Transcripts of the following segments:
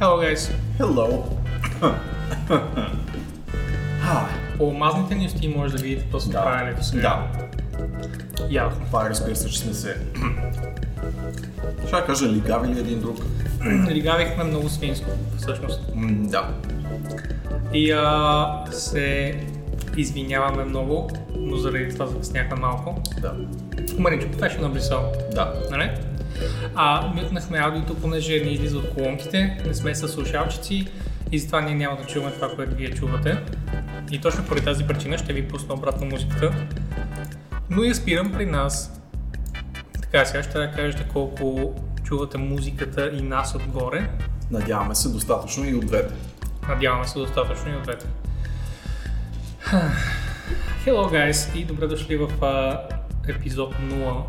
Hello, guys. Hello. По мазните ни усти може да видите да, правили до сега. да. Явно. Това е, разбира се, че сме се... Ще я кажа, лигавили един друг. Лигавихме много свинско, всъщност. М, да. И а, се извиняваме много, но заради това закъсняхме малко. Да. Мъничко, това ще набрисал, Да. нали? А, мютнахме аудиото, понеже не излиза от колонките, не сме с слушалчици и затова ние няма да чуваме това, което вие чувате. И точно поради тази причина ще ви пусна обратно музиката. Но я спирам при нас. Така, сега ще да кажете колко чувате музиката и нас отгоре. Надяваме се достатъчно и от двете. Надяваме се достатъчно и от двете. Hello guys и добре дошли в а, епизод 0,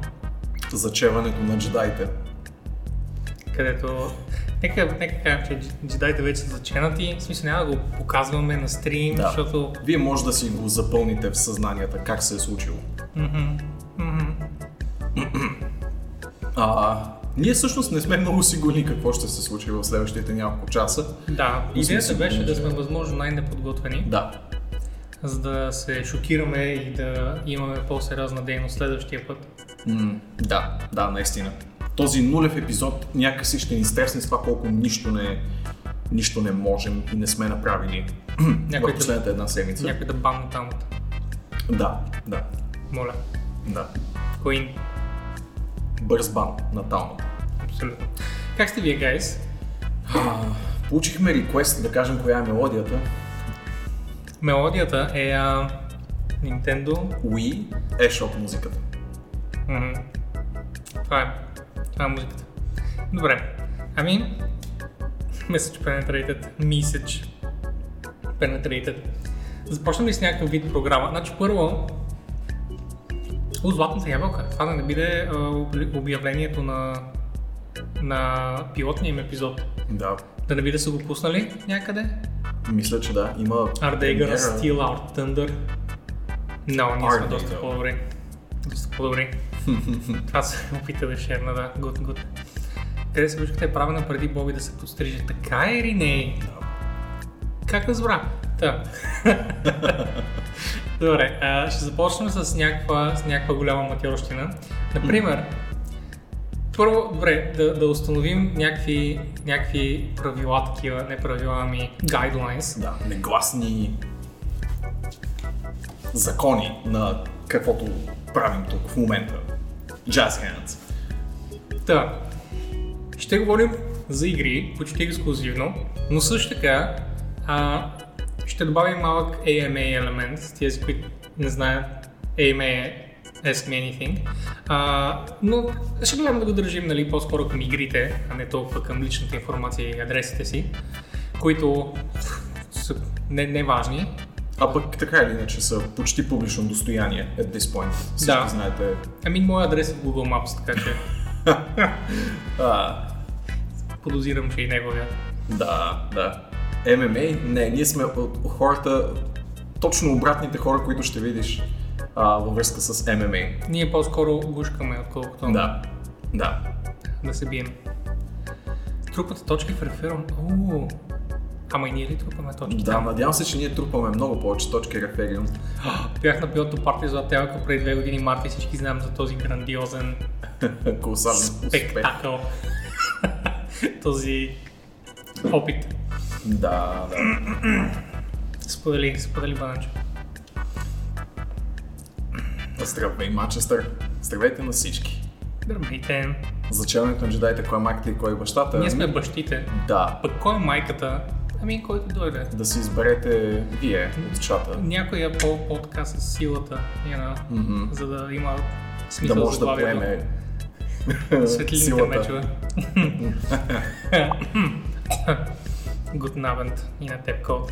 Зачеването на джедаите. където Нека, нека кажем, че джедаите вече са заченати, в смисъл няма да го показваме на стрим, Да. защото... Вие може да си го запълните в съзнанията как се е случило. А, ние всъщност не сме много сигурни какво ще се случи в следващите няколко часа. Да, идеята беше да сме възможно най-неподготвени, Да. за да се шокираме и да имаме по-сериозна дейност следващия път. М, да, да, наистина. Този нулев епизод някакси ще ни стресне с това колко нищо не, нищо не можем и не сме направили Някой в последната една седмица. Някой да банна тамата. Да, да, Моля. да. Коин. Бърз бан на талната. Абсолютно. Как сте вие, гайс? Получихме реквест да кажем коя е мелодията. Мелодията е а, Nintendo. Wii eShop музиката. Това е. Това е музиката. Добре. Ами, че penetrated. Че penetrated. Започнем ли с някакъв вид програма? Значи първо, О, златната ябълка. Това да не биде а, обявлението на, на пилотния им епизод. Да, Да не би да са го пуснали някъде? мисля, че да. Има Are they gonna steal our thunder? No, ние сме доста по-добри. Доста по-добри. Това се опита да шерна, да. Good, good. Къде се виждате е правена преди Боби да се подстриже? Така е или не? Как разбра? Та. Добре, а, ще започнем с някаква, с някаква голяма матьорщина. Например, първо, добре, да, да установим някакви, някакви правила такива, не правила, ами guidelines. Да, негласни закони на каквото правим тук в момента. Jazz Hands. Та, ще говорим за игри, почти ексклюзивно, но също така а, ще добавим малък AMA елемент, тези, които не знаят, AMA е Ask Me Anything, а, но ще гледам да го държим нали, по-скоро към игрите, а не толкова към личната информация и адресите си, които са не, не важни. А пък така или иначе са почти публично достояние at this point. Всички Да. знаете. Ами, моят адрес е в Google Maps, така че А, подозирам, че и неговия. да, да. ММА? Не, ние сме от хората, точно обратните хора, които ще видиш а, във връзка с ММА. Ние по-скоро гушкаме, отколкото Да, да. да се бием. Трупате точки в реферон. Уу. Ама и ние ли трупаме точки? Да, надявам се, че ние трупаме много повече точки рефериум. Бях на пилото парти за Телка преди две години марта и всички знаем за този грандиозен спектакъл. този опит. Да, да. Сподели, сподели Бананчо. Здравей, Манчестър. Здравейте на всички. Здравейте. Зачелването на джедаите, кой е майката и кой е бащата. Ние сме бащите. Да, Пък кой е майката? Ами който дойде. да си изберете вие от чата. Някоя по, по-така с силата, you know, Мгм. за да има Да смисъл може да поеме Светлините мечове. Good Abend и на теб код.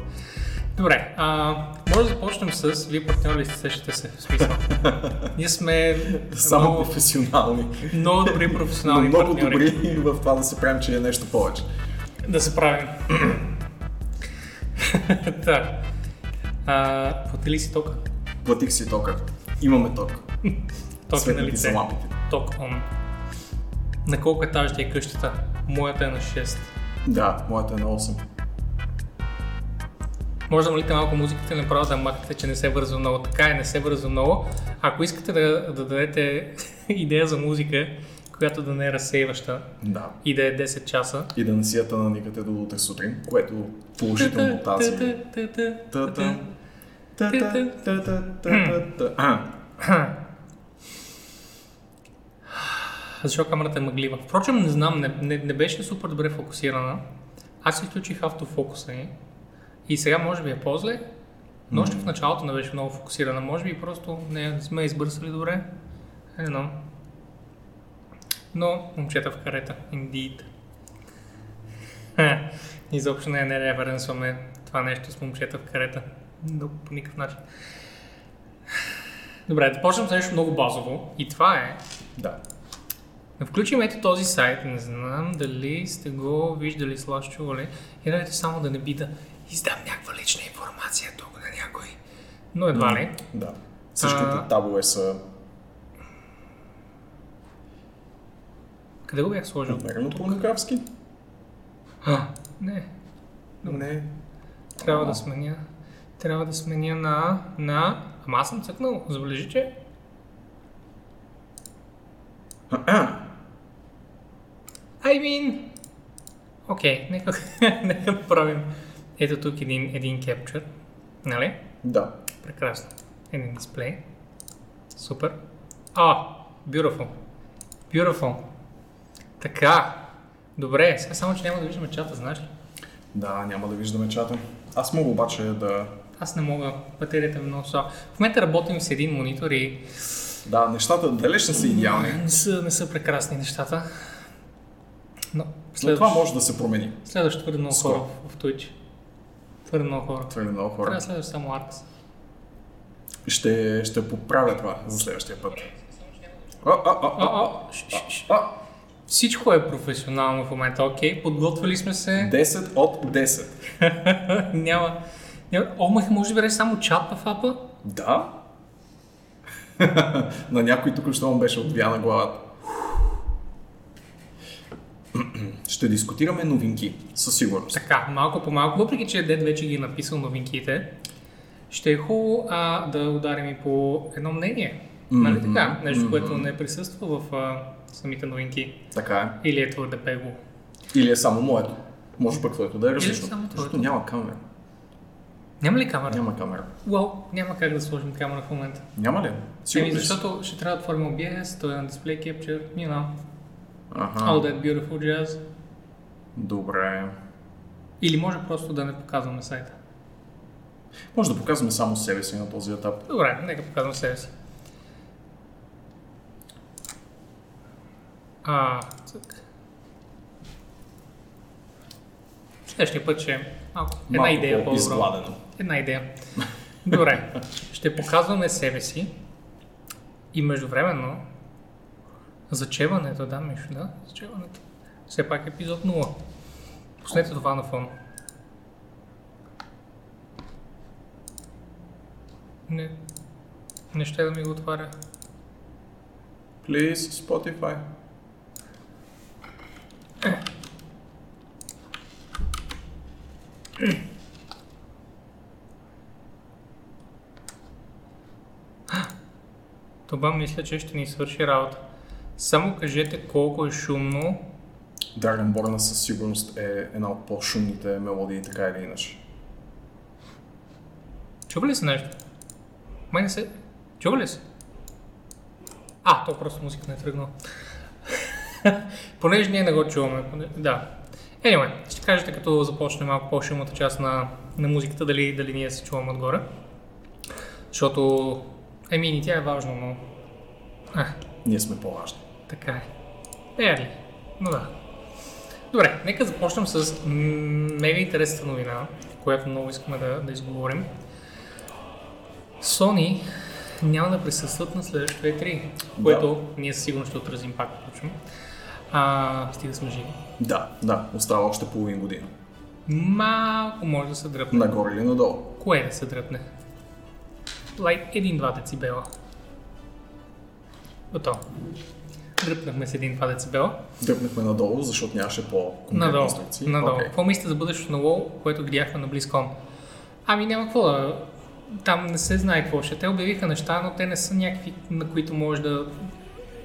Добре, а, може да започнем с... Вие партньори ли сте, сещате се, в смисъл. Ние сме Само много, професионални. много добри Но професионални много партньори. добри в това да се правим, че е нещо повече. Да се правим. да. А, платили си тока? Платих си тока. Имаме ток. Ток е на лице. са лампите. Ток он. На колко етаж ти е къщата? Моята е на 6. Да, моята е на 8. Може да молите малко музиката или направо да махнете, че не се вързва много. Така е, не се вързва много. Ако искате да, да дадете идея за музика, която да не е разсейваща Да. и да е 10 часа. И да не си я наникате до утре сутрин, което положително от тази. Та-та. Та-та-та-та-та-та. А, Защо камерата е мъглива? Впрочем, не знам, не, не, не беше супер добре фокусирана. Аз изключих автофокуса ни и сега може би е по-зле, но още в началото не беше много фокусирана. Може би просто не, не сме избърсали добре. Не знам. Но момчета в карета, indeed. Изобщо не, не референсваме това нещо с момчета в карета. Но по никакъв начин. Добре, да почнем с нещо много базово. И това е Да. да включим ето този сайт, не знам дали сте го виждали, слаш чували. И дайте само да не би да издам някаква лична информация тук на някой. Но едва ли. Да. Всичките А. табове са Къде го бях сложил? намерено порнографски. А, не. Не. Трябва да сменя. Трябва да сменя на... на... Ама аз съм цъкнал. Забележи, че... I mean... Окей, нека, нека направим ето тук един, един capture. Нали? Да. Прекрасно. Един дисплей. Супер. А, beautiful. Beautiful. Така. Добре, сега само, че няма да виждаме чата, знаеш ли? Да, няма да виждаме чата. Аз мога обаче да... Аз не мога, батерията ми е много слаба. В момента работим с един монитор и Да, нещата далеч не са идеални. не са, не са прекрасни нещата. Но Но следващ, това може да се промени. следващ твърде много Скоро. хора в Twitch. Твърде много хора. Твърде много Трябва хора. да следваш само Аркс. Ще, ще поправя това за следващия път. А, а, а, А, а, а, ш, ш, ш. Всичко е професионално в момента, окей, подготвили сме се. 10 от 10. няма, няма. О, мах, може да береш само чат в апа? Да. на някой тук що му беше отвяна главата. Ще дискутираме новинки, със сигурност. Така, малко по малко, въпреки че Дед вече ги е написал новинките, ще е хубаво а, да ударим и по едно мнение. Нали така? Нещо, което не присъства в а, самите новинки. Така е. Или е твърде бегло. Или е само моето. Може пък твоето да е различно. само Защото няма камера. Няма ли камера? Няма камера. Уау, няма как да сложим камера в момента. Няма ли? Еми, Сигурно си? защото ще трябва да отворим OBS, той е на дисплей capture, you know, Аха. all that beautiful jazz. Добре. Или може просто да не показваме сайта. Може да показваме само себе си на този етап. Добре, нека показвам себе си. А, цък. Следващия път ще е малко. Една Малко идея по-добро. по-изгладено. Една идея. Добре. Ще показваме себе си и междувременно зачеването, да, Мишо, да, зачеването. Все пак епизод 0. Пуснете това на фон. Не, не ще да ми го отваря. Please, Spotify. Това мисля, че ще ни свърши работа. Само кажете колко е шумно. Dragonborn със сигурност е една от по-шумните мелодии, така или иначе. Чува ли се нещо? Май не се... Чува ли се? А, то просто музика не е тръгнала. Понеже ние не го чуваме. Да. Anyway, ще кажете като започне малко по-шумната част на, на музиката, дали, дали ние се чуваме отгоре. Защото, еми, и тя е важно, но... А, Ние сме по-важни. така е. Е, ли? Но да. Добре, нека започнем с мега интересната новина, която много искаме да, да изговорим. Sony няма да присъстват на следващото E3, което ние със сигурност ще отразим пак, впрочем. А, стига сме живи. Да, да, остава още половин година. Малко може да се дръпне. Нагоре или надолу? Кое да се дръпне? Лайк 1-2 децибела. Готово. дръпнахме с един 2 децибела. Дръпнахме надолу, защото нямаше по-конкретни Надолу. инструкции. Надолу. Окей. Какво мислите за бъдещето на WoW, което видяхме на BlizzCon? Ами няма какво да... Там не се знае какво ще. Те обявиха неща, но те не са някакви, на които можеш да,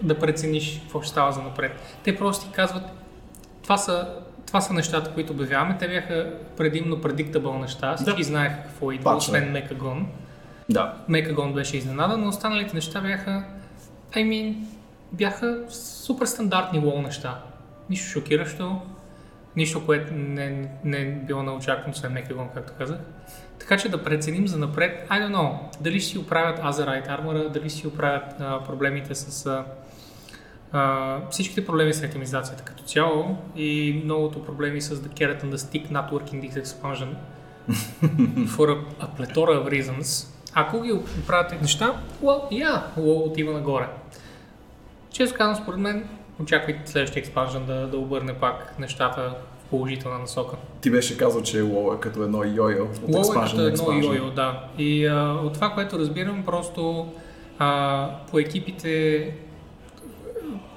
да прецениш какво ще става за напред. Те просто ти казват, това са, това са нещата, които обявяваме. Те бяха предимно predictable неща. Всички Да. знаеха какво идва, освен Мекагон. Да. Мекагон беше изненадан, но останалите неща бяха, I mean, бяха супер стандартни лол неща. Нищо шокиращо, нищо, което не, не е било неочаквано, освен Мекагон, както казах. Така че да преценим за напред, I don't know, дали ще си оправят Azerite Armor, дали ще си оправят а, проблемите с а, а, всичките проблеми с етимизацията като цяло и многото проблеми с The Carrot and the Stick Not Working This Expansion for a, a plethora of reasons. Ако ги оправят тези неща, well, yeah, WoW отива нагоре. Често казвам, според мен, очаквайте следващия експанжен да, да обърне пак нещата в положителна насока. Ти беше казал, че WoW е като едно йо-йо от WoW е като едно йо-йо, да. И а, от това, което разбирам, просто а, по екипите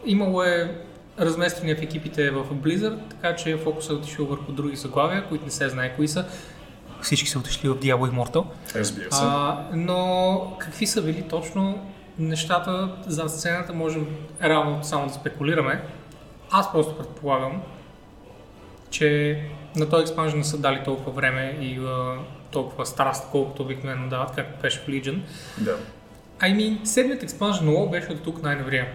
имало е разместване в екипите в Blizzard, така че фокусът е отишъл върху други заглавия, които не се знае кои са. Всички са отишли в Diablo Immortal. Разбира се. А, но какви са били точно нещата за сцената, можем реално само да спекулираме. Аз просто предполагам, че на този експанжен не са дали толкова време и а, толкова страст, колкото обикновено дават, както беше в Legion. Да. I mean, седмият експанжен WoW беше от тук най-наврия.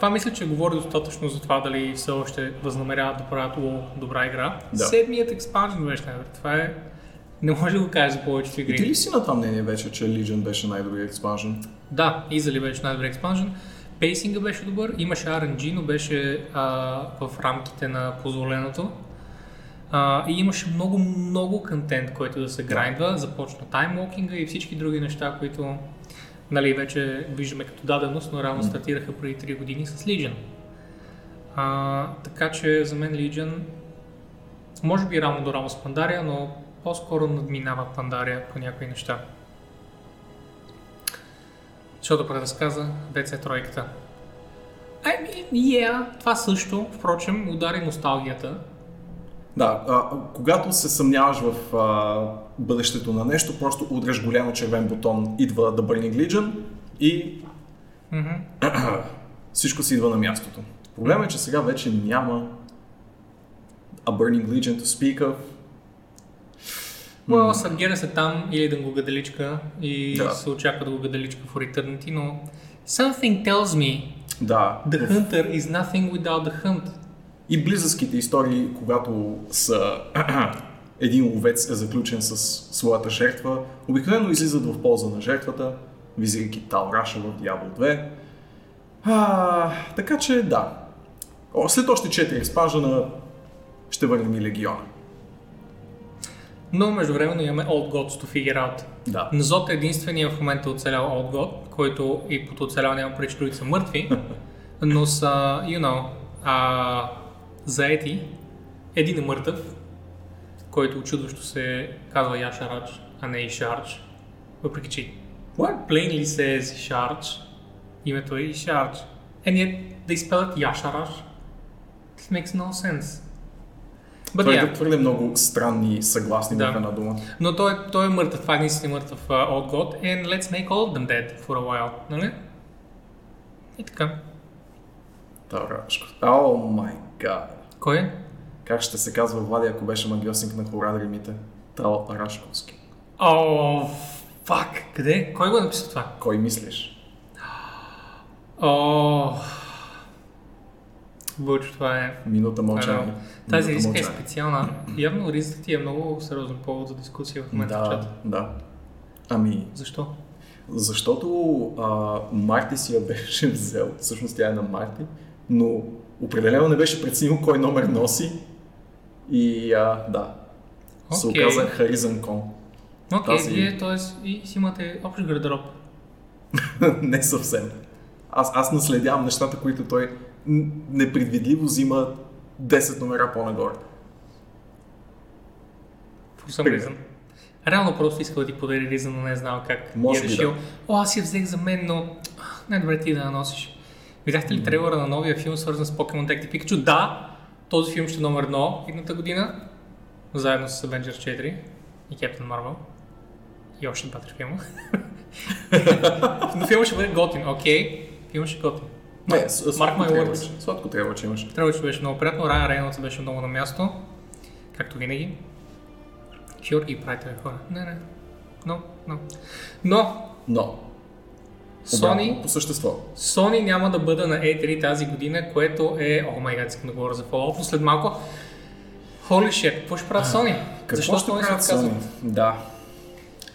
Това мисля, че говори достатъчно за това дали все още възнамеряват да правят WoW добра игра. Да. Седмият експанжен беше най-наврия. Това е... Не може да го кажа за повечето И игри. ти ли си на това мнение вече, че Legion беше най-добрият експанжен? Да, Easily беше най-добър експанжен. Пейсинга беше добър, имаше RNG, но беше а, в рамките на позволеното. А, и имаше много, много контент, който да се грайндва. Започна таймвокинга и всички други неща, които нали, вече виждаме като даденост, но реално стартираха преди 3 години с Legion. А, така че за мен Legion може би рамо до рамо с Пандария, но по-скоро надминава Пандария по някои неща. Защото преразказа BC тройката. I mean, yeah, това също, впрочем, удари носталгията. Да, а, когато се съмняваш в а, бъдещето на нещо, просто удряш голям червен бутон, идва The Burning Legion и Мгм. всичко си идва на мястото. Проблемът е, че сега вече няма A Burning Legion to speak of. Well, Саргера се там или да го гаделичка и Да. се очаква да го гаделичка в Eternity, но something tells me Да, the hunter is nothing without the hunt. И близъцките истории, когато са един ловец е заключен с своята жертва, обикновено излизат в полза на жертвата, визирайки Талраша в Diablo 2. А, така че да. О, след още 4 експанжена ще върнем и Легиона. Но междувременно имаме Old Gods to figure out. Да. Назот е единствения в момента оцелял Old God, който и под оцелял няма другите са мъртви, но са, you know, а, заети. Един е мъртъв, който очудващо се казва Яшарач, а не Ишарч. Въпреки че What? plainly says Sharch, името е Sharch. And yet they spell it Yasharaj. It makes no sense. But Твърде, yeah, твърде много странни съгласни Да. в една дума. но той, той е мъртъв, това е наистина мъртъв uh, Old God, and let's make all of them dead for a while, нали? И така. Талрашко. О май гад. Кой? Как ще се казва Влади, ако беше магиосник на Хорадримите? Тал Рашковски. О, фак, къде? Кой го е написал това? Кой мислиш? О, Бъчо, това е... Минута мълчание. Тази риска е специална. Явно рискът ти е много сериозен повод за дискусия в момента в Да, чата. да. Ами, Защо? защото а, Марти си я беше взел, всъщност тя е на Марти, но определено не беше преценил кой номер носи и а, да, се Окей. оказа Харизан Кон. Окей, Тази- вие, т.е. и си имате общ гардероб. не съвсем. Аз, аз наследявам нещата, които той непредвидливо взима 10 номера по-нагоре. Пример. reason. Реално просто искал да ти подари риза, но не е знал как Може е би решил. да. О, аз я взех за мен, но най-добре ти да я носиш. Видяхте ли трейлера на новия филм, свързан с Pokemon Detective Pikachu? Да, този филм ще е номер едно идната година, заедно с Avengers 4 и Captain Marvel. И още два-три филма. Но филмът ще бъде готин, окей. Филмът ще е готин. Не, с- Mark сладко my трябва, words. че- Сладко трябва, че имаш. Трябва, че беше много приятно. Райан Рейнолдс беше много на място. Както винаги. Сюр и правите хора. Не, не. Но, но. Но, Но, Sony, по същество. Sony няма да бъде на E3 тази година, което е... О, май гад, искам да говоря за Fallout, но след малко... Holy shit, какво ще правят Sony? Какво ще Sony се правят? Sony? Да.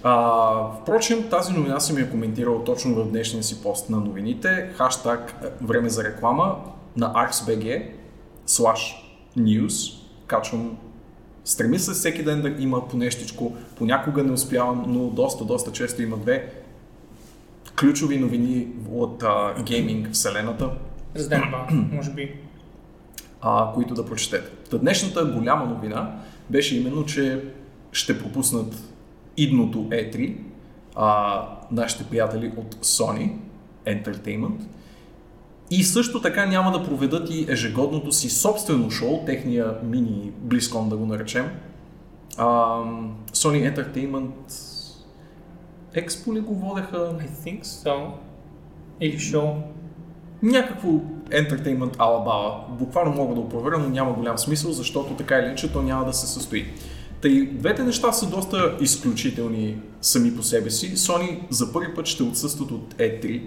А, впрочем, тази новина съм я коментирал точно в днешния си пост на новините. Хаштаг е, време за реклама на ArxBG slash news. Качвам Стреми се всеки ден да има по нещичко. Понякога не успявам, но доста, доста често има две ключови новини от а, гейминг вселената, Resident Evil, може би. а, които да прочетете. Та днешната голяма новина беше именно, че ще пропуснат идното E3 а, нашите приятели от Sony Entertainment и също така няма да проведат и ежегодното си собствено шоу, техния мини BlizzCon да го наречем. А, Sony Entertainment Expo ли го водеха? I think so. Или шоу. някакво Entertainment алабала. Буквално мога да го проверя, но няма голям смисъл, защото така или иначе то няма да се състои. Тъй, двете неща са доста изключителни сами по себе си. Sony за първи път ще отсъстват от E3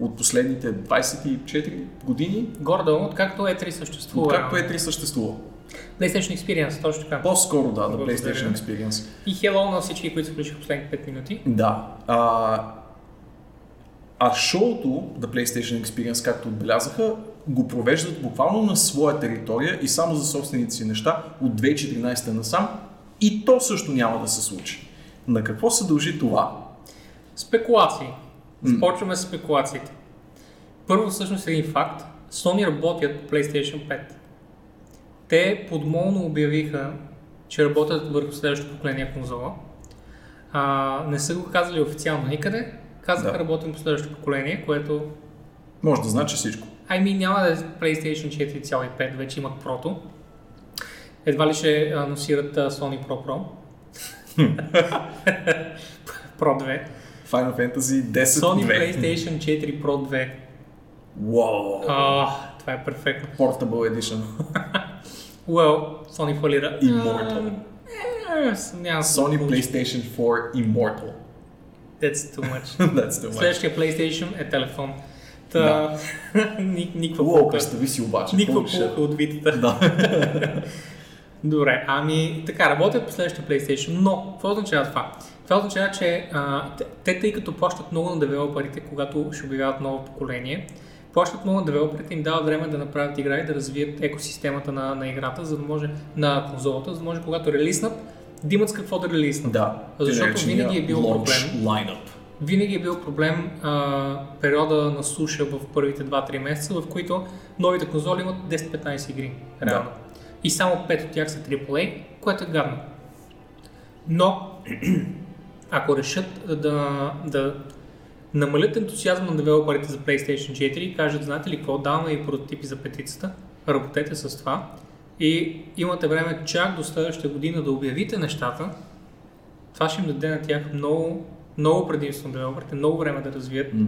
от последните 24 години, Гордо, откакто E3 съществува. откакто E3 съществува. PlayStation Experience, точно така. По-скоро да, Благодаря. PlayStation Experience. И hello на всички, които се включиха последните 5 минути. Да. А, а шоуто The PlayStation Experience, както отбелязаха, го провеждат буквално на своя територия и само за собствените си неща от 2014 насам и то също няма да се случи. На какво се дължи това? Спекулации. Започваме с спекулациите. Първо всъщност един факт. Sony работят PlayStation 5. Те подмолно обявиха, че работят върху следващото поколение конзола. А, не са го казали официално никъде. Казаха Да. работим по следващото поколение, което Може да значи всичко. Mean, няма да е PlayStation 4.5, вече имат Pro-то. Едва ли ще анонсират Sony Pro Pro. Pro 2. Final Fantasy 10 Sony 2. PlayStation 4 Pro 2. Wow. А, това е перфектно. Portable Edition. Well, Sony фалира. Immortal. Да се Sony. PlayStation 4 Immortal. That's too much. That's too much. Следващия PlayStation е телефон. Та, ни- никаква Уау, полка. представи си обаче. Никаква полка от витата. Да. Добре, ами така, работят по следващия PlayStation, но какво означава това? Това означава, че а, те- те, тъй като плащат много на девелоперите, когато ще обявяват ново поколение, плащат много на девелоперите, им дават време да направят игра и да развият екосистемата на, на играта, за да може на конзолата, за да може когато релиснат, да имат с какво да релиснат. Да. Защото винаги е бил проблем. Lineup. Винаги е бил проблем а, периода на суша в първите 2-3 месеца, в които новите конзоли имат 10-15 игри. Реално. Да. И само 5 от тях са AAA, което е гадно. Но, ако решат да, да намалят ентусиазма на девелоперите за PlayStation 4 и кажат, знаете ли какво, даваме и прототипи за петицата, работете с това и имате време чак до следващата година да обявите нещата, това ще им даде на тях много, много предимство на девелоперите, много време да развият М.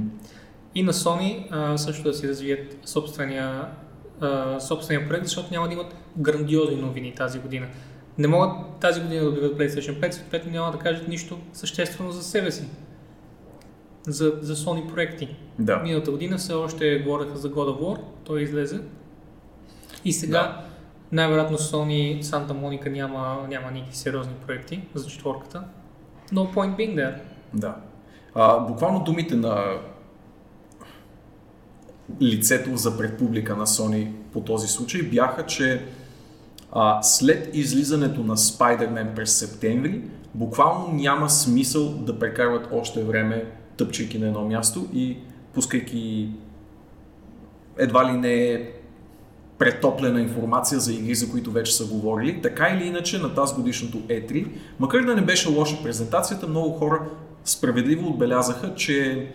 и на Sony а, също да си развият собствения, а, собствения проект, защото няма да имат грандиозни новини тази година. Не могат тази година да обявят PlayStation 5, съответно няма да кажат нищо съществено за себе си. За, за Sony проекти. Да. Миналата година все още говореха за God of War, той излезе. И сега Да. най-вероятно Sony Santa Monica няма, няма никакви сериозни проекти за четворката. No point being there. Да. А, буквално думите на лицето за предпублика на Sony по този случай бяха, че а, след излизането на Spider-Man през септември, буквално няма смисъл да прекарват още време тъпчейки на едно място и пускайки едва ли не претоплена информация за игри, за които вече са говорили. Така или иначе на тази годишното E3, макар да не беше лоша презентацията, много хора справедливо отбелязаха, че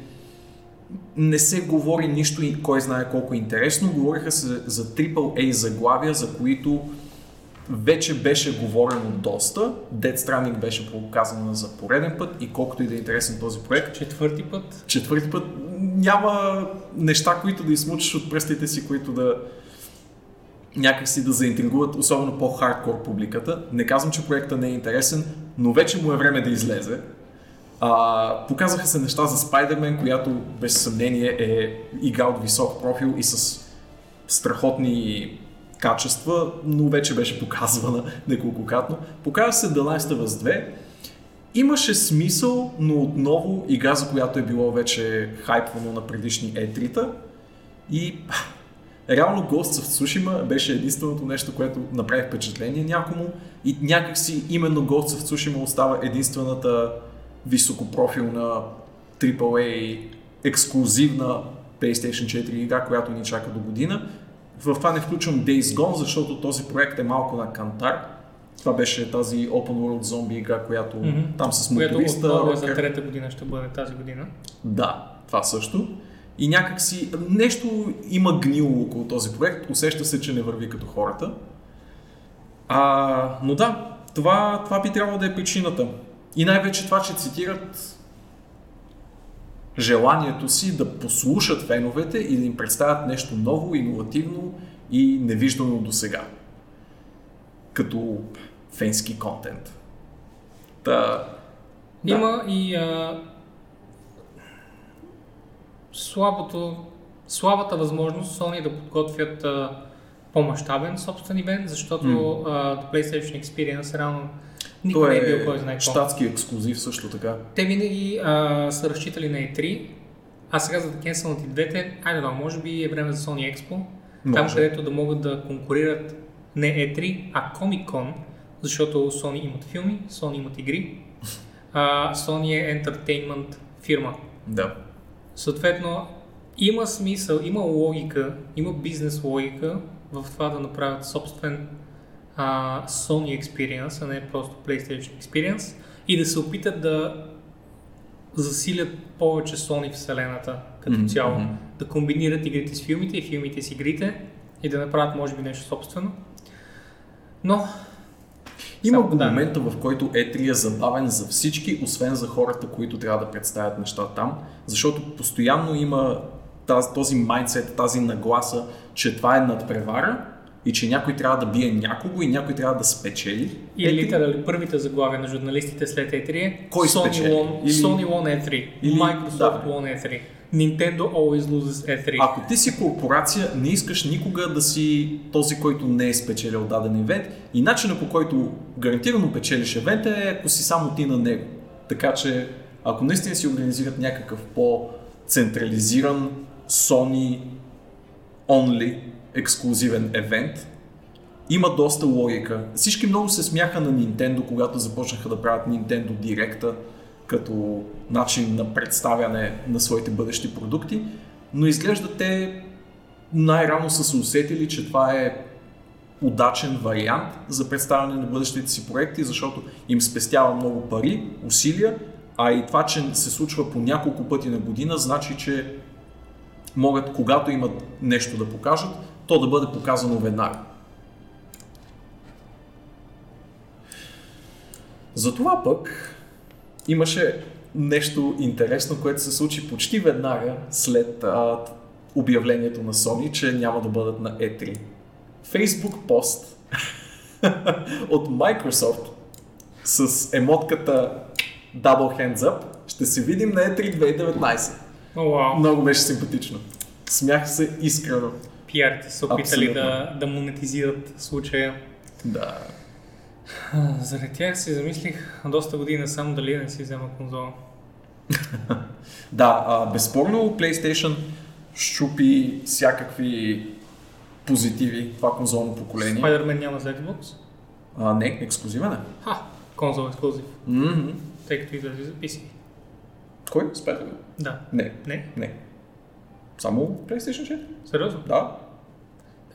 не се говори нищо и кой знае колко интересно. Говориха се за AAA заглавия, за които вече беше говорено доста. Dead Stranding беше показано за пореден път и колкото и да е интересен този проект. Четвърти път. Четвърти път няма неща, които да измучиш от пръстите си, които да някакси да заинтригуват особено по-хардкор публиката. Не казвам, че проекта не е интересен, но вече му е време да излезе. А, показаха се неща за Spider-Man, която без съмнение е игра от висок профил и с страхотни качества, но вече беше показвана неколкократно. Показва се The Last of Us 2. Имаше смисъл, но отново игра, за която е било вече хайпвано на предишни E3-та. И реално Ghost of Tsushima беше единственото нещо, което направи впечатление някому и някакси именно Ghost of Tsushima остава единствената високопрофилна AAA ексклюзивна PlayStation 4 игра, която ни чака до година. В това не включвам Days Gone, защото този проект е малко на кантар. Това беше тази Open World зомби игра, която mm-hmm. там с моториста. Която за трета година ще бъде тази година. Да, това също. И някакси нещо има гнило около този проект. Усеща се, че не върви като хората. А, но да, това, това би трябвало да е причината. И най-вече това, че цитират желанието си да послушат феновете и да им представят нещо ново, иновативно и невиждано до сега. Като фенски контент. Та, да. Има и а, слабото, слабата възможност Sony да подготвят а, по-масштабен собствен ивент, защото mm. а, PlayStation Experience реално никой не е бил кой знае Штатски ексклюзив също така. Те винаги а, са разчитали на E3, а сега за да кенселнат и двете, айде да, може би е време за Sony Expo, може. там където да могат да конкурират не E3, а Comic Con, защото Sony имат филми, Sony имат игри, а Sony е entertainment фирма. Да. Съответно, има смисъл, има логика, има бизнес логика в това да направят собствен а, Sony Experience, а не просто PlayStation Experience и да се опитат да засилят повече Sony вселената като mm-hmm. цяло. Да комбинират игрите с филмите и филмите с игрите и да направят може би нещо собствено. Но има го да. момента, в който E3 е забавен за всички, освен за хората, които трябва да представят неща там, защото постоянно има тази, този майндсет, тази нагласа, че това е надпревара и че някой трябва да бие някого и някой трябва да спечели. Или E3... дали първите заглавия на журналистите след E3 е Кой Sony спечели? Won, Или... Sony won E3, Или... Microsoft да. won E3. Nintendo always loses E3. Ако ти си корпорация, не искаш никога да си този, който не е спечелил даден ивент и начинът по който гарантирано печелиш евента е ако си само ти на него. Така че, ако наистина си организират някакъв по-централизиран Sony only ексклюзивен евент, има доста логика. Всички много се смяха на Nintendo, когато започнаха да правят Nintendo Directa като начин на представяне на своите бъдещи продукти, но изглежда те най-рано са се усетили, че това е удачен вариант за представяне на бъдещите си проекти, защото им спестява много пари, усилия, а и това, че се случва по няколко пъти на година, значи, че могат, когато имат нещо да покажат, то да бъде показано веднага. Затова пък имаше нещо интересно, което се случи почти веднага след а, обявлението на Sony, че няма да бъдат на E3. Facebook пост от Microsoft с емотката Double Hands Up ще се видим на E3 2019. Oh, wow. Много беше симпатично. Смях се искрено. Пиарите са опитали да, да монетизират случая. Да. Заради тях си замислих доста година само дали не си взема конзола. да, а, безспорно PlayStation щупи всякакви позитиви това конзолно поколение. Spider-Man няма за Xbox? А, не, ексклюзивен е. Ха, конзол ексклюзив. Mm-hmm. Тъй като излезе за PC. Кой? Spider-Man? Да. Не. Не? Не. Само PlayStation 4? Сериозно? Да.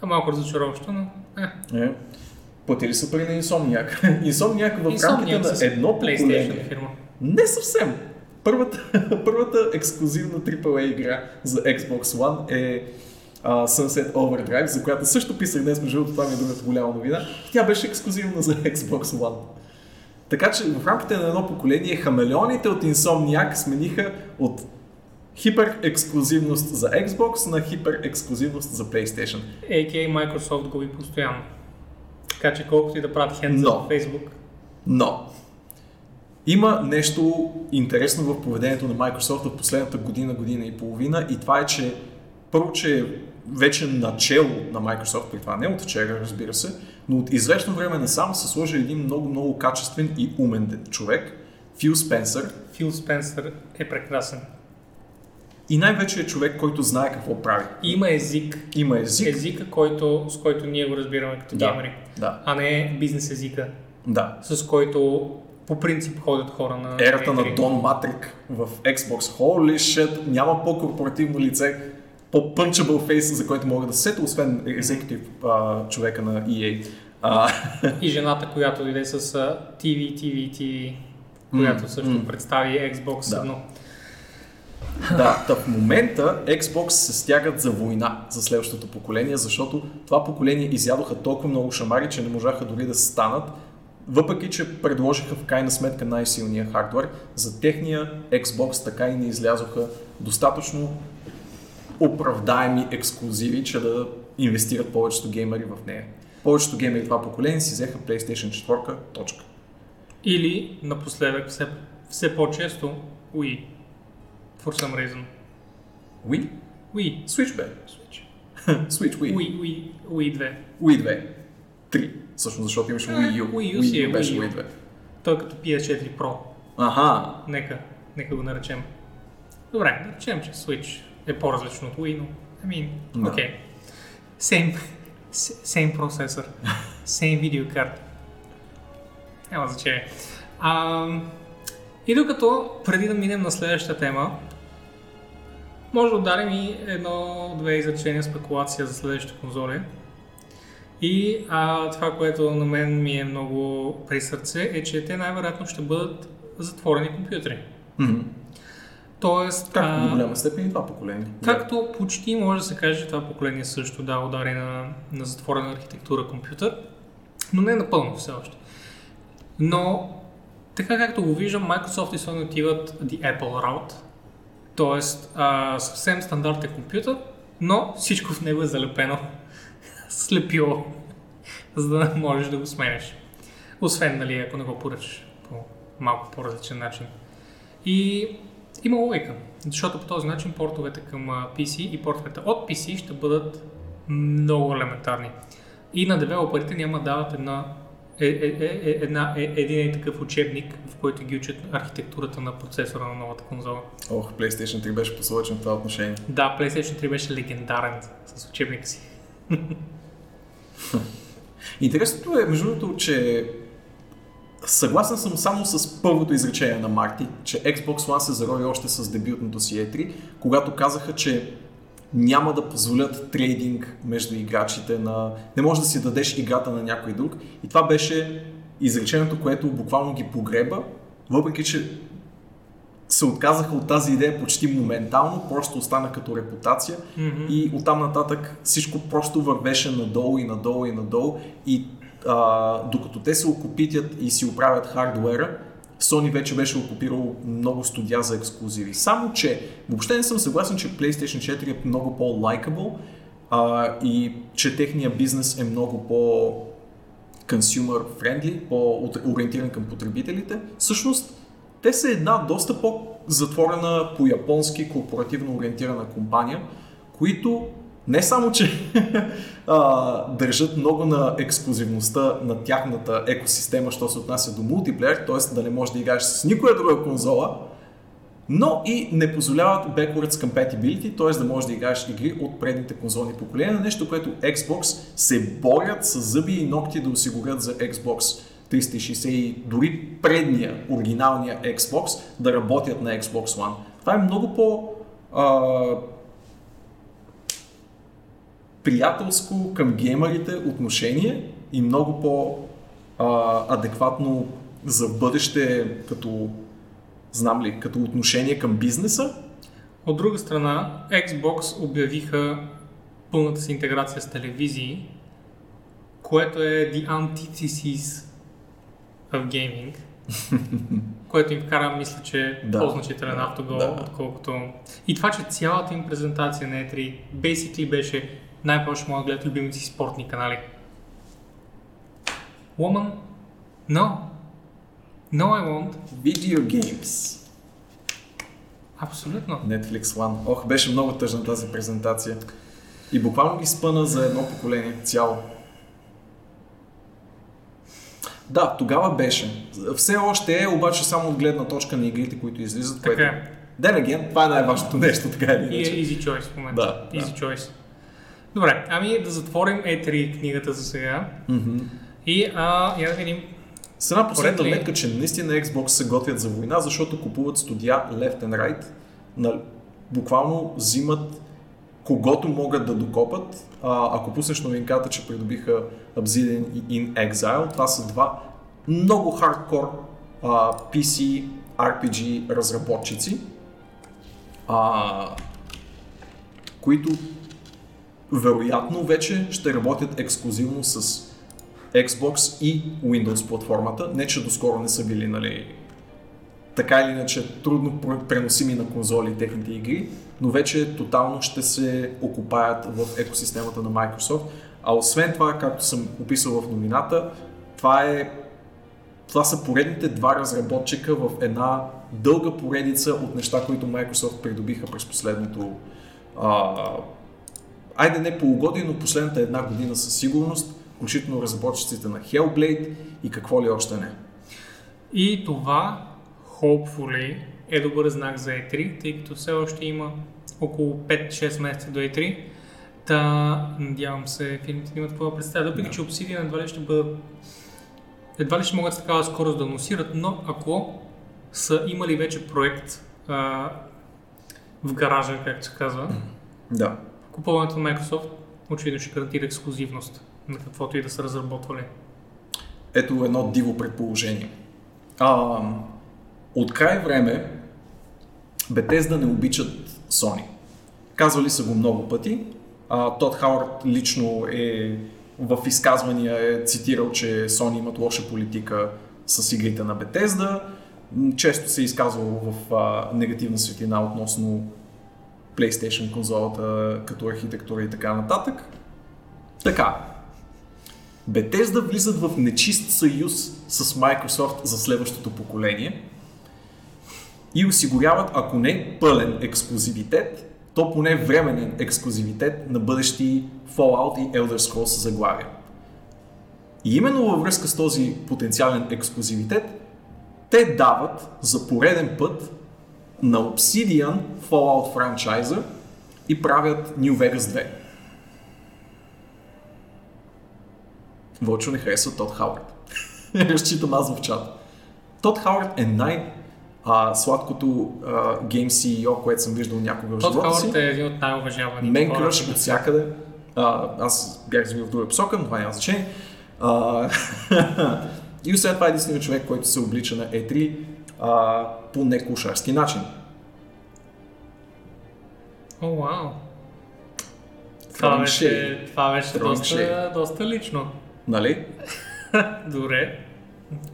Е малко разочароващо, но... Е. е. Платили са пари на Insomniac. Insomniac в рамките на едно поколение. фирма. Не съвсем. Първата, първата ексклюзивна AAA игра за Xbox One е uh, Sunset Overdrive, за която също писах днес, между другото това ми е другата голяма новина. Тя беше ексклюзивна за Xbox One. Така че в рамките на едно поколение хамелеоните от Insomniac смениха от хипер ексклюзивност за Xbox на хипер ексклюзивност за PlayStation. AK Microsoft губи постоянно. Така че колкото и да прати хендза Но. в Facebook, Но има нещо интересно в поведението на Microsoft в последната година, година и половина и това е, че първо, че е вече начало на Microsoft, при това не от вчера, разбира се, но от известно време насам се сложи един много, много качествен и умен човек, Фил Спенсър, Фил Спенсър е прекрасен. И най-вече е човек, който знае какво прави. Има език. Има език. Езика, който, с който ние го разбираме като Да. геймери. Да, А не бизнес езика, да. с който по принцип ходят хора на Ерата на E3. Дон Матрик в Xbox. Holy shit, няма по-корпоративно лице, по-punchable face, за което мога да се сета, освен екзекутив човека на EA. А, И жената, която дойде с TV, TV, TV, която също м. представи Xbox Да. едно. Да, в момента Xbox се стягат за война за следващото поколение, защото това поколение изядоха толкова много шамари, че не можаха дори да станат, въпреки че предложиха в крайна сметка най-силния хардвер, за техния Xbox така и не излязоха достатъчно оправдаеми ексклюзиви, че да инвестират повечето геймери в нея. Повечето геймери това поколение си взеха PlayStation 4, точка. Или напоследък все, все по-често Wii. For some reason. Wii? Wii. Switch бе. Switch. Switch, Wii. Wii, Wii, Wii 2. Wii 2. 3. Всъщност, защото имаше Wii U. Wii U си е беше Wii U. Wii 2. Той е като PS4 Pro. Аха. Нека, нека го наречем. Добре, да речем, че Switch е по-различно от Wii, но I mean, Да. Okay. Same, same процесор, same видеокарта. Няма значение. А, и докато, преди да минем на следващата тема, може да ударим и едно-две изречения спекулация за следващите конзоли. И а, това, което на мен ми е много при сърце, е, че те най-вероятно ще бъдат затворени компютри. Мгм. Тоест, Както до голяма степен и това поколение. както почти може да се каже, че това поколение също да удари на, на затворена архитектура компютър, но не напълно все още. Но така както го виждам, Microsoft и Sony отиват the Apple route, т.е. съвсем стандартен компютър, но всичко в него е залепено с лепило, за да не можеш да го сменеш. Освен, нали, ако не го поръчаш по малко по-различен начин. И има логика, защото по този начин портовете към а, PC и портовете от PC ще бъдат много елементарни. И на девелоперите няма да дават една, е, е, е, е, една, е, един е такъв учебник, в който ги учат архитектурата на процесора на новата конзола. Ох, PlayStation 3 беше посочен в това отношение. Да, PlayStation 3 беше легендарен с учебника си. Интересното е, между другото, че съгласен съм само с първото изречение на Марти, че Xbox One се зарови още с дебютното си E3, когато казаха, че няма да позволят трейдинг между играчите на... Не може да си дадеш играта на някой друг. И това беше изречението, което буквално ги погреба, въпреки че се отказаха от тази идея почти моментално, просто остана като репутация Мгм. и оттам нататък всичко просто вървеше надолу и надолу и надолу и а, докато те се окупитят и си оправят хардуера, Sony вече беше окупирал много студия за ексклюзиви. Само, че въобще не съм съгласен, че PlayStation 4 е много по-лайкабл и че техния бизнес е много по consumer friendly, по-ориентиран към потребителите. Всъщност, те са една доста по-затворена по-японски корпоративно ориентирана компания, които не само, че а, държат много на ексклюзивността на тяхната екосистема, що се отнася до мултиплеер, т.е. да не можеш да играеш с никоя друга конзола, но и не позволяват backwards compatibility, т.е. да можеш да играеш игри от предните конзолни поколения, нещо, което Xbox се борят с зъби и ногти да осигурят за Xbox 360 и дори предния, оригиналния Xbox да работят на Xbox One. Това е много по а, приятелско към геймерите отношение и много по а, адекватно за в бъдеще като знам ли, като отношение към бизнеса. От друга страна, Xbox обявиха пълната си интеграция с телевизии, което е the antithesis of gaming, което им вкара, мисля, че Да. по-значителен автогол, Да. отколкото... И това, че цялата им презентация на E3 basically беше най-повече могат да гледат любимите си спортни канали. Woman? No. No, I won't. Video games. Абсолютно. Netflix One. Ох, беше много тъжна тази презентация. И буквално ги спъна за едно поколение цяло. Да, тогава беше. Все още е, обаче само от гледна точка на игрите, които излизат. Така Което... е. Ден това е най-важното нещо, така или е иначе. easy choice в момента. Да, Easy choice. Добре, ами да затворим E3 книгата за сега. Мгм. И а, я да видим. С една последна метка, че наистина Xbox се готвят за война, защото купуват студия left and right. На, буквално взимат когото могат да докопат. А, ако пуснеш новинката, че придобиха Obsidian и In Exile, това са два много хардкор а, PC RPG разработчици, а, които вероятно вече ще работят ексклюзивно с Xbox и Windows платформата. Не, че доскоро не са били, нали, така или иначе трудно пр- преносими на конзоли техните игри, но вече тотално ще се окупаят в екосистемата на Microsoft. А освен това, както съм описал в новината, това е това са поредните два разработчика в една дълга поредица от неща, които Microsoft придобиха през последното а, айде не полугодие, но последната една година със сигурност, включително разработчиците на Hellblade и какво ли още не. И това, hopefully, е добър знак за E3, тъй като все още има около 5-6 месеца до E3. Та, надявам се, филмите да имат какво да представят. Въпреки, че Obsidian едва ли ще бъдат едва ли ще могат с такава скорост да анонсират, но ако са имали вече проект а, в гаража, както се казва, Да. Купуването на Microsoft очевидно ще гарантира ексклюзивност на каквото и да са разработвали. Ето едно диво предположение. А, от край време Bethesda не обичат Sony. Казвали са го много пъти. А, Тод Хауърд лично е в изказвания е цитирал, че Sony имат лоша политика с игрите на Bethesda. Често се е изказвал в а, негативна светлина относно PlayStation конзолата като архитектура и така нататък. Така, Bethesda влизат в нечист съюз с Microsoft за следващото поколение и осигуряват, ако не пълен ексклюзивитет, то поне временен ексклюзивитет на бъдещи Fallout и Elder Scrolls заглавия. И именно във връзка с този потенциален ексклюзивитет, те дават за пореден път на Obsidian Fallout франчайза и правят New Vegas 2. Вълчо не харесва Тод Хауърд. Разчитам аз в чата. Тод Хауърд е най- а, сладкото а, Game CEO, което съм виждал някога в Тод живота си. Хауърд е един от най-уважаваните Мен кръш от всякъде. А, аз бях развил в друга посока, но това няма значение. А, и освен това е единственият човек, който се облича на E3 а, по некошарски начин. О, вау. Това Throwing беше, shade. това беше доста, shade. доста лично. Нали? Добре.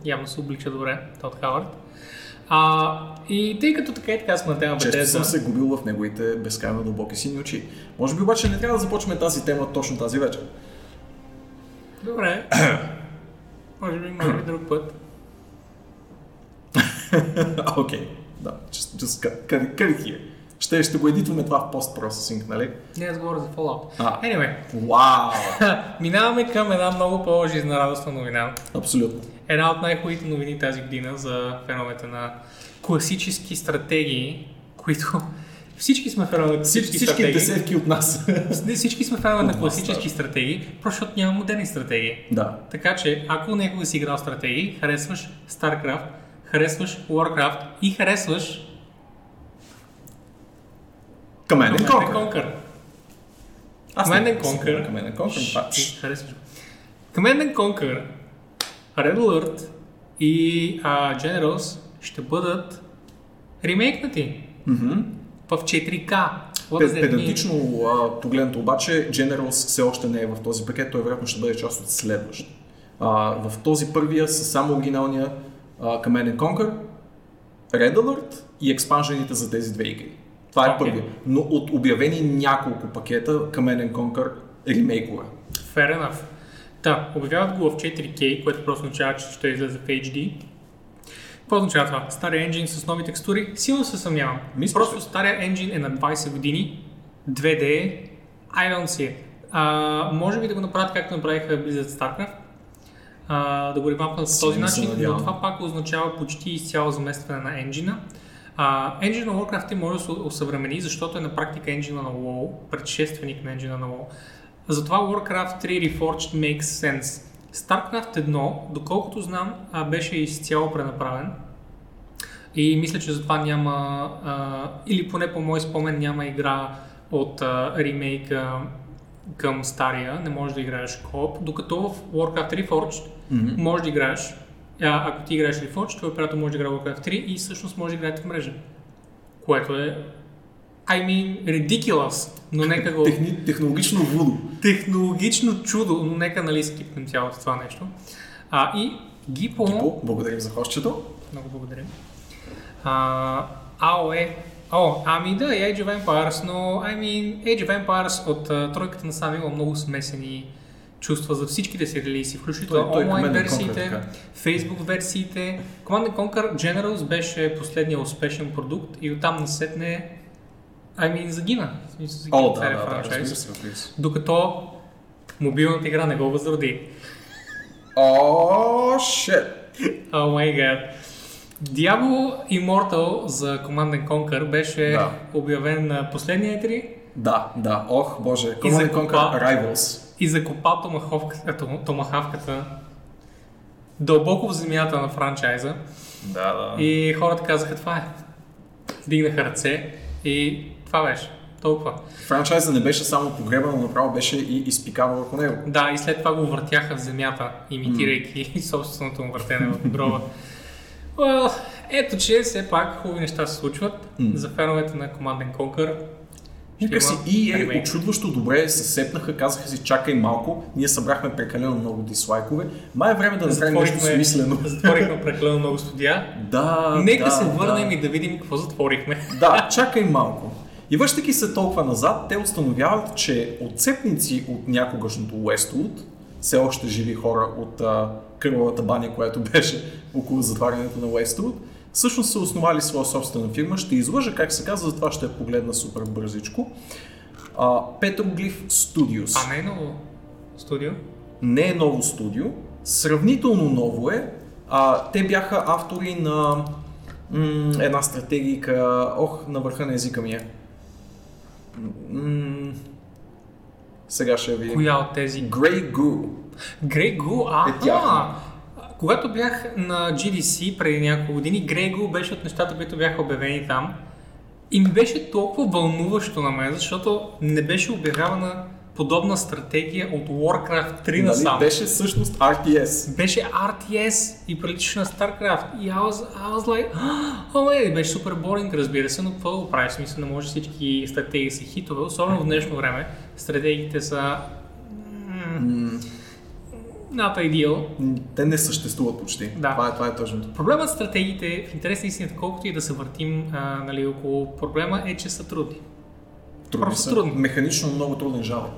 Явно се облича добре, Тод Хауърд. А, и тъй като така и така сме на тема Често съм Bethesda, се губил в неговите безкрайно дълбоки сини очи. Може би обаче не трябва да започваме тази тема точно тази вечер. добре. Може би, може би друг път. Окей, да. Just, just cut, cut, cut it here. Ще, ще го едитваме това в постпроцесинг, нали? Не, аз говоря за Fallout. А. Anyway, Вау! минаваме към една много по-жизнерадостна новина. Абсолютно. Една от най-хубавите новини тази година за феновете на класически стратегии, които всички сме фенове на Всички, всички стратегии. десетки от нас. Не, всички сме фенове на класически да. стратегии, просто няма модерни стратегии. да. Така че, ако някога си играл стратегии, харесваш StarCraft, харесваш Warcraft и харесваш Command and Conquer. Conquer. Аз Command and Conquer. Command and Conquer. харесваш. Command and Conquer, Red Alert и uh, Generals ще бъдат ремейкнати Мгм. в 4K. What Пе- does that mean? Педантично а, погледнато обаче, Generals все още не е в този пакет, той вероятно ще бъде част от следващ. А, в този първия са само оригиналния а, Command and Conquer, Red Alert и експанжените за тези две игри. Това е Окей. първия. Но от обявени няколко пакета Command and Conquer ремейкове. Fair enough. Да, обявяват го в 4K, което просто означава, че ще излезе в HD. Какво означава това? Стария енджин с нови текстури? Силно се съмнявам. Мисля, просто че- стария енджин е на 20 години, 2D, I don't see it. А, може би да го направят както направиха Blizzard StarCraft, а, да го ревампнат по този начин, но това пак означава почти изцяло заместване на енджина. А, енджина на Warcraft може да се осъвремени, защото е на практика енджина на WoW, предшественик на енджина на WoW. Затова Warcraft 3 Reforged makes sense. StarCraft 1, доколкото знам, беше изцяло пренаправен. И мисля, че затова няма, а, или поне по мой спомен, няма игра от а, ремейка към стария, не можеш да играеш кооп, докато в Warcraft Reforged Мгм. можеш да играеш, а, ако ти играеш Reforged, твой приятел може да играе Warcraft 3 и всъщност може да играете в мрежа. Което е I mean, ridiculous, но нека го... Техни, технологично вудо. Технологично чудо, но нека нали скипнем цялото това нещо. А, и Гипо... Кипо, благодарим за хощето. Много благодаря. А, AOE. О, ами да, и Age of Empires, но I mean, Age of Empires от а, тройката на сам има много смесени чувства за всичките си релизи, включително той онлайн версиите. Facebook версиите. Command and Conquer Generals беше последния успешен продукт и оттам насетне I mean, загина. Смисъл, загина О, да, да, да. Докато мобилната игра не го възроди. О, шет. О май гад. Diablo Immortal за Command and Conquer беше Да. обявен на последния E3 Да, да, ох, боже. Command. Conquer Rivals. и закопа томахавката, том- томахавката дълбоко в земята на франчайза Да, да. и хората казаха това е. Дигнаха ръце и това беше. Толкова. Франчайза не беше само погребан, но направо беше и изпикан върху него. Да, и след това го въртяха в земята, имитирайки собственото му въртене в гроба. Well, ето, че все пак хубави неща се случват М. за феновете на Command and Conquer. Нека си и е очудващо добре се сепнаха, казаха си чакай малко, ние събрахме прекалено много дислайкове, май е време да направим нещо смислено. затворихме прекалено много студия. Да, Нека да, се върнем да. и да видим какво затворихме. Да, чакай малко. И връщайки се толкова назад, те установяват, че отцепници от някогашното Westwood, все още живи хора от а, кървавата баня, която беше около затварянето на Westwood, всъщност са основали своя собствена фирма. Ще излъжа как се казва, затова ще я погледна супер бързичко. Petroglyph Studios. А не е ново студио? не е ново студио, сравнително ново е. А, те бяха автори на м- една стратегика, ох, на върха на езика ми е. М- сега ще ви... Коя от тези? Grey Goo. Grey Goo? А, Е тяхна. Когато бях на GDC преди няколко години, Goo беше от нещата, които бяха обявени там. И ми беше толкова вълнуващо на мен, защото не беше обявявана подобна стратегия от Warcraft 3 Нали? насам. Беше всъщност RTS. Беше RTS и приличаше на StarCraft. И I was, I was like, е, беше супер боринг, разбира се, но какво да го прави? В смисъл, не може всички стратегии са хитове, особено в днешно време. Стратегиите са м, not ideal. Те не съществуват почти. Да. Това, е, това е тъжното. Проблемът с стратегиите, в интерес на истината, колкото и да се въртим а, нали, около проблема, е, че са трудни. Трудни Просто са. трудно. Механично много труден жал.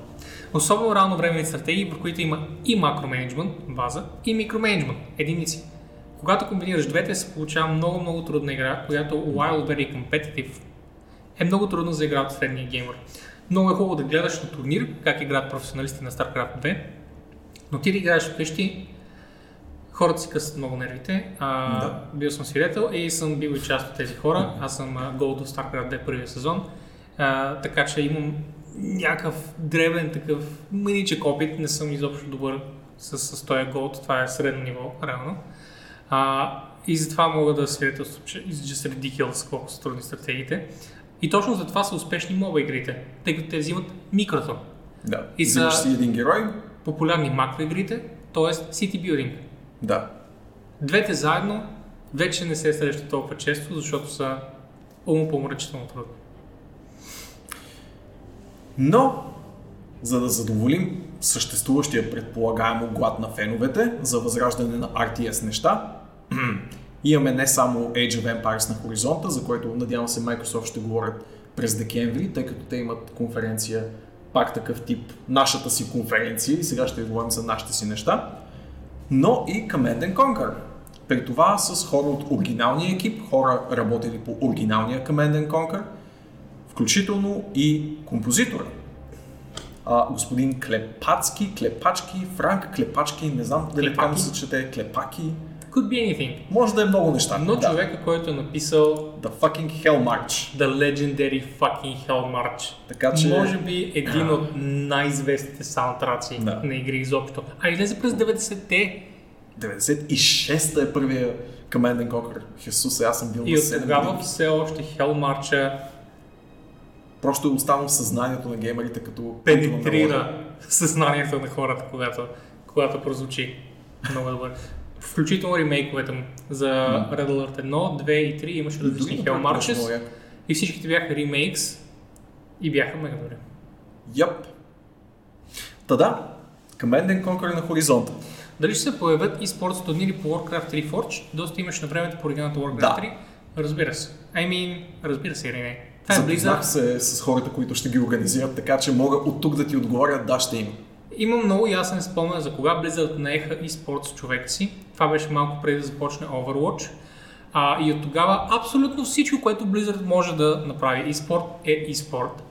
Особено рано времени стратегии, в които има и макроменеджмент, база, и микроменеджмент, единици. Когато комбинираш двете, се получава много, много трудна игра, която while very competitive, е много трудно за игра от средния геймер. Много е хубаво да гледаш на турнир, как играят професионалисти на StarCraft 2, но ти да играеш вкъщи, хората си късат много нервите. А, Да. Бил съм свидетел и съм бил и част от тези хора. Аз съм Gold of StarCraft 2 първия сезон. А, така че имам някакъв древен такъв мъничък опит. Не съм изобщо добър с, с този Gold. Това е средно ниво, реално. А, и затова мога да свидетелствам, че изглежда се ridiculous колко са трудни стратегиите. И точно за това са успешни моба игрите, тъй като те взимат микрото. Да. И за- си един герой. Популярни макро игрите, т.е. City Building. Да. Двете заедно вече не се срещат толкова често, защото са умопомрачително трудно. Но, за да задоволим съществуващия предполагаемо глад на феновете за възраждане на RTS неща, имаме не само Age of Empires на хоризонта, за което надявам се Microsoft ще говорят през декември, тъй като те имат конференция пак такъв тип, нашата си конференция и сега ще говорим за нашите си неща, но и Command and Conquer. При това с хора от оригиналния екип, хора работили по оригиналния Command and Conquer, включително и композитора. А, господин Клепацки, Клепачки, Франк Клепачки, не знам дали така му се чете, Клепаки. Could be anything. Може да е много неща. Но да. човека, който е написал The fucking Hell March. The Legendary fucking Hell March. Така че... Може би един от най-известните саундтраци Да. на игри изобщо. А излезе през 90-те 96-та е първия Command and Conquer. Хесус, аз съм бил и на от 7 тогава години. все още Hell March Просто е останал в съзнанието на геймерите като пенетрира съзнанието на хората, когато, когато прозвучи много добър. Включително ремейковете му за Red Alert 1, 2 и 3 имаше различни Hell Marches и всичките бяха ремейкс и бяха мега добри. Яп. Та да, Command and Conquer на хоризонта. Дали ще се появят и спорт турнири по Warcraft 3 Forge? Доста имаш на времето по оригиналната Warcraft Да. 3. Разбира се. I mean, разбира се или не. Това е Запознах се с хората, които ще ги организират, така че мога от тук да ти отговоря, да, ще има. Имам много ясен спомен за кога Blizzard наеха e-sport с човека си. Това беше малко преди да започне Overwatch. А, и от тогава абсолютно всичко, което Blizzard може да направи e-sport е e-sport.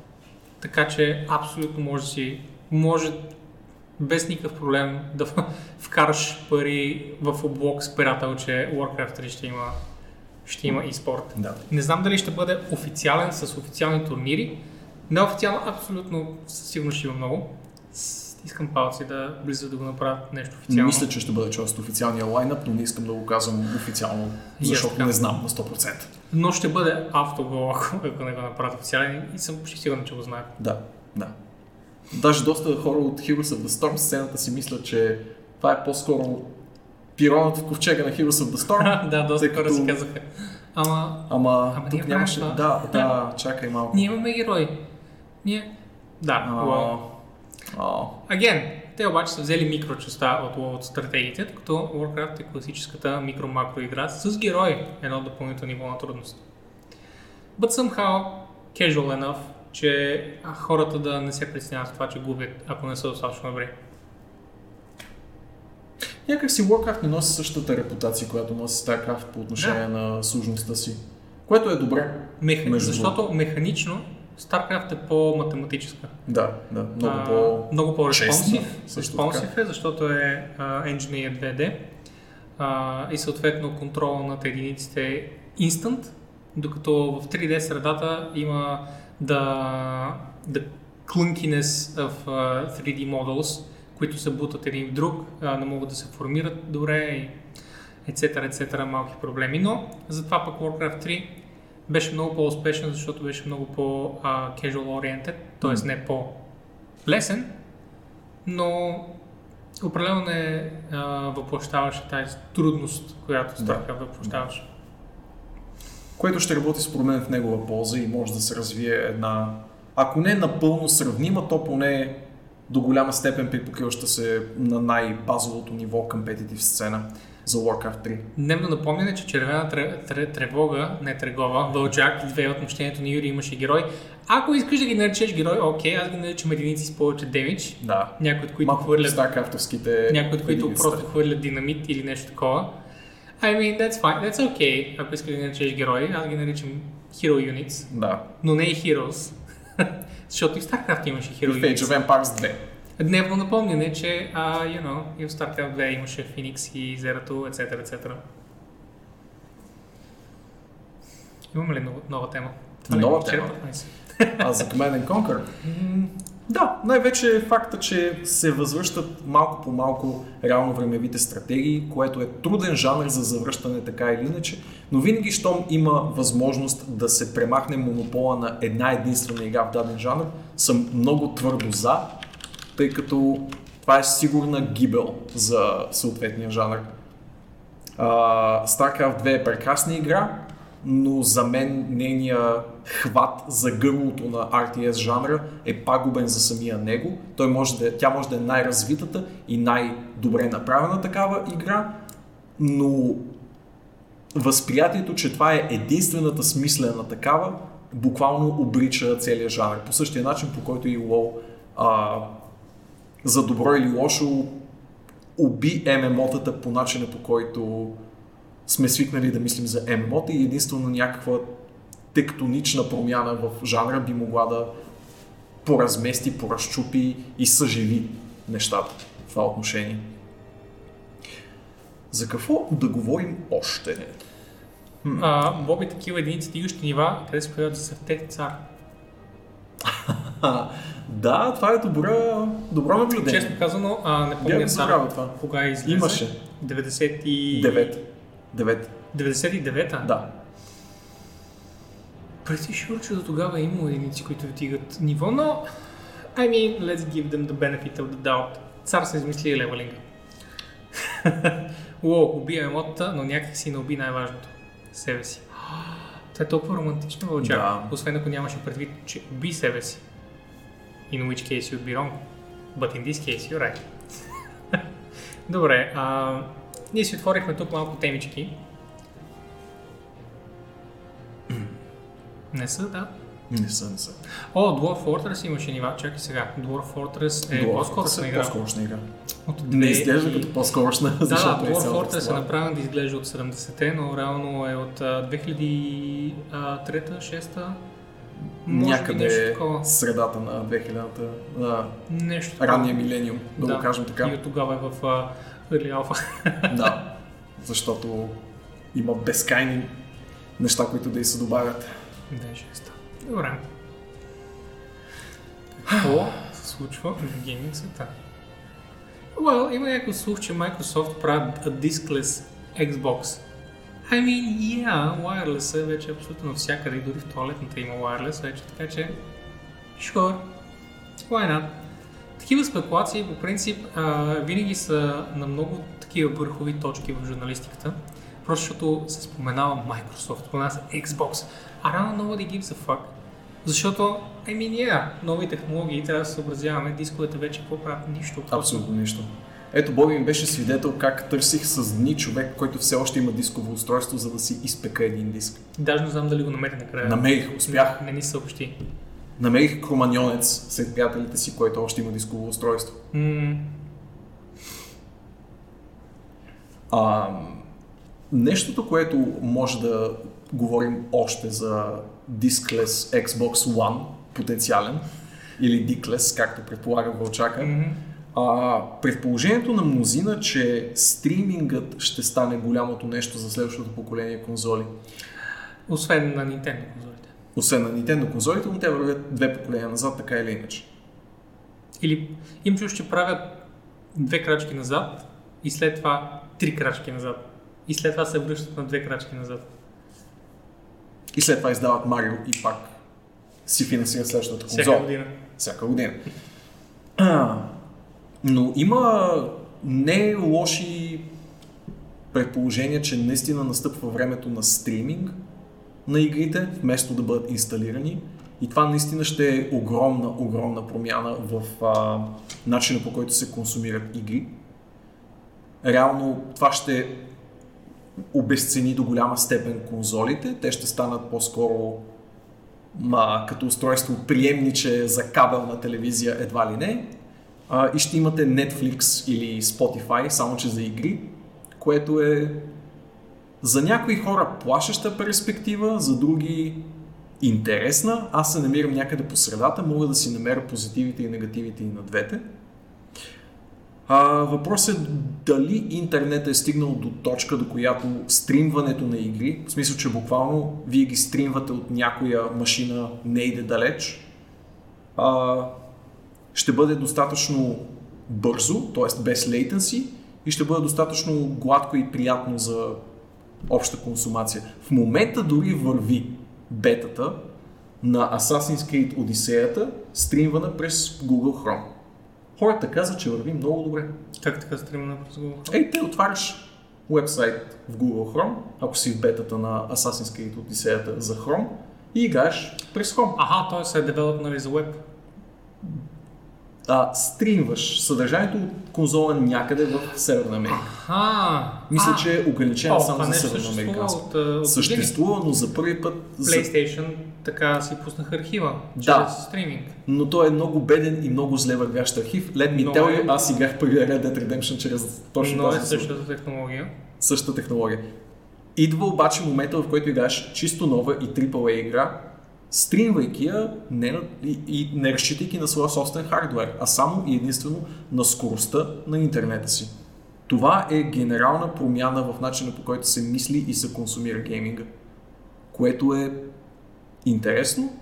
Така че абсолютно може да си, може без никакъв проблем да вкараш пари в облог с приятел, че Warcraft 3 ще има, ще има e-sport. Да. Не знам дали ще бъде официален с официални турнири. Неофициално абсолютно със сигурност ще има много. Искам палци да близо да го направят нещо официално. Мисля, че ще бъде част от официалния лайнап, но не искам да го казвам официално, защото така. не знам на 100%. Но ще бъде автогол, ако, ако не го направят официален и съм почти сигурен, че го знаят. Да, да. Даже доста хора от Heroes of the Storm сцената си мислят, че това е по-скоро пиронът в ковчега на Heroes of the Storm. да, доста хора като- си казаха. Ама, Ама, Ама тук нямаше... Да, да, чакай малко. ние имаме герои. Ние... Да, А, а, Again, те обаче са взели микрочаста от, от стратегиите, докато Warcraft е класическата микро-макро игра с герои, едно допълнително ниво на трудност. But somehow, casual enough, че хората да не се притесняват това, че губят, ако не са достатъчно добри. Някак си Warcraft не носи същата репутация, която носи StarCraft по отношение на сложността си. Което е добре. Меха... Между Защото механично StarCraft е по-математическа. Да, да, много А, по... много по-респонсив. Респонсив е, защото е а, engine е 2D а, и съответно контрола над единиците е instant, докато в 3D средата има the, the clunkiness of uh, 3D models, които се бутат един в друг, а, не могат да се формират добре и etc. etc. малки проблеми. Но затова пък Warcraft 3 беше много по-успешен, защото беше много по-casual oriented, т.е. не по-лесен, но определено не а, въплащаваше тази трудност, която Да. StarCraft въплащаваше. Което ще работи според мен в негова полза и може да се развие една, ако не напълно сравнима, то поне до голяма степен припокриваща се на най-базовото ниво компетитив сцена за Warcraft 3. Дневно напомняне, че червена тре, тре, тревога, не трегова, Вълчак, две от мъщението на Юри имаше герой. Ако искаш да ги наречеш герой, окей, аз ги наричам единици с повече демидж. Да. Някои от които Малко хвърлят StarCraft-овските някои от които просто хвърлят динамит или нещо такова. I mean, that's fine, that's okay, ако искаш да ги наречеш герои, аз ги наричам Hero Units, Да. но не и Heroes. Защото и в StarCraft имаше И Hero в Age Units. of Empires 2. Дневно напомняне, че, а, you know, и в StarCraft 2 имаше Phoenix и Zeratul, etc., etc. Имаме ли нова, нова тема? Това Нова е? тема? А за Command and Conquer? Да, най-вече е факта, че се възвръщат малко по малко реално времевите стратегии, което е труден жанр за завръщане така или иначе, но винаги, щом има възможност да се премахне монопола на една единствена игра в даден жанр, съм много твърдо за, тъй като това е сигурна гибел за съответния жанр. А, StarCraft 2 е прекрасна игра, но за мен нейния хват за гърлото на RTS жанра е пагубен за самия него. Той може да, тя може да е най-развитата и най-добре направена такава игра, но възприятието, че това е единствената смислена такава, буквално обрича целият жанр. По същия начин, по който и WoW а, за добро или лошо уби ММО-тата по начина по който сме свикнали да мислим за ММО-та и единствено някаква тектонична промяна в жанра би могла да поразмести, поразчупи и съживи нещата в това отношение. За какво да говорим още? А, Боби, такива единици стигащи нива, къде се появяват за Севтех цар. да, това е добро, добро наблюдение. Честно казано, а, не помня цар това. кога излезе. Имаше. 90 и... 9. 9. 99-та? Да. Прети sure, че до тогава е имало единици, които вдигат ниво, но I mean, let's give them the benefit of the doubt. Цар са измислили левелинга. Уо, убия емотата, но някак си не уби най-важното. Себе си. Това е толкова романтично, Вълчак. Да. Освен ако нямаше предвид, че уби себе си. In which case you'd be wrong. But in this case you're right. Добре, а, ние си отворихме тук малко темички. Не са, да. Не са, не са. О, Dwarf Fortress имаше нива. Чакай сега. Dwarf Fortress е Dwarf по-скорошна е игра. По-скорошна игра. От Не изглежда като по-скорошна, Да, да, защото е Dwarf цялата Fortress е направен да изглежда от 70-те, но реално е от а, 2003-та, 6-та. Може нещо Някъде такова. средата на 2000-та, на Нещо такова. ранния милениум, да, го кажем така. И от тогава е в Early Alpha. Да, защото има безкрайни неща, които да й се добавят. Да, е шеста. Добре. Какво се случва в гейминг света? Well, има някакъв слух, че Microsoft правят diskless Xbox. I mean, yeah, wireless е вече абсолютно навсякъде, дори в туалетната има wireless вече, така че sure, why not? Такива спекулации по принцип винаги са на много такива върхови точки в журналистиката, просто защото се споменава Microsoft, споменава се Xbox, а рано nobody gives a fuck, защото, I mean, yeah, нови технологии, трябва да се съобразяваме, дисковете вече какво правят? Нищо. Абсолютно нищо. Ето, Боби ми беше свидетел как търсих с дни човек, който все още има дисково устройство, за да си изпека един диск. Даже не знам дали го намери накрая. Намерих, успях. Не, не ни съобщи. Намерих кроманьонец сред приятелите си, който още има дисково устройство. М- А, нещото, което може да говорим още за Diskless Xbox One, потенциален, или Dickless, както предполага Вълчака, м- а, предположението на мнозина, че стримингът ще стане голямото нещо за следващото поколение конзоли. Освен на Nintendo конзолите. Освен на Nintendo конзолите, но те вървят две поколения назад, така или иначе. Или им чуш, че правят две крачки назад и след това три крачки назад. И след това се връщат на две крачки назад. И след това издават Марио и пак си финансират следващата конзола. Всяка година. Всяка година. Но има не лоши предположения, че наистина настъпва времето на стриминг на игрите, вместо да бъдат инсталирани. И това наистина ще е огромна, огромна промяна в а, начина по който се консумират игри. Реално това ще обесцени до голяма степен конзолите. Те ще станат по-скоро ма, като устройство приемниче за кабелна телевизия едва ли не. А, и ще имате Netflix или Spotify, само че за игри, което е за някои хора плашеща перспектива, за други интересна. Аз се намирам някъде по средата, мога да си намеря позитивите и негативите и на двете. А, въпросът е дали интернет е стигнал до точка, до която стримването на игри, в смисъл, че буквално вие ги стримвате от някоя машина, не иде далеч, а, ще бъде достатъчно бързо, т.е. без latency и ще бъде достатъчно гладко и приятно за обща консумация. В момента дори върви бетата на Assassin's Creed Odyssey, стримвана през Google Chrome. Хората казват, че върви много добре. Как така стримна през Google? Ей, те отваряш вебсайт в Google Chrome, ако си в бетата на Assassin's Creed Odyssey за Chrome и играеш през Chrome. Аха, се е девелопнали за веб. А, стримваш съдържанието от конзола някъде в Северна Америка. Аха. Мисля, а, че е ограничено само за Северна съществува години. Съществува, но за първи път PlayStation така си пуснаха архива. Да. Чрез стриминг. но той е много беден и много зле вървящ архив. Let me Но tell е- you, аз играх първия Red Dead Redemption чрез точно Но е тази същата технология. същата технология. Идва обаче момента, в който играеш чисто нова и AAA игра, стримвайки я не на, и, и не разчитайки на своя собствен хардвер, а само и единствено на скоростта на интернета си. Това е генерална промяна в начина по който се мисли и се консумира гейминга, което е интересно,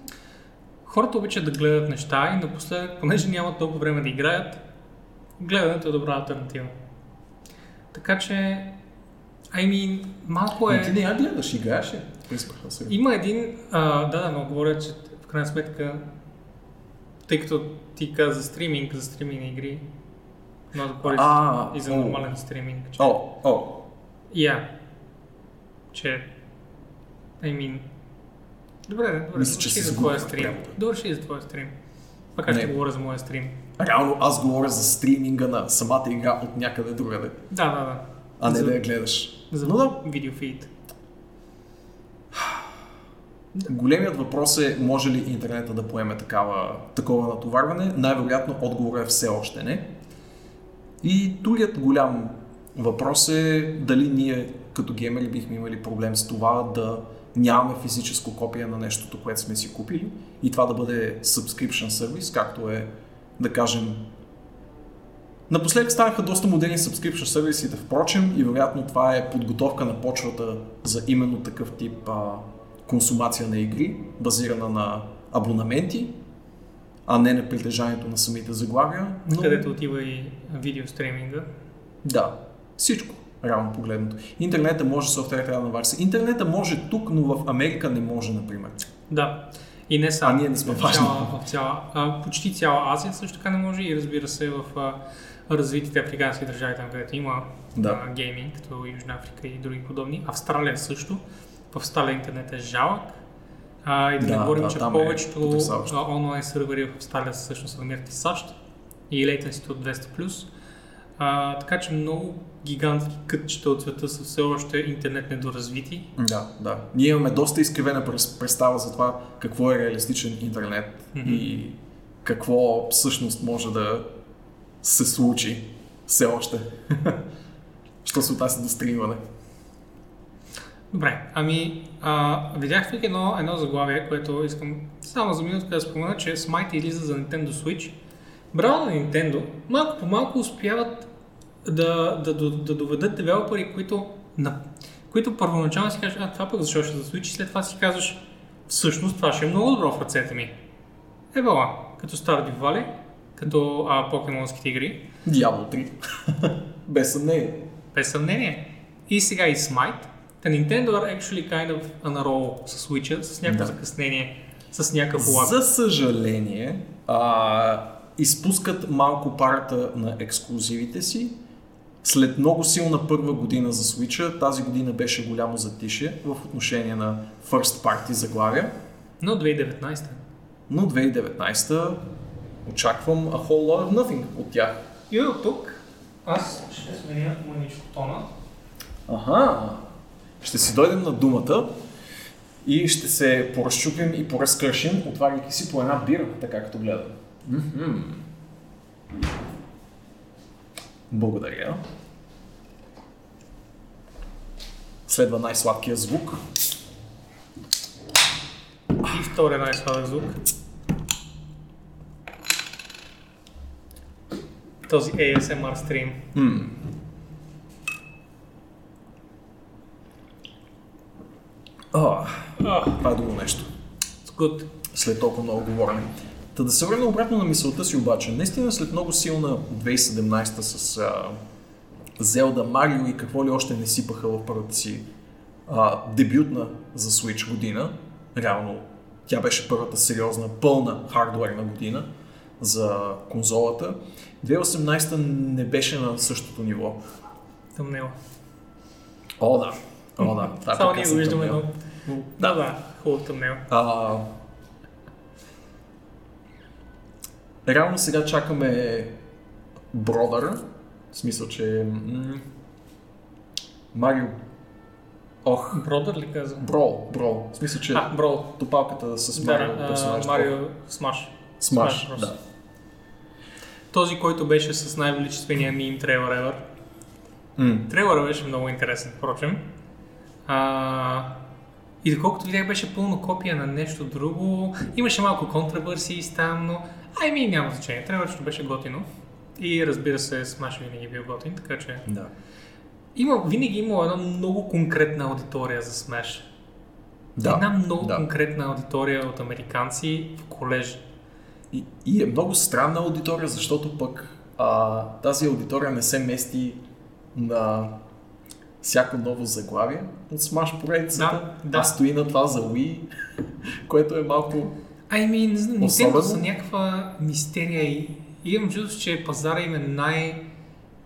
Хората обичат да гледат неща и напоследък, понеже нямат толкова време да играят, гледането е добра альтернатива. Така че, I mean, малко но ти е... не я гледаш, играеш се. Има един... А, да, да, но говоря, че в крайна сметка, тъй като ти каза за стриминг, за стриминг игри, но да говориш и за нормален стриминг. Че, О, о, Я. Че... I mean... Добре, добре, Мисля, че се за твоя стрим. превода. Довърши за твоя стрим. Аз ще говоря за моя стрим. реално аз говоря за стриминга на самата игра от някъде другаде, Да, да, да. а не За- да я гледаш. За Но да, видеофид. Големият въпрос е, може ли интернета да поеме такава, такова натоварване? Най-вероятно отговорът е все още не. И другият голям въпрос е дали ние като геймери бихме имали проблем с това да нямаме физическо копие на нещото, което сме си купили и това да бъде subscription сервис, както е, да кажем, Напоследък станаха доста модерни subscription сервисите, впрочем, и вероятно това е подготовка на почвата за именно такъв тип а, консумация на игри, базирана на абонаменти, а не на притежанието на самите заглавия. Но... Където отива и видео стриминга. Да, всичко, реално погледнато. Интернета може, софтуер трябва да наварси. Интернета може тук, но в Америка не може, например. Да. И не само. А ние не сме в цяла, в цяла, а, почти цяла Азия също така не може и разбира се в а, развитите африкански държави, там където има Да. а, гейминг, като Южна Африка и други подобни. Австралия също. В Австралия интернет е жалък. А, и да, Да, не говорим, да, че е повечето а, онлайн сървъри в Австралия всъщност се намират в САЩ и лейтенсито от 200+. А, така че много гигантски кътчета от света са все още интернет недоразвити. Да, да. Ние имаме доста изкривена представа за това какво е реалистичен интернет Мгм. и какво всъщност може да се случи все още. Що се отнася до стримване. Добре, ами а, видях тук едно, едно заглавие, което искам само за минутка да спомена, че Smite излиза за Nintendo Switch. Браво на Nintendo, малко по малко успяват да, да, да, да доведат девелопери, които, на, които първоначално си кажат, а това пък защо ще за Switch и след това си казваш, всъщност това ще е много добро в ръцете ми. Ебала, като Stardew Valley, като а, покемонските игри, Diablo 3. Без съмнение. без съмнение. И сега и Smite. The Nintendo are actually kind of on a roll с Switch, с някакво Да. закъснение, с някакъв лак. За съжаление, а, изпускат малко парата на ексклюзивите си. След много силна първа година за Switch, тази година беше голямо затишие в отношение на First Party заглавия. Но 2019. Но 2019 очаквам a whole lot of nothing от тях. И от тук аз ще сменя мъничко тона. Аха. Ще си дойдем на думата и ще се поразчупим и поразкършим, отваряйки си по една бира, така като гледам. Мгм. Благодаря. Следва най-сладкия звук. И втория най-сладък звук. Този ASMR стрим. М. А, Ah, това е друго нещо. good. след толкова много говорене. Та да се върнем обратно на мисълта си обаче. Наистина след много силна 2017 с а, Зелда, Марио и какво ли още не сипаха в първата си а, дебютна за Switch година. Реално тя беше първата сериозна, пълна хардуерна година за конзолата. 2018 не беше на същото ниво. Тъмнела. О, да. О, да. Е Само ние го виждаме, тъмнел. но... Да, да, хубав тъмнел. А, реално сега чакаме Бродър. В смисъл, че... м- Марио... Ох, Бродър ли каза? Бро, Бро. В смисъл, че А, Бро. топалката с Да, Марио а, персонаж. Марио Смаш. Смаш, да. Този, който беше с най-величествения мим трейлър ever. М. Трейлъра беше много интересен, впрочем. А, и доколкото видях, беше пълно копия на нещо друго. Имаше малко контравърсии там, но ай ми няма значение. Трейлърчето беше готино. И разбира се, Смаш винаги е бил готин, така че... Да. Има, винаги има една много конкретна аудитория за Smash. Да. Една много да. конкретна аудитория от американци в колеж. И, и е много странна аудитория, защото пък а, тази аудитория не се мести на всяко ново заглавие от Smash поредицата, Да, да. а стои на това за Wii, което е малко... Ай ми, не знам? Nintendo са някаква мистерия и и имам чувство, че пазара им е най...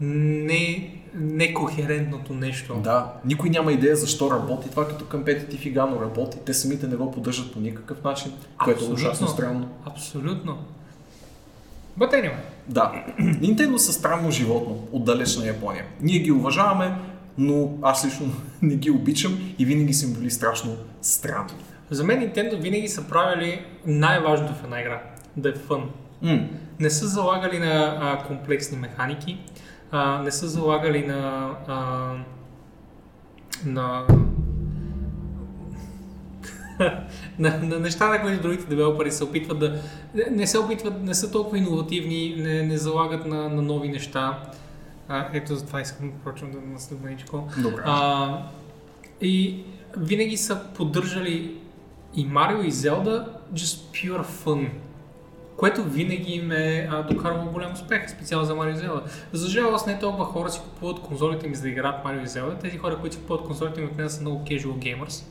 Не, некохерентното нещо. Да, никой няма идея защо работи това като компетитив игра, но работи. Те самите не го поддържат по никакъв начин, което е ужасно странно. Абсолютно. But anyway. Да, Nintendo са странно животно от далечна Япония. Ние ги уважаваме, но аз лично не ги обичам и винаги са им били страшно странни. За мен Nintendo винаги са правили най-важното в една игра. Да е фън. М, Не са залагали на а, комплексни механики, а, не са залагали на, а, на, на, на неща, на които другите девелопери се опитват да... Не се опитват, не са толкова иновативни, не, не залагат на, на нови неща. А, ето за това искам, впрочем, да наследя маничко. Добре. А, и винаги са поддържали и Марио и Зелда just pure fun. Което винаги им е а, докарвало голям успех, специално за Марио и Зелда. За жалост не толкова хора си купуват конзолите ми за да играят Марио и Зелда. Тези хора, които си купуват конзолите ми, обикновено са много casual gamers.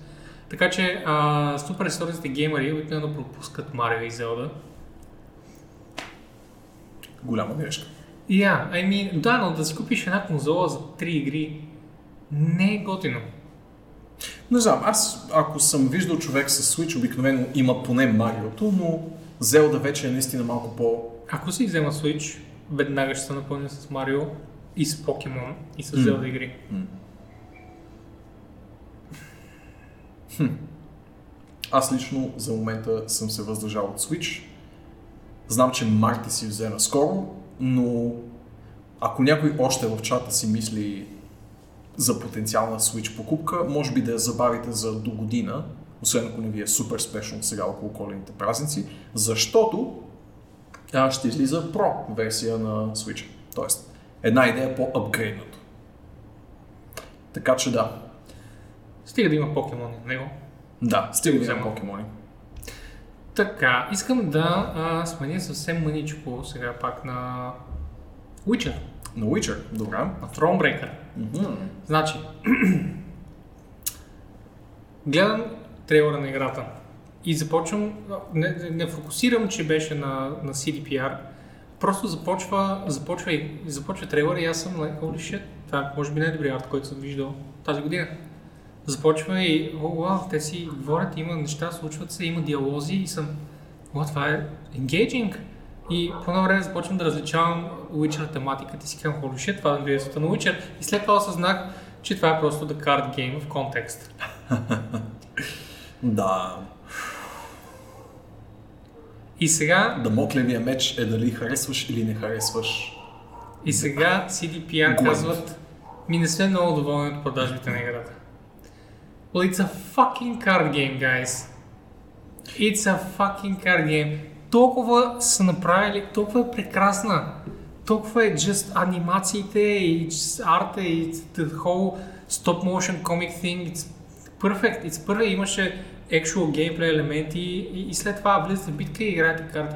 Така че а, супер сериозните геймери обикновено пропускат Марио и Зелда. Голяма грешка. Yeah, I mean, да, но да си купиш една конзола за 3 игри не е готино. Не знам, аз ако съм виждал човек с Switch, обикновено има поне Мариото, но Зелда вече е наистина малко по... Ако си взема Switch, веднага ще се напълня с Марио и с Покемон и с М. Zelda игри. Аз лично за момента съм се въздържал от Switch. Знам, че Марти си взе наскоро, но ако някой още в чата си мисли за потенциална Switch покупка, може би да я забавите за до година, освен ако не ви е супер спешно сега около коледните празници, защото а, ще излиза Pro версия на Switch. Тоест, една идея по-апгрейднато. Така че да, Стига да има покемони в него. да, стига да има покемони. Така, искам да а, сменя съвсем мъничко сега пак на Witcher, На Witcher, добре. на Thronebreaker. Мгм. Значи, гледам трейлера на играта и започвам, не, не- фокусирам, че беше на, на CDPR, просто започва, започва, започва трейлера и аз съм like, holy shit, това може би най-добрият арт, който съм виждал тази година. Започва и, о, вау, те си говорят, има неща, случват се, има диалози и съм, о, това е engaging. И по едно време започвам да различавам Witcher тематиката и си казвам, holy shit, това е нагледството на Witcher. И след това осъзнах, че това е просто the card game в контекст. Да. И сега, Дамоклевия меч е дали харесваш или не харесваш. и сега CDPR Главно. казват, ми не сме много доволни от продажбите на играта. Well, it's a fucking card game, guys. It's a fucking card game. Толкова са направили, толкова е прекрасна. Толкова е just анимациите и just арта и the whole stop motion comic thing. It's perfect. It's perfect. Имаше actual gameplay елементи и, и след това влизате в битка и играете карти.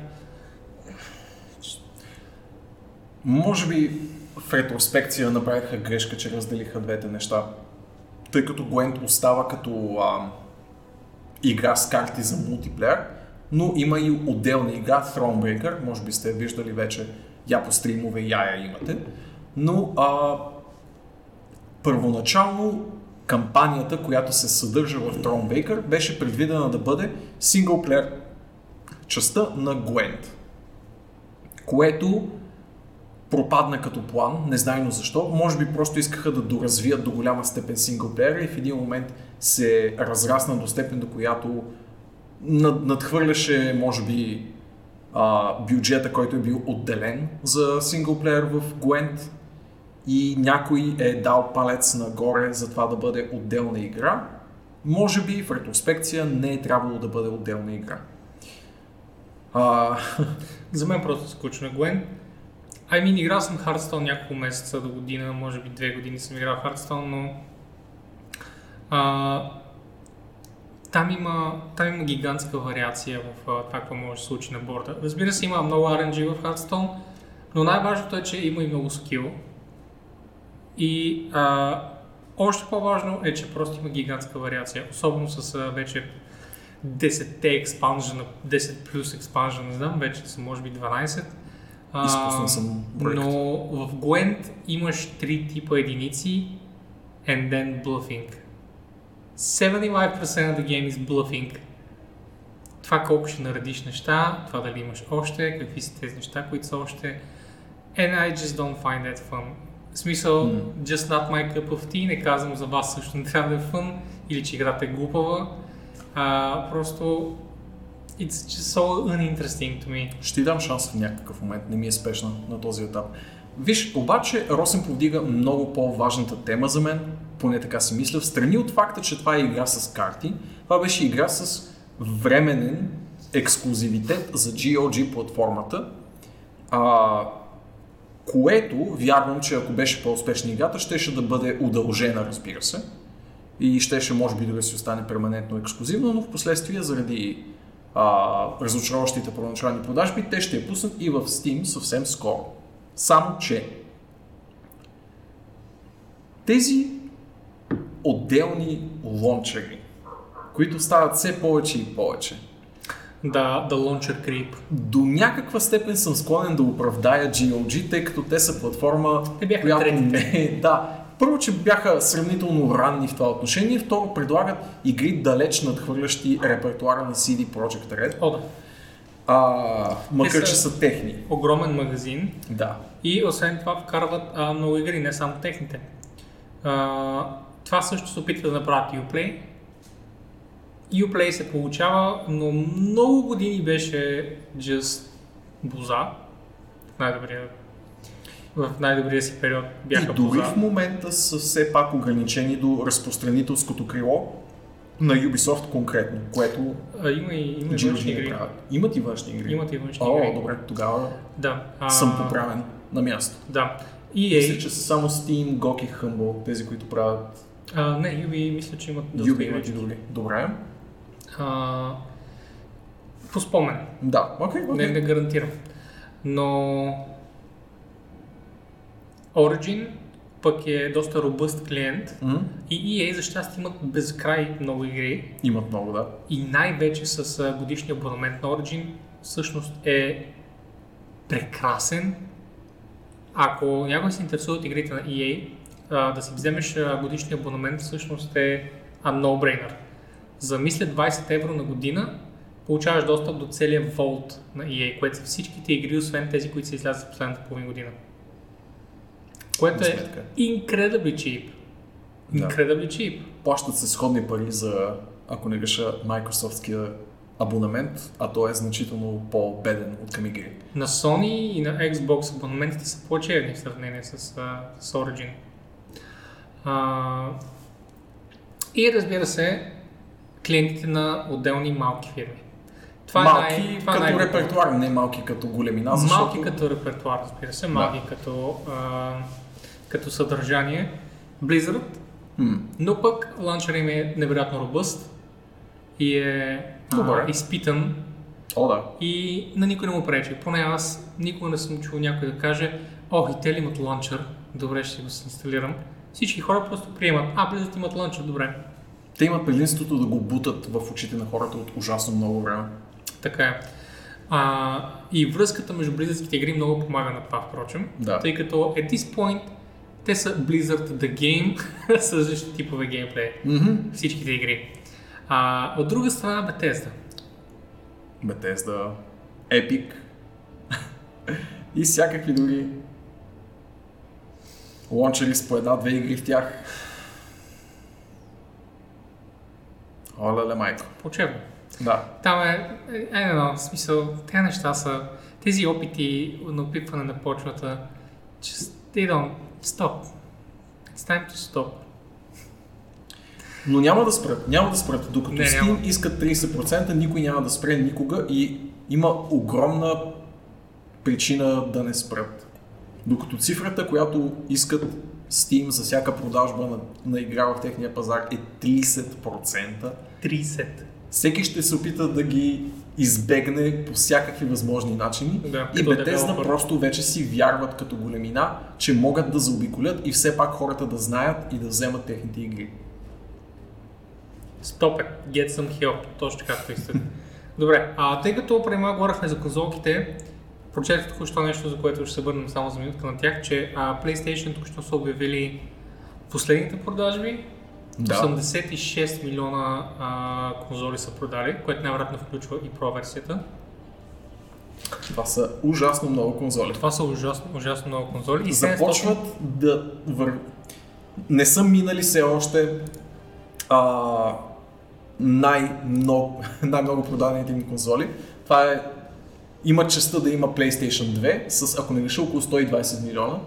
Може би в ретроспекция направиха грешка, че разделиха двете неща. Тъй като Gwent остава като а, игра с карти за мултиплеер, но има и отделна игра, Thronebreaker, може би сте виждали вече, я по стримове, я я имате. Но а, първоначално кампанията, която се съдържа в Thronebreaker, беше предвидена да бъде синглплеер частта на Gwent. Което пропадна като план, незнайно защо. Може би просто искаха да доразвият до голяма степен синглплеера и в един момент се разрасна до степен, до която над, надхвърляше, може би, бюджета, който е бил отделен за синглплеер в Gwent и някой е дал палец нагоре за това да бъде отделна игра. Може би в ретроспекция не е трябвало да бъде отделна игра. А... За мен просто скучно. Гуен, I mean, играл съм Hearthstone няколко месеца до година, може би две години съм играл Hearthstone, но а, там, има, там има гигантска вариация в а, това, какво може да се случи на борда. Разбира се, има много RNG в Hearthstone, но най-важното е, че има и много скил. И а, още по-важно е, че просто има гигантска вариация, особено с а, вече 10-те експанжена, 10 плюс експанжен, не знам, вече са може би 12. Изпуснал съм проект. Но в Gwent имаш три типа единици and then bluffing. 75% of the game is bluffing. Това колко ще наредиш неща, това дали имаш още, какви са тези неща, които са още. And I just don't find that fun. В смисъл, Mm. just not my cup of tea, не казвам за вас също не трябва да е фън, или че играта е глупава. А, просто it's just so uninteresting to me. Ще ти дам шанс в някакъв момент, не ми е спешна на този етап. Виж, обаче Росен повдига много по-важната тема за мен, поне така си мисля, в страни от факта, че това е игра с карти, това беше игра с временен ексклюзивитет за GOG платформата, а, което вярвам, че ако беше по-успешна играта, щеше да бъде удължена, разбира се, и щеше може би да си остане перманентно ексклюзивно, но в последствие заради а, разочароващите първоначални продажби, те ще я пуснат и в Steam съвсем скоро. Само, че тези отделни лончери, които стават все повече и повече, Да, the launcher creep. до някаква степен съм склонен да оправдая GOG, тъй като те са платформа, Те бяха която третите. не е... Да, първо, че бяха сравнително ранни в това отношение, второ, предлагат игри далеч надхвърлящи репертуара на CD Projekt Red, О, да. а, макар Те че са- са техни. Огромен магазин Да. и освен това вкарват а, много игри, не само техните. А, това също се опитва да направят Uplay. Uplay се получава, но много години беше just боза. Най-добрия, в най-добрия си период бяха и дори боза. в момента са все пак ограничени до разпространителското крило на Ubisoft конкретно, което А, има и, има и външни игри. правят. Имат и външни игри. Имат и външни О, игри. добре, тогава Да. А, съм поправен на място. Да. Мисля, EA, че са само Steam, GOG и Humble, тези, които правят а, не, Ubi мисля, че имат Юби имат и други. Добре. А, по спомен. Да, окей, Не, окей. не гарантирам. Но Origin пък е доста робъст клиент М, и EA за щастие имат безкрай много игри Имат много, да. и най-вече с годишния абонамент на Origin всъщност е прекрасен. Ако някой се интересува от игрите на EA, да си вземеш годишния абонамент всъщност е а, no-brainer. За мисля 20 евро на година получаваш достъп до целия Vault на EA, което са всичките игри, освен тези, които са излязат в последната половин година. Което е incredibly cheap. Да. Incredibly cheap. Плащат се сходни пари за, ако не греша, Microsoftския абонамент, а той е значително по-беден от към игри. На Sony и на Xbox абонаментите са плачевни в сравнение с, с Origin. А, и разбира се, клиентите на отделни малки фирми. Това малки е най- това е като най-доброто. репертуар, не малки като големина, защото... Малки като репертуар, разбира се, малки като, а, като съдържание. Blizzard, М, но пък ланчера им е невероятно робъст и е Добре. а, изпитан О, да. и на никой не му пречи. Поне аз никога не съм чул някой да каже, о, и те ли имат ланчер? Добре, ще си го инсталирам. Всички хора просто приемат, а, Blizzard имат ланчер, добре. Те имат предимството да го бутат в очите на хората от ужасно много време. Така е. А, и връзката между близъцките игри много помага на това, впрочем. Да. Тъй като at this point те са Blizzard The Game с различни типове геймплей. Mm-hmm. Всичките игри. А, от друга страна Bethesda. Bethesda, Epic и всякакви други лончери с по една-две игри в тях. Оле, майко. Почебно. Да. Там е, е, е, в смисъл, тези неща са, тези опити на опитване на почвата, they don't stop. It's time to stop. Но няма да спрат, няма да спрат. Докато Не, Steam няма. искат 30%, никой няма да спре никога и има огромна причина да не спрат. Докато цифрата, която искат Steam за всяка продажба на, на игра в техния пазар е 30%, 30. всеки ще се опита да ги избегне по всякакви възможни начини. Да, и Bethesda девелопър. просто вече си вярват като големина, че могат да заобиколят и все пак хората да знаят и да вземат техните игри. Stop it. Get some help. Точно както искате. Добре, а тъй като преди малко говорихме за конзолките, прочетох току-що нещо, за което ще се върнем само за минутка на тях, че а, PlayStation току-що са обявили последните продажби. Да. 86 милиона а, конзоли са продали, което най-вероятно включва и Pro версията. Това са ужасно много конзоли. Това са ужасно, ужасно много конзоли. И 700 Започват да вър... Не са минали все още а, най-много, най-много продадените им конзоли. Това е има честа да има PlayStation 2 с, ако не греша, около 120 милиона,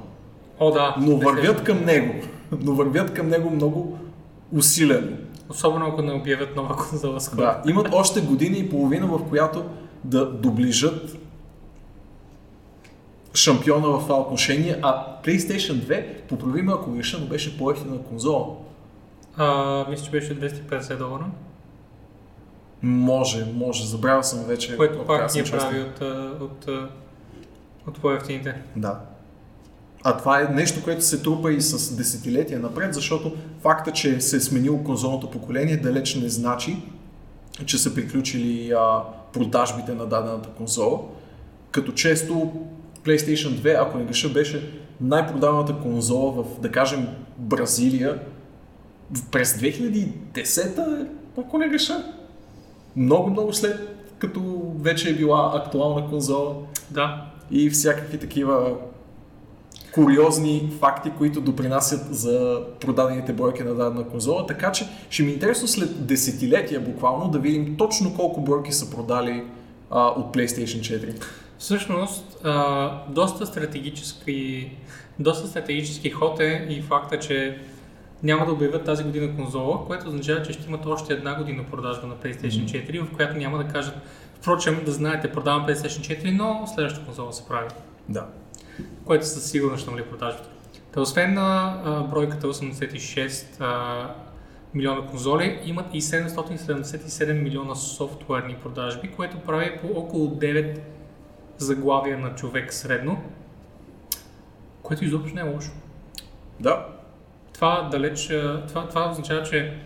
О, да. но вървят към него. Но вървят към него много усилено. Особено ако не обявят нова конзола скоро. Да, имат още година и половина, в която да доближат шампиона в това отношение, а PlayStation 2, поправи ме ако греша, но беше по-ефтина конзола. А, мисля, че беше 250 долара, Може, може, забравял съм вече. което пак ни съм прави от, от, а, от по-ефтините. Да. А това е нещо, което се трупа и с десетилетия напред, защото факта, че се е сменило конзолното поколение, далеч не значи, че са приключили а, продажбите на дадената конзола. Като често PlayStation 2, ако не греша, беше най-продаваната конзола в, да кажем, Бразилия през 2010, ако не греша. Много, много след като вече е била актуална конзола Да, и всякакви такива куриозни факти, които допринасят за продадените бройки на дадена конзола. Така че ще ми е интересно след десетилетия буквално да видим точно колко бройки са продали а, от PlayStation 4. Всъщност, а, доста стратегически, доста стратегически ход е и факта, че няма да обявят тази година конзола, което означава, че ще имат още една година продажба на PlayStation 4, в която няма да кажат, впрочем, да знаете, продавам PlayStation 4, но следващата конзола се прави, Да. Което със сигурност ще намали продажбите. Та освен на а, бройката 86 а, милиона конзоли, имат и 777 милиона софтуерни продажби, което прави по около 9 заглавия на човек средно, което изобщо не е лошо. Да. Това далеч, това, това означава, че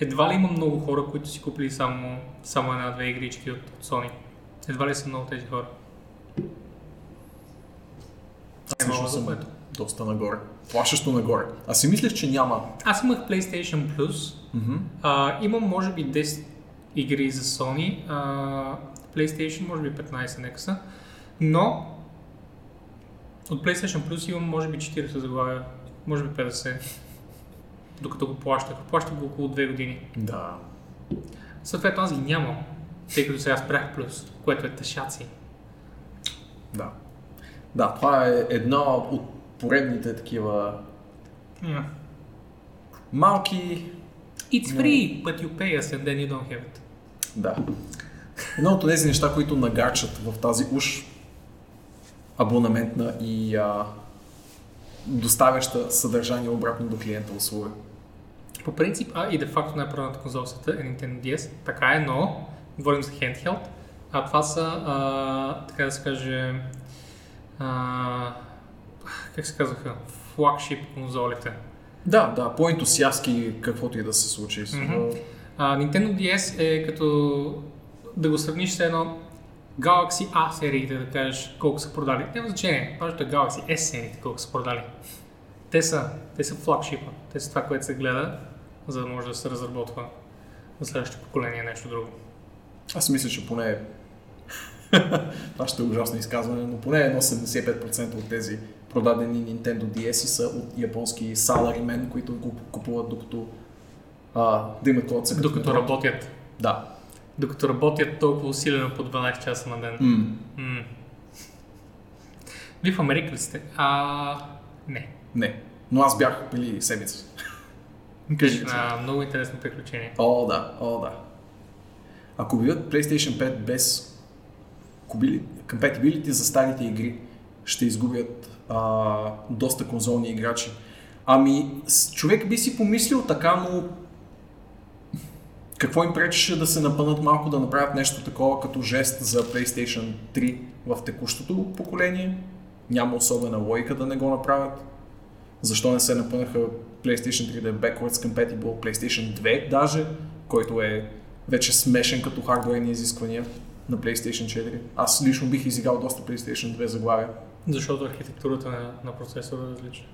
едва ли има много хора, които си купили само, само една-две игрички от, от Sony. Едва ли са много тези хора. Аз Е, лично малко съм което. доста нагоре. Плашещо нагоре. Аз си мислех, че няма. Аз имах PlayStation Plus, Мгм. А, имам може би 10 игри за Sony, а, PlayStation може би 15 нека са, но от PlayStation Plus имам може би 40 заглавия, може би 50, докато го плащах. Плащах го около 2 години. Да. Съответно аз ги нямам, тъй като сега спрях Plus, което е тъшаци. Да. Да, това е една от поредните такива Yeah. малки It's free, but you pay us and then you don't have it. Да. Едно от тези неща, които нагачат в тази уж абонаментна и а, доставяща съдържание обратно до клиента услуга. По принцип, а и де факто най-правилната света е Nintendo DS, така е, но говорим за handheld, а това са, а, така да се каже, а, как се казваха, флагшип конзолите. Да, да, по-ентусиастки каквото и да се случи. Мгм. А, Nintendo DS е като да го сравниш с едно Galaxy A сериите, да кажеш колко са продали. Няма значение, важното е Galaxy S сериите колко са продали. Те са, те са флагшипа. Те са това, което се гледа, за да може да се разработва за следващото поколение нещо друго. Аз мисля, че поне това ще е ужасно изказване, но поне едно 75% от тези продадени Nintendo DS са от японски salarymen, които го купуват докато а, да имат се Докато работят. Да. Докато работят толкова усилено по 12 часа на ден. М. М. Вие в Америка ли сте? А, не. Не. Но аз бях преди седмица. Кажи. Много интересно приключение. О, да, о, да. Ако бидат PlayStation 5 без compatibility за старите игри, ще изгубят а, доста конзолни играчи. Ами, човек би си помислил така, но какво им пречеше да се напънат малко да направят нещо такова като жест за PlayStation 3 в текущото поколение? Няма особена логика да не го направят. Защо не се напънаха PlayStation 3 да е backwards compatible, PlayStation 2 даже, който е вече смешен като хардуерни изисквания на PlayStation 4. Аз лично бих изиграл доста PlayStation 2 заглавия. Защото архитектурата на, на процесора е различна.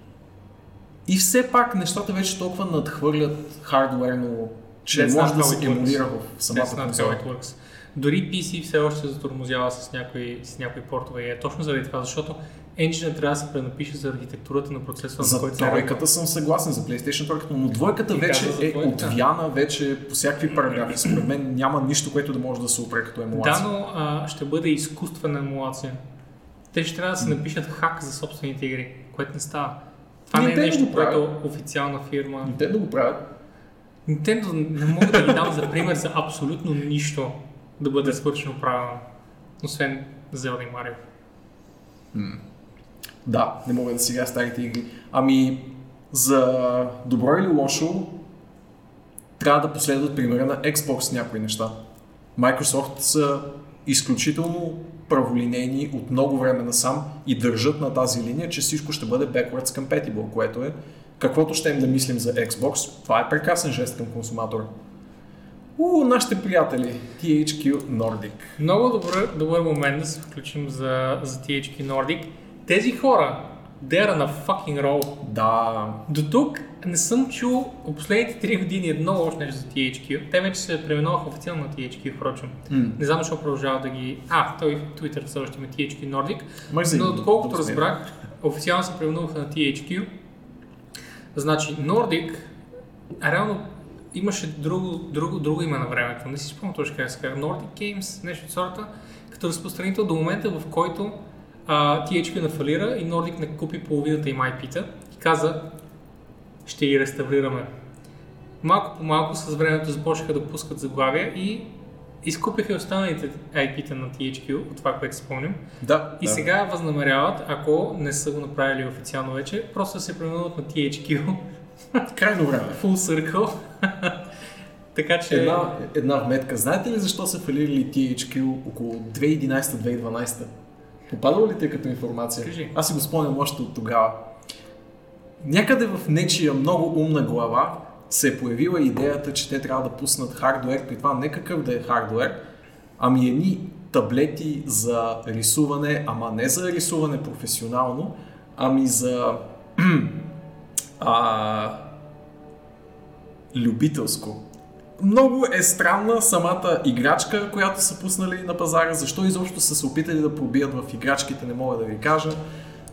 И все пак нещата вече толкова надхвърлят хардуерно, че That's може да се емулира в самата That's works. Дори PC все още се затормозява с някои, с някои портове и е точно заради това, защото engine трябва да се пренапише за архитектурата на процесора, на За който се работи. тройката съм съгласен, за PlayStation тройката, но двойката вече за е отвяна вече по всякакви параграфи. Според мен няма нищо, което да може да се опре като емулация. Да, но а, ще бъде изкуствена емулация. Те ще трябва да се напишат хак за собствените игри, което не става. Това не е Nintendo нещо, което официална фирма... Nintendo го правят. Nintendo не мога да ги дам за пример за абсолютно нищо да бъде свършено правилно. Освен Zelda и Mario. Да, не мога да играя старите игри. Ами, за добро или лошо, трябва да последват примера на Xbox някои неща. Microsoft са изключително праволинейни от много време насам и държат на тази линия, че всичко ще бъде backwards compatible, което е каквото ще им да мислим за Xbox. Това е прекрасен жест към консуматора. У, нашите приятели, THQ Nordic. Много добър, добър момент да се включим за, за THQ Nordic. Тези хора, they are на fucking roll. Да, До тук не съм чул от последните 3 години едно още нещо за THQ. Те вече се преименуваха официално на THQ, впрочем. М. Не знам защо продължават да ги... А, той в Twitter все още има THQ Nordic. За Но доколкото разбрах, официално се преименуваха на THQ. Значи Nordic, а реално имаше друго, друго, друго име на времето. Не си спомням точно как се казва. Nordic Games, нещо от сорта, като разпространител до момента, в който а, THQ нафалира и Nordic не купи половината им IP-та и каза, ще ги реставрираме. Малко по малко с времето започнаха да пускат заглавия и изкупиха и останалите IP-та на THQ, от това, което спомням. Да, И да. сега възнамеряват, ако не са го направили официално вече, просто се преименуват на THQ Крайно време. Full Circle. така че... Една, една вметка. Знаете ли защо са фалирали THQ около 2011-2012? Попадало ли те като информация? Кажи. Аз си го спомням още от тогава. Някъде в нечия много умна глава се е появила идеята, че те трябва да пуснат хардуер, при това не какъв да е хардуер, ами едни таблети за рисуване, ама не за рисуване професионално, ами за а, любителско. Много е странна самата играчка, която са пуснали на пазара. Защо изобщо са се опитали да пробият в играчките, не мога да ви кажа.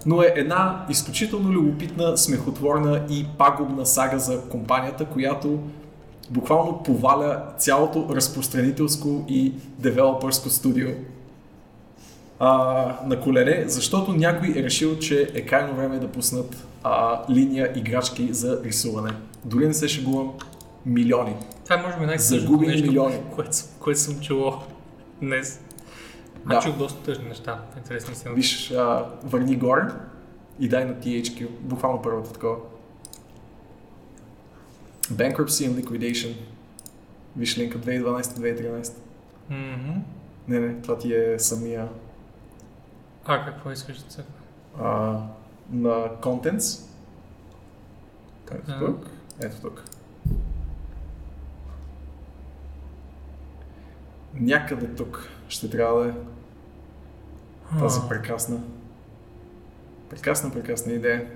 Но е една изключително любопитна, смехотворна и пагубна сага за компанията, която буквално поваля цялото разпространителско и девелопърско студио а, на колене, защото някой е решил, че е крайно време да пуснат а, линия играчки за рисуване. Дори не се шегувам милиони. Това е може би най-тъжното Загубени нещо, милиони. което, съм- което съм чувал днес. Да. А чух доста тъжни неща. Интересни си. Виж, а, върни горе и дай на THQ, буквално първото такова. Bankruptcy and Liquidation. Виж линка 2012-2013. Мгм. Не, не, това ти е самия А, какво искаш да се... а, на Contents. Да. тук. Ето тук. Някъде тук ще трябва да е тази прекрасна, прекрасна, прекрасна идея.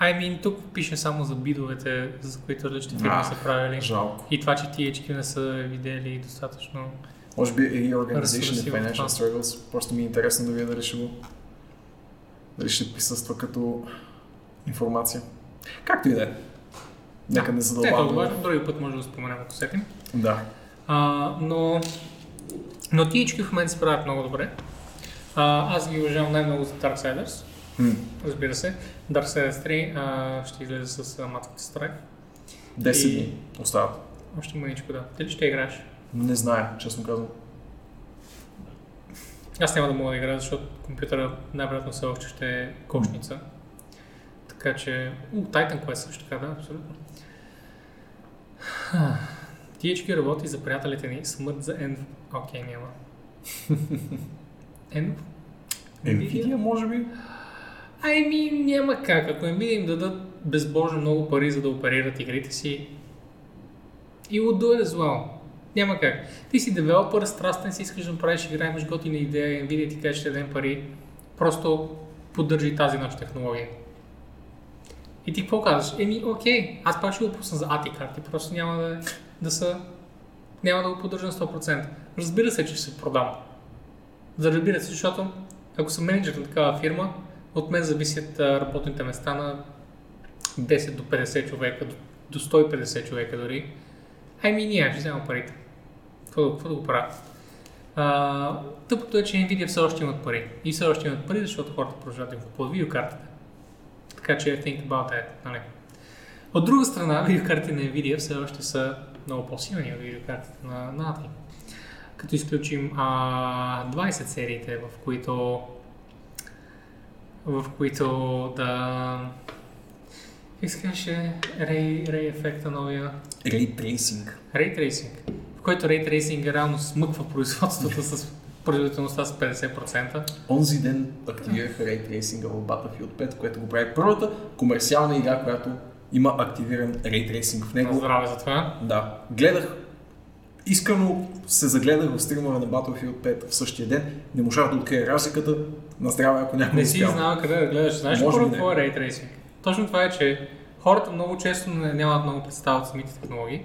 I mean, тук пише само за бидовете, за които различни фирми са правили. Жалко. И това, че THQ не са видели достатъчно. Може би Reorganization Разсърси и Financial това. Struggles. Просто ми е интересно да видя дали ще го... Дали ще присъства като информация. Както и да е. Нека не задълбаваме. други път може да споменем, ако сетим. Да. А, но, но THQ в момента се правят много добре. А, аз ги уважавам най-много за Darksiders, М. разбира се. Darksiders 3 а, ще излезе с Matrix Strike. 10 И- дни остават. Още мъничко да. Ти ли ще играеш? Не зная, честно казвам. Аз няма да мога да играя, защото компютъра най-вероятно все още ще е кошница. Така че... У, Titan Quest също така, да, абсолютно. THQ работи за приятелите ни. Смърт за Env. Окей, няма. Env? Nvidia, може би? Ами, няма как. Ако Nvidia им дадат безбожно много пари, за да оперират игрите си, и will do it as well. Няма как. Ти си девелопър, страстен си, искаш да направиш игра, имаш готина идея, Nvidia ти каже, ще дадем пари, просто поддържи тази наша технология. И ти какво казваш? Еми, окей, аз пак ще го пусна за ATI карти, просто няма да, да са... Няма да го поддържам 100%. Разбира се, че ще се продам. За разбира се, защото ако съм менеджер на такава фирма, от мен зависят работните места на 10 до 50 човека, до, до 150 човека дори. Ами ние ще взема парите. Какво да, го правя? А, тъпото е, че Nvidia все още имат пари. И все още имат пари, защото хората продължават да им купуват видеокартите. Така че think about that, нали? От друга страна, видеокартите на Nvidia все още са много по-силни от видеокартите на, на ATI. Като изключим а, 20 сериите, в които в които да... Как се Ray, Ray ефекта новия? Ray Tracing. Ray Tracing. В който Ray Tracing реално смъква производството с производителността с 50%. Онзи ден активираха Ray Tracing в Battlefield 5, което го прави първата комерциална игра, която има активиран Ray Tracing в него. здраве за това. Да. Гледах, искрено се загледах в стримове на Battlefield 5 в същия ден. Не можах да открия разликата. На здраве, ако някой Не си знал къде да гледаш. Знаеш ли какво е Ray Tracing? Точно това е, че хората много често нямат много представа от самите технологии.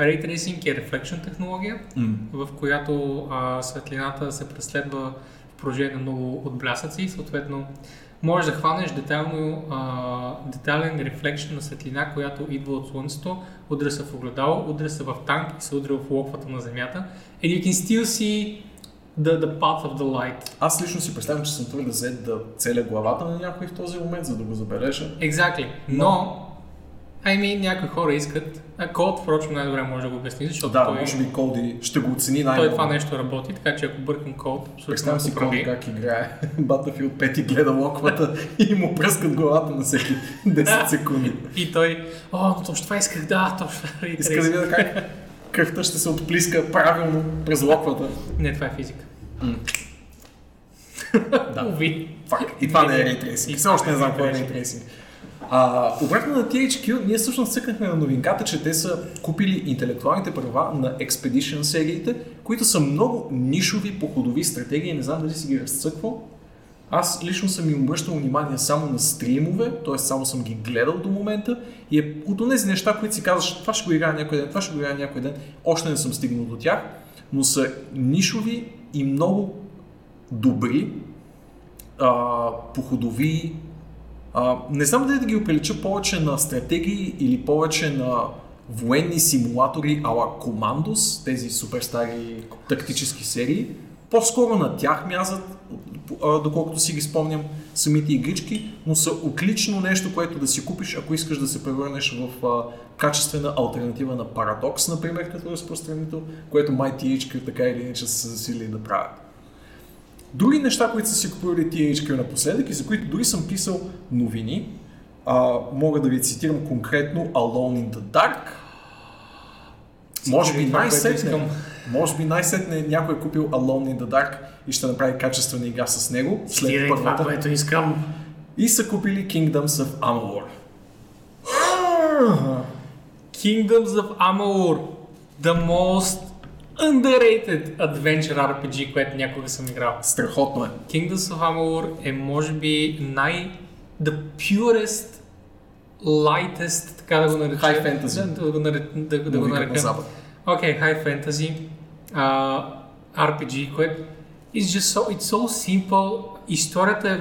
Ray Tracing е reflection технология, М. в която а, светлината се преследва в продължение на много отблясъци съответно можеш да хванеш детайлно, а, детайлен рефлекшн на светлина, която идва от слънцето, удря се в огледало, удря се в танк и се удря в локвата на земята. And you can still see the, the path of the light. Аз лично си представям, че съм твърде зает да целя главата на някой в този момент, за да го забележа. Exactly. Но, I mean, някои хора искат, а код, впрочем, най-добре може да го обясни, защото Да, той, може би Коди ще го оцени той най-много. това нещо работи, така че ако бъркам код, абсолютно си. Коди как играе Battlefield 5 и гледа локвата и му пръскат главата на всеки 10 секунди. И той, о, но точно това исках, да, точно Иска да видя как кръвта ще се отплиска правилно през локвата. Не, това е физика. Да. Уви. Фак. И това не е. И Все още не знам е какво е Tracing. А, обратно на THQ, ние всъщност цъкнахме на новинката, че те са купили интелектуалните права на Expedition сериите, които са много нишови походови стратегии. Не знам дали си ги разцъквал. Аз лично съм им обръщал внимание само на стримове, т.е. само съм ги гледал до момента и е от тези неща, които си казваш, това ще го играя някой ден, това ще го играя някой ден, още не съм стигнал до тях, но са нишови и много добри, а, походови. Не знам дали да ги оприлича повече на стратегии или повече на военни симулатори ала Командос, тези супер стари тактически серии. По-скоро на тях мязат, доколкото си ги спомням, самите игрички, но са отлично нещо, което да си купиш, ако искаш да се превърнеш в а, качествена альтернатива на Paradox, например, като разпространител, което MyTHQ така или иначе са се засилили да правят. Други неща, които са си купили THQ напоследък и за които дори съм писал новини, а, мога да ви цитирам конкретно Alone in the Dark. Може би най-сетне, може би най-сетне някой е купил Alone in the Dark и ще направи качествена игра с него след Цитирай това, първата. което искам. И са купили Kingdoms of Amalur. Kingdoms of Amalur. The most underrated adventure RPG, което някога съм играл. Страхотно е. Kingdoms of Amalur е може би най... the purest lightest, така да го наречем. High fantasy. Да, да го, наре- да, да го го на нарекем. запад. Окей, high fantasy, uh, RPG, което it's just so, it's so simple. Историята е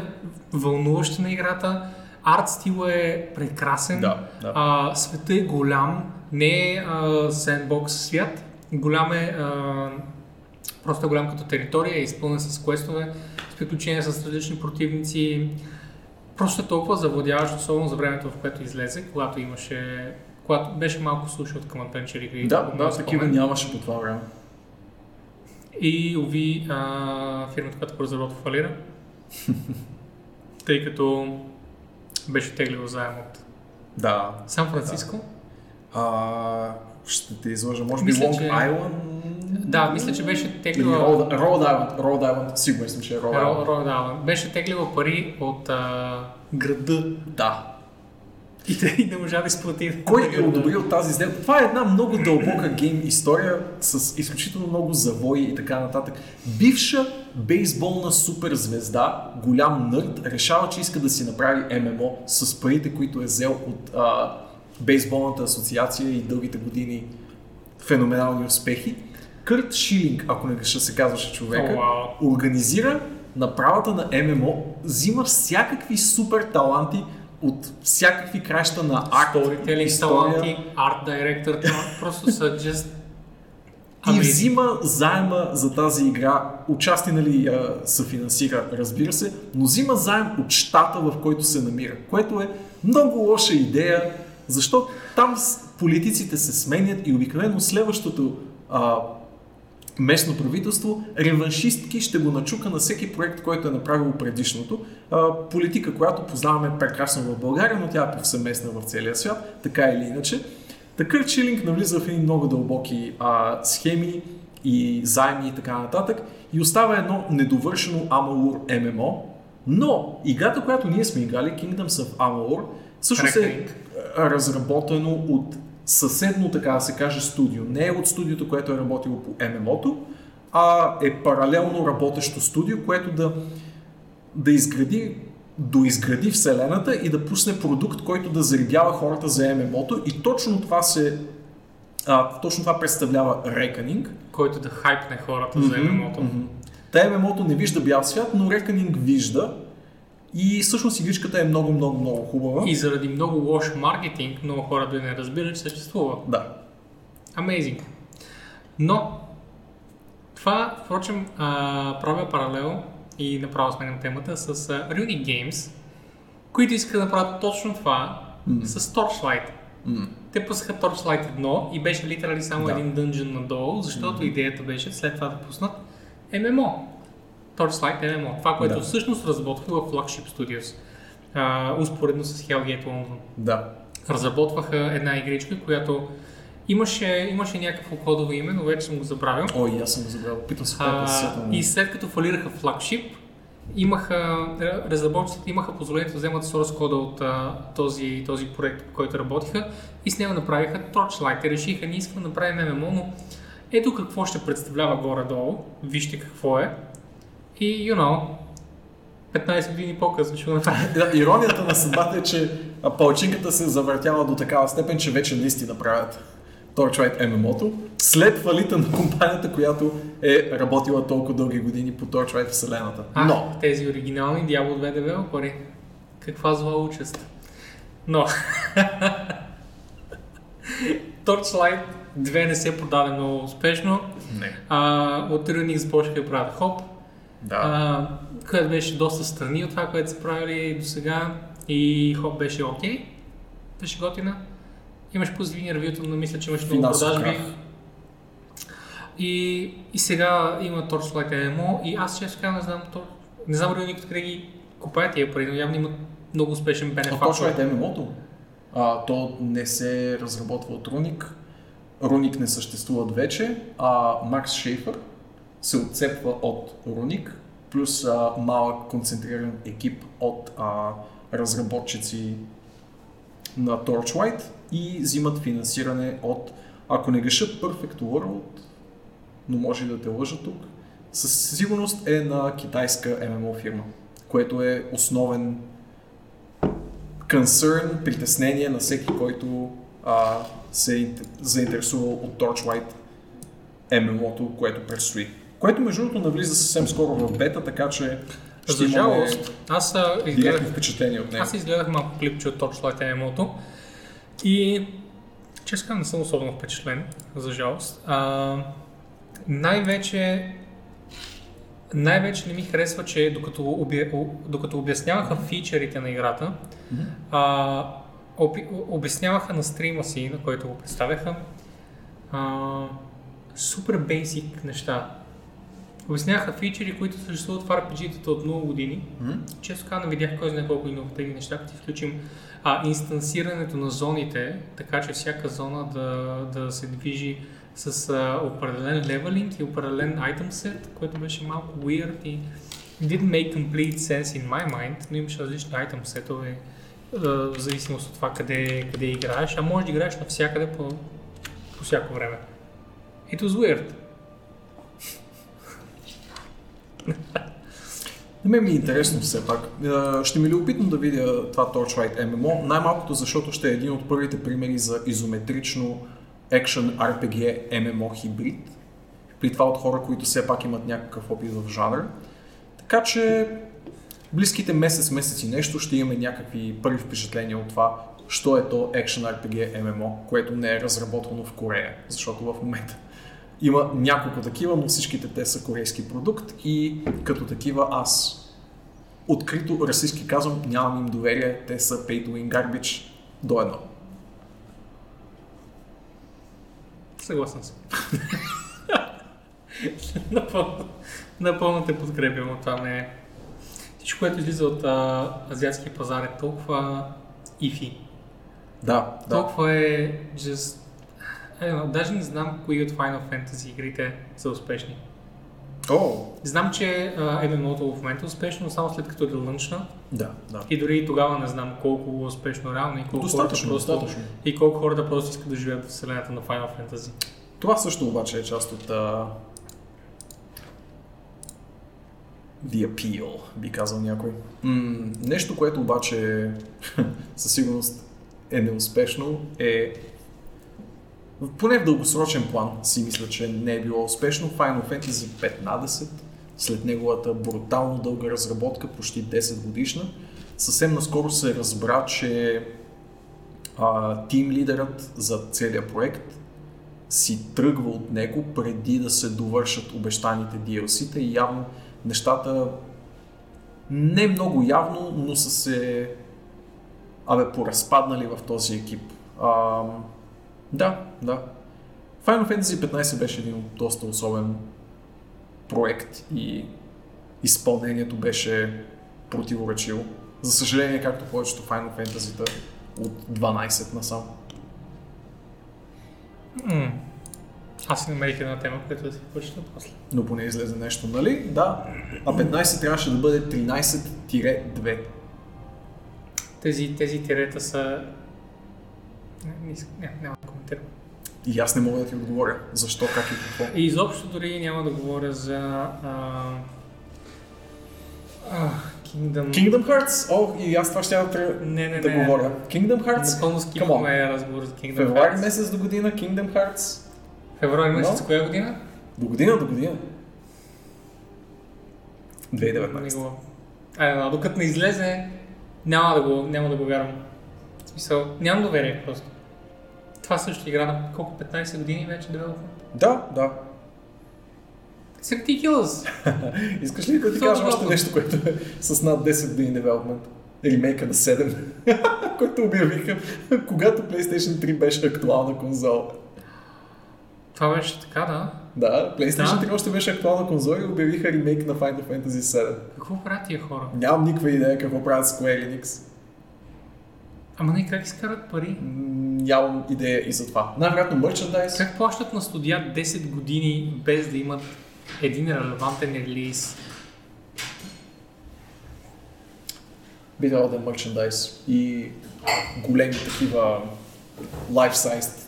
вълнуваща на играта, арт стила е прекрасен, Да, да. А, света е голям, не е сендбокс свят, голям е а, просто е голям като територия, е изпълнен с квестове, с приключения с различни противници. Просто е толкова завладяващ, особено за времето, в което излезе, когато имаше когато беше малко слушай от към Adventure игри. Да, да, такива нямаше по това време. И уви, а, фирмата, която го разработва фалира, тъй като беше теглила заем от Да. Сан Франциско. А, ще те излъжа, може би Long че- Island? Да, мисля, че беше теглила... Rhode, Rhode Island, Island, сигурен съм, че е Rhode Island. Род Айлънд. Беше теглила пари от а, града Да. и, те- и не можа да изплати. Кой е одобрил тази сделка? Това е една много дълбока гейм история с изключително много завои и така нататък. Бивша бейсболна суперзвезда, голям нърд, решава, че иска да си направи ММО с парите, които е взел от а, бейсболната асоциация и дългите години феноменални успехи. Кърт Шилинг, ако не греша се казваше човека, О, вау. организира направата на ММО, взима всякакви супер таланти от всякакви краща на арт, Storytelling таланти, арт директор, просто са just и взима заема за тази игра, участие нали, а, съфинансира, разбира се, но взима заем от щата, в който се намира, което е много лоша идея, защото там политиците се сменят и обикновено следващото а, местно правителство реваншистки ще го начука на всеки проект, който е направило предишното. А, политика, която познаваме прекрасно в България, но тя е повсеместна в целия свят, така или иначе. Такъв чилинг навлиза в едни много дълбоки а, схеми и заеми и така нататък и остава едно недовършено Amalur MMO, но играта, която ние сме играли, Kingdoms of Amalur, всъщност е разработено от съседно, така да се каже, студио. Не е от студиото, което е работило по MMO-то, а е паралелно работещо студио, което да, да изгради доизгради вселената и да пусне продукт, който да зарибява хората за MMO-то и точно това се а, точно това представлява Reckoning. който да хайпне хората за MMO-то. Мгм. Та MMO-то не вижда бял свят, но Reckoning вижда и всъщност игричката е много, много, много хубава. И заради много лош маркетинг, много хора да не разбират, че съществува. Да. Amazing. Но, това, впрочем, а, правя паралел и направо сменям темата с а, Runic Games, които искаха да направят точно това Мгм. с Torchlight. М. Те пуснаха Torchlight 1 и беше литерали само Да. един дънжен надолу, защото идеята беше след това да пуснат MMO. Torchlight MMO. Това, което Да. всъщност разработваха в Flagship Studios. А, успоредно с Hellgate London. Да. Разработваха една игричка, която имаше, имаше някакво кодово име, но вече съм го забравил. Ой, аз съм го забравил. Питам се как да сетя. и след като фалираха флагшип, имаха, разработчиците имаха позволение да вземат source кода от а, този, този проект, по който работиха и с него направиха Torchlight. Решиха, ние искаме да направим MMO, но ето какво ще представлява горе-долу, вижте какво е. И, you know, 15 години по-късно ще го направим. Да, иронията на съдбата е, че палчинката се завъртяла до такава степен, че вече наистина правят Torchlight MMO-то, след фалита на компанията, която е работила толкова дълги години по Torchlight вселената. А, Но, тези оригинални Diablo 2 девелопери. Каква зла участ. Но, Torchlight 2 не се продаде много успешно. не. А, от Runic започнаха да правят хоп, Да. а, което беше доста страни от това, което са правили до сега. И хоп беше окей. Беше готина. Имаш позитивни ревюта, но мисля, че имаш много продажби. И, и сега има Torchlight MMO и аз често казвам, не знам, то, не знам Runic откъде ги купаят тия пари, но явно имат много успешен А бенефактор. Torchlight MMO-то, а, то не се разработва от Руник. Руник не съществуват вече, а Макс Шейфър се отцепва от Руник, плюс а, малък концентриран екип от а, разработчици на Torchlight и взимат финансиране от, ако не греша, Perfect World, но може да те лъжа тук, със сигурност е на китайска MMO фирма, което е основен concern, притеснение на всеки, който а, се е заинтересувал от Torchlight MMO-то, което предстои. Което между другото навлиза съвсем скоро в бета, така че ще За имаме жалост, аз изгледах, впечатления от него. аз изгледах малко клипче от Torchlight MMO-то и честно не съм особено впечатлен, за жалост. А, най-вече най-вече не ми харесва, че докато, обя... докато обясняваха фичерите на играта, а, опи... обясняваха на стрима си, на който го представяха, а, супер бейсик неща. Обясняваха фичери, които съществуват в RPG-тата от много години. Мгм. Често казано видях кой знае колко иновативни неща, като включим а, инстансирането на зоните, така че всяка зона да, да се движи с а, определен левелинг и определен item set, което беше малко weird и didn't make complete sense in my mind, но имаше различни item сетове, в зависимост от това къде, къде играеш, а можеш да играеш навсякъде по, по всяко време. It was weird. Мен ми е интересно все пак. Ще ми е любопитно да видя това Torchlight MMO, най-малкото защото ще е един от първите примери за изометрично Action RPG MMO хибрид. При това от хора, които все пак имат някакъв опит в жанра. Така че близките месец, месец и нещо ще имаме някакви първи впечатления от това, що е то Action RPG MMO, което не е разработвано в Корея, защото в момента има няколко такива, но всичките те са корейски продукт и като такива аз открито расистски казвам, нямам им доверие, те са pay to win garbage до едно. Съгласен съм. напълно, напълно те подкрепям, но това не е. Всичко, което излиза от а, азиатския пазар е толкова ифи. Да, да. Толкова е just... Know, даже не знам кои от Final Fantasy игрите са успешни. О, Знам, че а, MMO-то в момента е успешно, но само след като е лънчна. да, да. И дори тогава не знам колко е успешно реално и колко Достатъчно, хората просто, достатъчно. и колко хората просто искат да живеят в вселената на Final Fantasy. Това също обаче е част от а... The appeal, би казал някой. М- нещо, което обаче със сигурност е неуспешно е поне в дългосрочен план си мисля, че не е било успешно. Final Fantasy 15 след неговата брутално дълга разработка, почти 10 годишна, съвсем наскоро се разбра, че а, тим лидерът за целия проект си тръгва от него преди да се довършат обещаните DLC-та и явно нещата не много явно, но са се абе, поразпаднали в този екип. А, да, да. Final Fantasy 15 беше един доста особен проект и изпълнението беше противоречиво. За съжаление, както повечето Final Fantasy от 12 насам. М. Аз си намерих една тема, която да си почета после. но поне излезе нещо, нали? Да. А 15 трябваше да бъде 13-2. Тези, тези тирета са... Не, не, няма да коментирам. И аз не мога да ти отговоря. Защо, как и какво. И изобщо дори няма да говоря за... А... А, Kingdom... Kingdom Hearts! О, и аз това ще да, Не, не, да не. говоря. Kingdom Hearts? Напълно Come скипваме разговор за Kingdom Февруари Hearts. месец до година Kingdom Hearts. Февруари месец, Но. коя година? До година, до година. Не 2019. го... Айде, но докато не излезе, няма да го, няма да го вярвам. В смисъл, нямам доверие просто. Това също игра на колко 15 години вече девелопмент. Да, да. It's ridiculous. Искаш ли да ти кажа още нещо, което е с над 10 години development? Ремейка на 7, който обявиха, когато PlayStation 3 беше актуална конзола. Това беше така, да. Да, PlayStation Да. 3 още беше актуална конзола и обявиха ремейк на Final Fantasy 7. Какво правят тия хора? Нямам никаква идея какво правят Square Enix. Ама не как изкарат пари? Нямам идея и за това. Най-вероятно мерчендайз. Как плащат на студия 10 години без да имат един релевантен релиз? Би трябвало да е мерчендайз и големи такива life-sized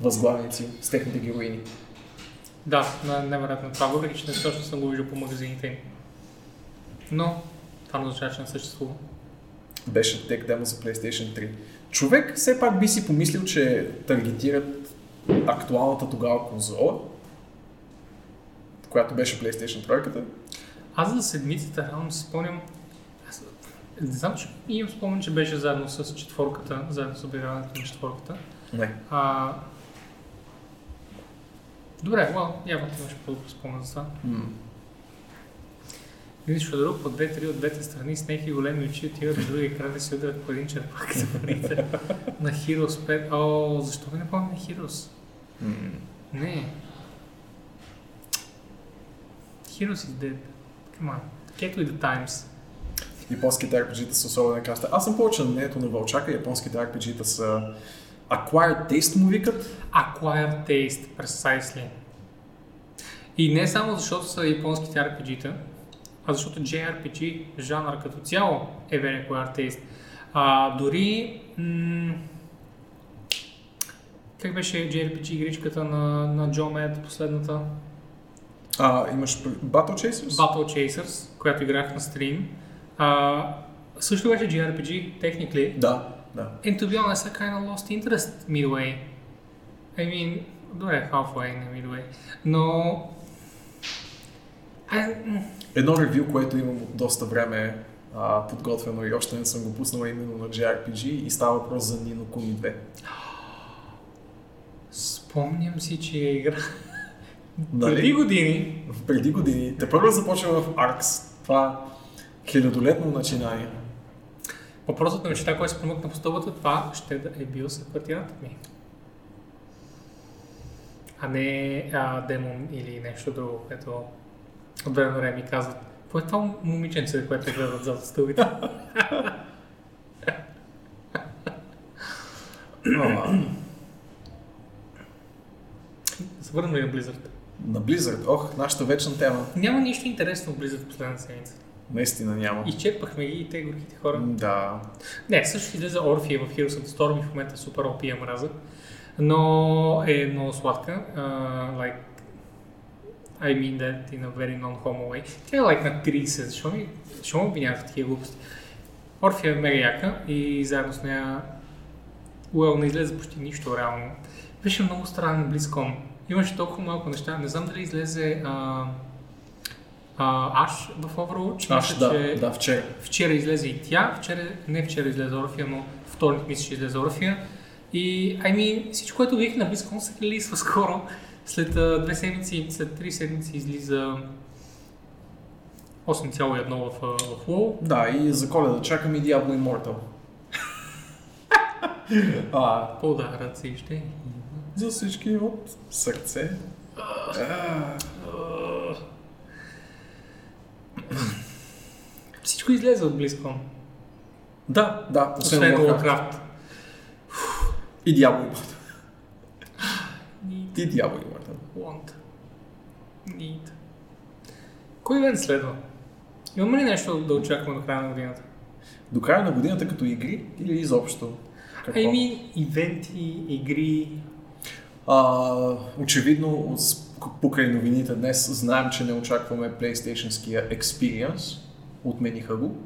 възглавници с техните героини. Да, невероятно това, въпреки че не точно съм го виждал по магазините им. Но това не означава, че не съществува. Беше тек демо за PlayStation 3. Човек все пак би си помислил, че таргетират актуалната тогава конзола, която беше PlayStation 3. Аз за седмицата реално си спомням. Аз не знам, че имам спомен, че беше заедно с четворката, заедно с обявяването на четворката. Не. А... Добре, well, явно имаш по-добър спомен за това. М. Видиш друг по две-три от двете страни, снег и големи очи отиват до други екран и се удрят по един черпак за парите. на Heroes 5. О, защо ми не помня Heroes? М. Не. Heroes is dead. Come on. Get with the times. Японските RPG-та са особена каста. Аз съм повече на мнението на Вълчака. Японските RPG-та са Acquired Taste му викат. Acquired taste, precisely. И не само защото са японските RPG-та, а защото JRPG жанър като цяло е very acquired taste. А, дори... М- как беше JRPG игричката на, на Джо Мед, последната? А, имаш Battle Chasers? Battle Chasers, която играх на стрим. А, също беше JRPG, technically. Да, да. And to be honest, I kind of lost interest midway. I mean, добре, halfway, не midway. Но... I, Едно ревю, което имам от доста време а, подготвено и още не съм го пуснал именно на JRPG и става въпрос за Nino Kuni 2. спомням си, че я играх Нали? преди години. Преди години. Те първо започва в Arx. Това хилядолетно начинание. Въпросът на мечта, който се промъкна по стълбата, това ще да е бил съквартирата ми. А не а, демон или нещо друго, което от време време ми казват. Кое е това момиченце, което е гледат зад стълбите? А, Да се върнем ли на Blizzard? на Blizzard. Ох, нашата вечна тема. Няма нищо интересно в Blizzard последната седмица. Наистина няма. Изчерпахме ги и те горките хора. Да. Не, също излезе Орфия в Heroes of the Storm и в момента е супер OP я мраза. Но е много сладка. Uh, like, I mean that in a very non-homo way. Тя е like на 30, защо ми, защо обвиняват в такива глупости? Орфия е мега яка и заедно с нея Уел не излезе почти нищо реално. Беше много странен BlizzCon. Имаше толкова малко неща. Не знам дали излезе а, а, Аш в Overwatch. Аш, да, че да, вчера. Вчера излезе и тя, вчера, не вчера излезе Орфия, но вторник мисля, че излезе Орфия. И, I mean, всичко, което видих на BlizzCon се релизва скоро. След а, две седмици, след три седмици излиза 8,1 в, в WoW. Да, и за коледа чакам и Diablo Immortal. а, Подаръци си ще. за всички от сърце. Всичко излезе от BlizzCon. да, да, освен Warcraft. И Diablo Immortal. И Diablo. Want, need. Кой ден следва? Имаме ли нещо да очакваме до края на годината? До края на годината като игри или изобщо? Какво? Mean, ивенти, игри, А, очевидно, покрай новините днес знаем, че не очакваме PlayStation-ския Experience. Отмениха го.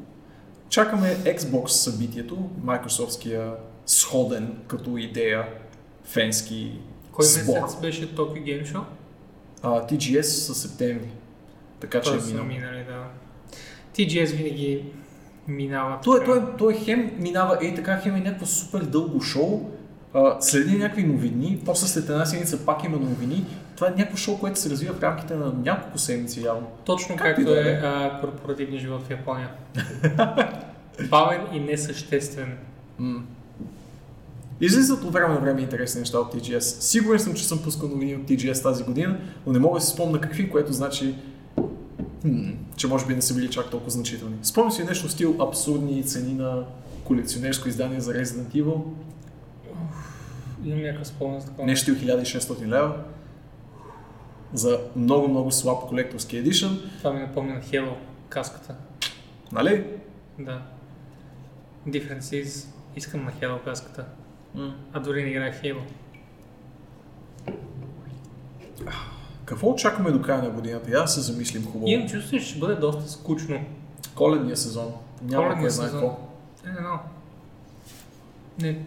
Чакаме Xbox събитието, Microsoftския сходен като идея фенски Кой сбор. месец беше Tokyo Game Show? А, TGS със септември. Така че е са минал. минали, да. TGS винаги минава. Той, така. той, той хем минава ей така, хем е някакво супер дълго шоу, а, следи някакви новини, после след една седмица пак има новини. Това е някакво шоу, което се развива в рамките на няколко седмици явно. Точно Както и както да е е. а, корпоративния живот в Япония. Бавен и несъществен. М. Излизат от време на време интересни неща от TGS. Сигурен съм, че съм пускал новини от TGS тази година, но не мога да си спомня какви, което значи, м, че може би не са били чак толкова значителни. Спомням си нещо стил абсурдни цени на колекционерско издание за Resident Evil. Имам някакъв спомен за такова. Нещо от 1600 лева. За много-много слаб колекторски едишън. Това ми напомня на Halo каската. Нали? Да. Difference is... Искам на Halo каската. А дори не играх Halo. Какво очакваме до края на годината? Я да се замислим хубаво. Имам чувство, че ще бъде доста скучно. Коледния сезон. Няма кой знае какво. Не, не. Не,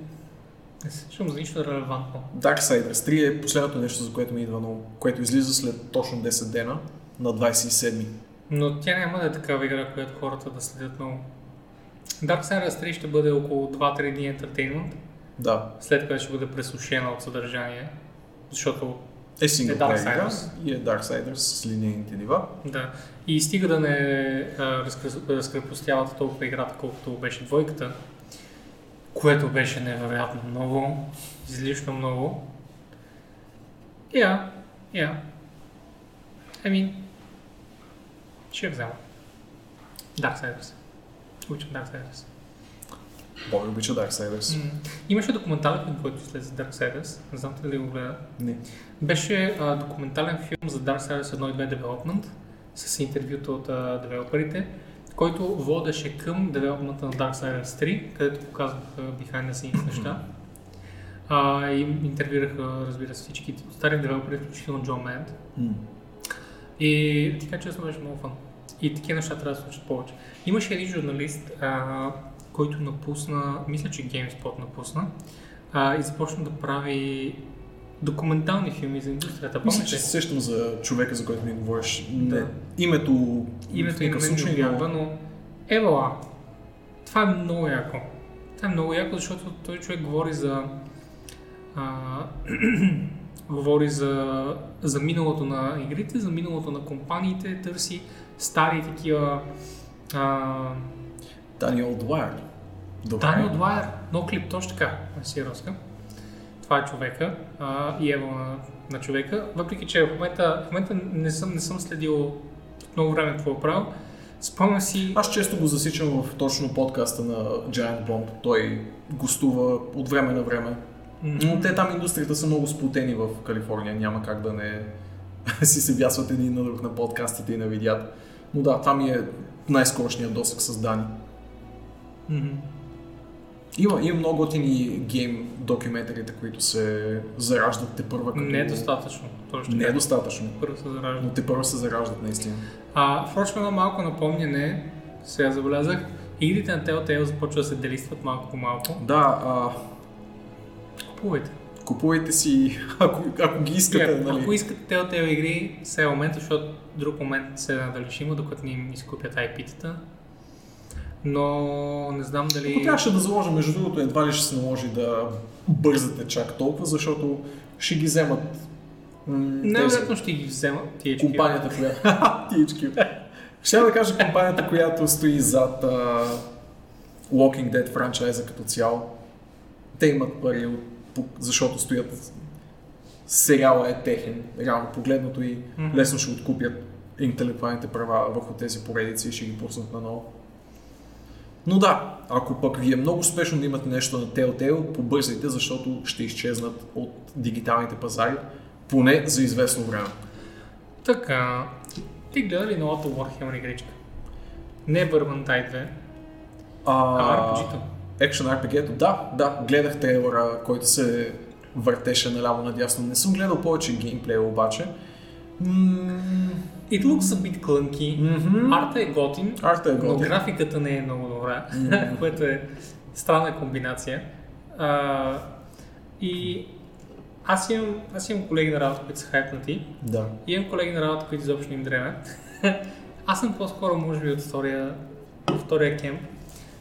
не се чувам за нищо релевантно. Darksiders 3 е последното нещо, за което ми идва много, което излиза след точно 10 дена на 27. Но тя няма да е такава игра, която хората да следят много. Darksiders 3 ще бъде около 2-3 дни ентертейнмент, Да, след което ще бъде пресушена от съдържание, защото е Е, Darksiders. и е Darksiders с линейните нива. Да. И стига да не разкрепостяват толкова играта, колкото беше двойката, което беше невероятно много, излишно много. Я, я. Еми, ще взема. Darksiders. Обичам Darksiders. Бог обича Darksiders. М. Имаше документален филм, който излезе Darksiders. Не знам дали го гледа. Не. Беше а, документален филм за Darksiders 1 и 2 Development с интервюта от а, девелоперите, който водеше към девелопмента на Darksiders 3, където показваха behind the scenes неща. А, и интервюираха, разбира се, всички стари девелопери, включително Джон Мент. М. И така честно беше много фан. И такива неща трябва да се случат повече. Имаше един журналист, а, който напусна, мисля, че GameSpot напусна, а, и започна да прави документални филми за индустрията. Мисля, Помните? че се сещам за човека, за който ми говориш. Да. Не. Името, Името и на мен обягва, но Евала, това е много яко. Това е много яко, защото той човек говори за а, говори за, за миналото на игрите, за миналото на компаниите, търси стари такива а, Даниел Дуайер. Добре. Даниел Дуайер, но клип, точно така, на си руска. Това е човека а, и ево на, на човека. Въпреки, че в момента, в момента не, съм, не съм следил много време какво е правил. Спомням си... Аз често го засичам в точно подкаста на Giant Bomb. Той гостува от време на време. Но те там индустрията са много сплутени в Калифорния. Няма как да не си се вясват един на друг на подкастите и на видеята. Но да, това ми е най-скорошният досък с Дани. Мгм. Има, има много готини гейм документарите, които се зараждат те първа като... Не е достатъчно. Точно Не е достатъчно. Първо се заражда. Но те първо се зараждат наистина. А, впрочем, едно малко напомняне, сега забелязах, игрите на Telltale започват да се делистват малко по малко. Да, а, Купувайте. купувайте си, ако, ако ги искате, Ако, нали? ако искате Telltale игри, сега е момента, защото друг момент се има, докато не им изкупят IP-тата. Но не знам дали... Ако трябваше да заложа, между другото, едва ли ще се наложи да бързате чак толкова, защото ще ги вземат Най-вероятно ще ги вземат THQ. компанията, която... THQ. Ще да кажа компанията, която стои зад а, Walking Dead франчайза като цяло. Те имат пари, защото стоят сериала е техен, реално погледнато и лесно ще откупят интелектуалните права върху тези поредици и ще ги пуснат наново. Но да, ако пък ви е много спешно да имате нещо на Telltale, побързайте, защото ще изчезнат от дигиталните пазари, поне за известно време. Така, ти гледа ли новата Warhammer игричка? Не Vermintide 2, а А, RPG-то. Action RPG-то, да, да, гледах трейлера, който се въртеше наляво надясно. Не съм гледал повече геймплея обаче. М, It looks a bit clunky. мгм. Арта е готин, Арта е но графиката не е много добра, Мгм. което е странна комбинация. А, и аз имам, аз имам колеги на работа, които са хайпнати. Да. И имам колеги на работа, които изобщо им дреме. аз съм по-скоро, може би, от втория, втория кемп.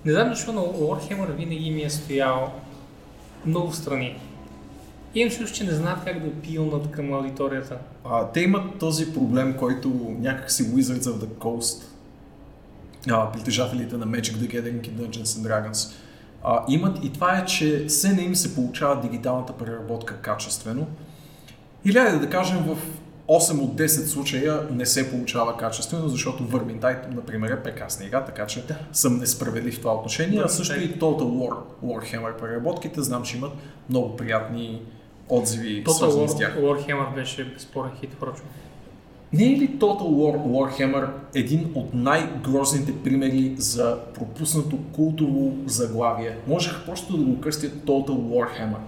Не знам защо, но Warhammer винаги ми е стоял много страни. Имам чувство, че не знаят как да пилнат към аудиторията. А, те имат този проблем, който някак си Wizards of the Coast, а, притежателите на Magic the Gathering и Dungeons and Dragons, а, имат и това е, че все не им се получава дигиталната преработка качествено. Или айде да кажем в 8 от 10 случая не се получава качествено, защото Vermintide, например, е прекрасна игра, така че Да. съм несправедлив в това отношение. А също и. Total War, Warhammer преработките, знам, че имат много приятни отзиви, Total свързани с War, тях. Warhammer беше безспорен хит, впрочем. Не е ли Total War Warhammer един от най-грозните примери за пропуснато култово заглавие? Можех просто да го кръстя Total Warhammer.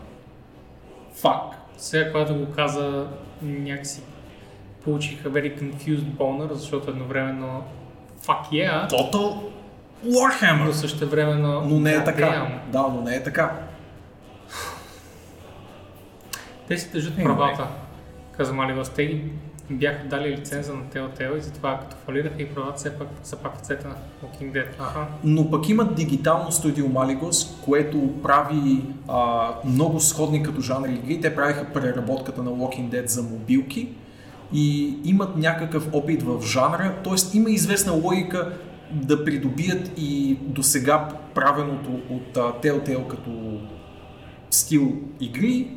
Фак. Сега, когато го каза, някакси получих a very confused boner, защото едновременно fuck yeah, Total Warhammer! Но също времено... Но не е така. Да, но не е така. Те си държат Anyway. правата. Каза Малива, те ги бяха дали лиценза на Telltale и затова като фалираха и правата все пак са пак в ръцете на Walking Dead. Аха. Но пък имат дигитално студио Maligos, което прави а, много сходни като жанр игри. Те правиха преработката на Walking Dead за мобилки и имат някакъв опит в жанра, т.е. има известна логика да придобият и до сега правеното от а, Telltale като стил игри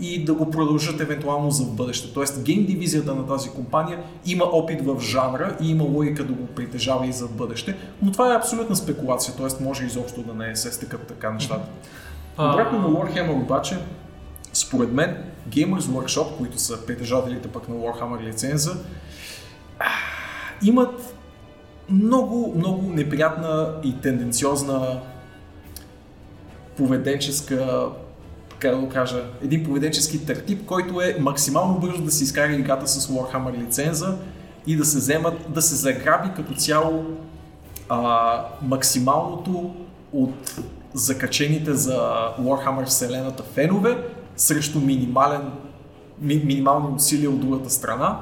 и да го продължат евентуално за в бъдеще. Тоест гейм дивизията на тази компания има опит в жанра и има логика да го притежава и за в бъдеще, но това е абсолютна спекулация, т.е. може изобщо да не се стекат така нещата. Обратно на Warhammer обаче, според мен Gamers Workshop, които са притежателите пък на Warhammer лиценза, имат много, много неприятна и тенденциозна поведенческа как да го кажа, един поведенчески тертип, който е максимално бързо да се изкара играта с Warhammer лиценза и да се вземат, да се заграби като цяло а, максималното от закачените за Warhammer вселената фенове срещу минимален, ми, минимални усилия от другата страна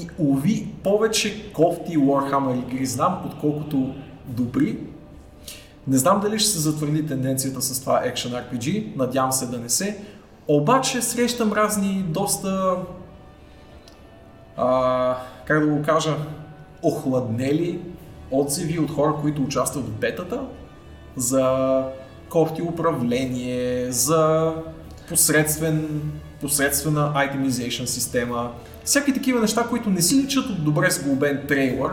и уви повече кофти Warhammer игри знам, отколкото добри. Не знам дали ще се затвърди тенденцията с това Action RPG, надявам се да не се. Обаче срещам разни доста, а, как да го кажа, охладнели отзиви от хора, които участват в бетата за кофти управление, за посредствен, посредствена itemization система. Всяки такива неща, които не си личат от добре сглобен трейлър,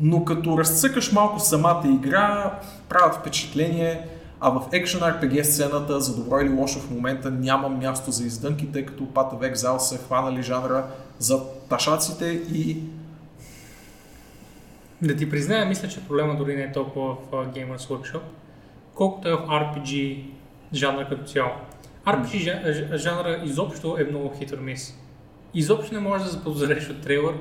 но като разцъкаш малко самата игра, правят впечатление, а в Action RPG сцената, за добро или лошо в момента, няма място за издънки, тъй като Path of Exile са хванали жанра за ташаците и Да ти призная, мисля, че проблема дори не е толкова в Gamers Workshop, колкото е в RPG жанра като цяло. RPG жанра изобщо е много хитър мис. Изобщо не можеш да запозореш от трейлър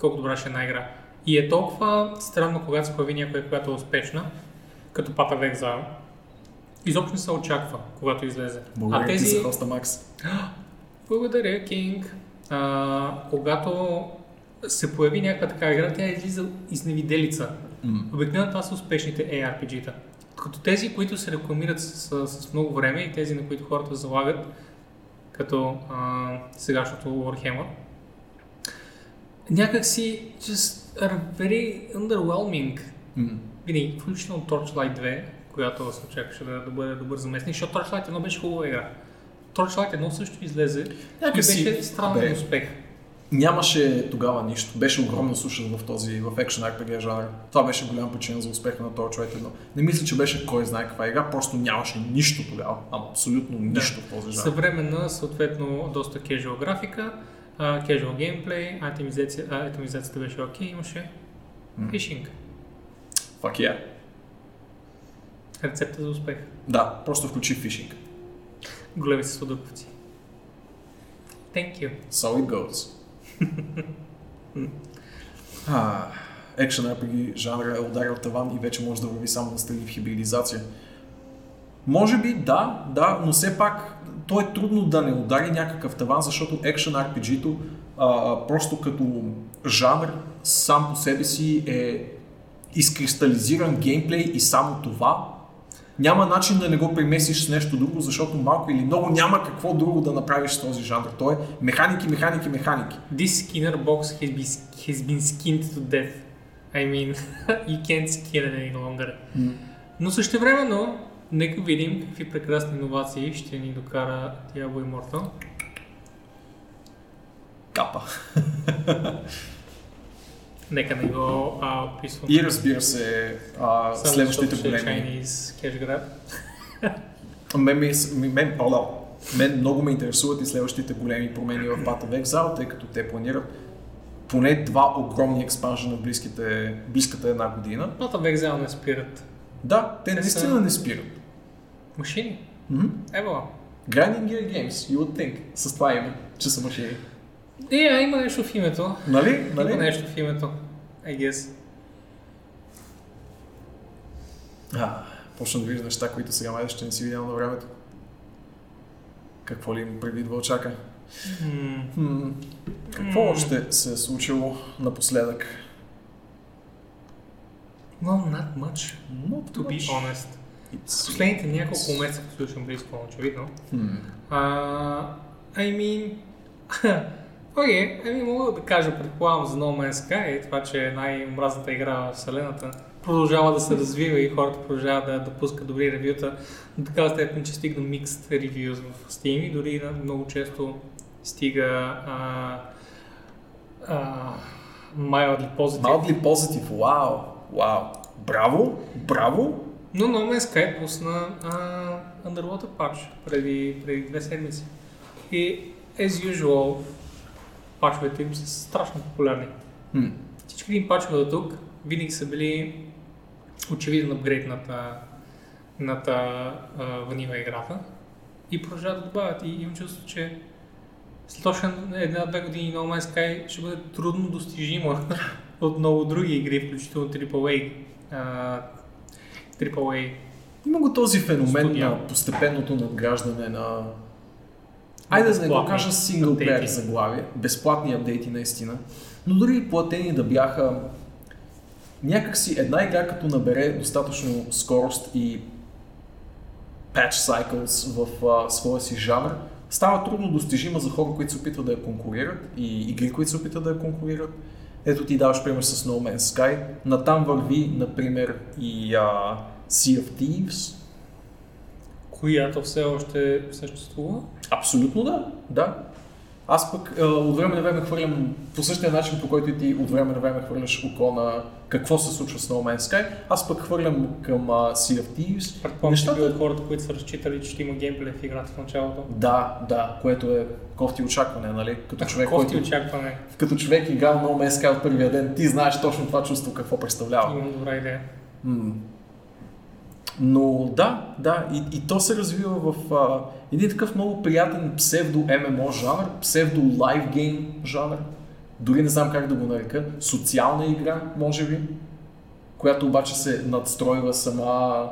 колко добра ще е една игра. И е толкова странно, когато се появи някоя, която е успешна, като of Exile. Изобщо не се очаква, когато излезе. благодаря а ти тези... за хоста Макс. Благодаря, Кинг. А, когато се появи някаква така игра, тя излиза изневиделица. М. Обикновено това са успешните ARPG-та. Като тези, които се рекламират с, с, с много време и тези, на които хората залагат, като а, сегашното Warhammer, някак си just are very underwhelming. М. Винаги, включително Torchlight 2, която се очакваше да, да бъде добър заместник, защото Torchlight 1 беше хубава игра. Torchlight 1 също излезе и Някак си, беше странен бе, успех. Нямаше тогава нищо. Беше огромна суша в този, в Action RPG жанр. Това беше голям причина за успеха на Torchlight 1. Не мисля, че беше кой знае каква игра, просто нямаше нищо тогава. Абсолютно нищо в този жанр. Съвременна, съответно, доста casual графика, а, casual геймплей, атомизация, а, атомизацията беше окей, имаше М. фишинг. Fuck yeah. Рецепта за успех. Да, просто включи фишинг. Големи са сладъковци. Thank you. So it goes. а, Action RPG жанра е ударил таван и вече може да върви само на стъги в хибридизация. Може би да, да, но все пак то е трудно да не удари някакъв таван, защото Action RPG-то а, просто като жанр сам по себе си е изкристализиран геймплей и само това. Няма начин да не го премесиш с нещо друго, защото малко или много няма какво друго да направиш с този жанр. Той е механики, механики, механики. This Skinner box has been, has been skinned to death. I mean, you can't skin it any longer. Но също времено, нека видим какви прекрасни иновации ще ни докара Diablo Immortal. Капа. Нека не го а, описвам. И разбира се, а, Само следващите ще е големи. Chinese cash grab. Мен, ми, ми- мен, пардон, мен много ме интересуват и следващите големи промени в Path of Exile, тъй като те планират поне два огромни експанжена в близките, близката една година. Нота в Exile не спират. Да, те Те наистина са- не спират. Машини. Мгм. Ево. Grinding Gear Games, you would think, с това име, че са машини. Е, а, има нещо в името. Нали? Има нали? нещо в името. I guess. А, почна да виждаш неща, които сега май ще не си видял на времето. Какво ли им предвид Вълчака? М, Хм, какво М. още се е случило напоследък? Well, not much, Not to be honest. It's- Последните няколко месеца, слушам близко, очевидно. Хм. А, I mean... Окей, ами мога да кажа, предполагам за No Man's Sky, това, че е най-омразната игра в вселената продължава да се развива и хората продължават да, да пускат добри ревюта, до такава степен, че стига mixed reviews в Steam и дори много често стига а, а, mildly positive. Mildly positive, вау, вау. Браво, браво. Но No Man's Sky пусна а, Underwater Patch преди, преди две седмици. И as usual, пачовете им са страшно популярни. Хм. Всички им пачове до тук винаги са били очевиден апгрейд над, а, над а, ванила играта и продължават да добавят. И имам чувство, че след още една-две години No Man's Sky ще бъде трудно достижимо от много други игри, включително AAA. А, AAA Има го този феномен Студия. на постепенното надграждане на... Айде да не го кажа синглплеер заглавие, безплатни апдейти наистина, но дори и платени да бяха някакси една игра като набере достатъчно скорост и patch cycles в а, своя си жанр, става трудно достижима за хора, които се опитват да я конкурират и игри, които се опитват да я конкурират. Ето ти даваш пример с No Man's Sky. Натам върви, например, и а, Sea of Thieves. която все още съществува. Абсолютно да, да. Аз пък а, от време на време хвърлям по същия начин, по който и ти от време на време хвърляш око на какво се случва с No Man's Sky. Аз пък хвърлям към а, Sea of Thieves. Предполагам, че Нещата- би от хората, които са разчитали, че ще има геймплей в играта в началото. Да, да, което е кофти очакване, нали? Като човек, Кофти който, очакване. като човек играл No Man's Sky от първия ден, ти знаеш точно това чувство какво представлява. Имам добра идея. М. Но да, да, и, и то се развива в а, един такъв много приятен псевдо-ММО жанр, псевдо-лайв гейм жанр, дори не знам как да го нарека, социална игра, може би, която обаче се надстройва сама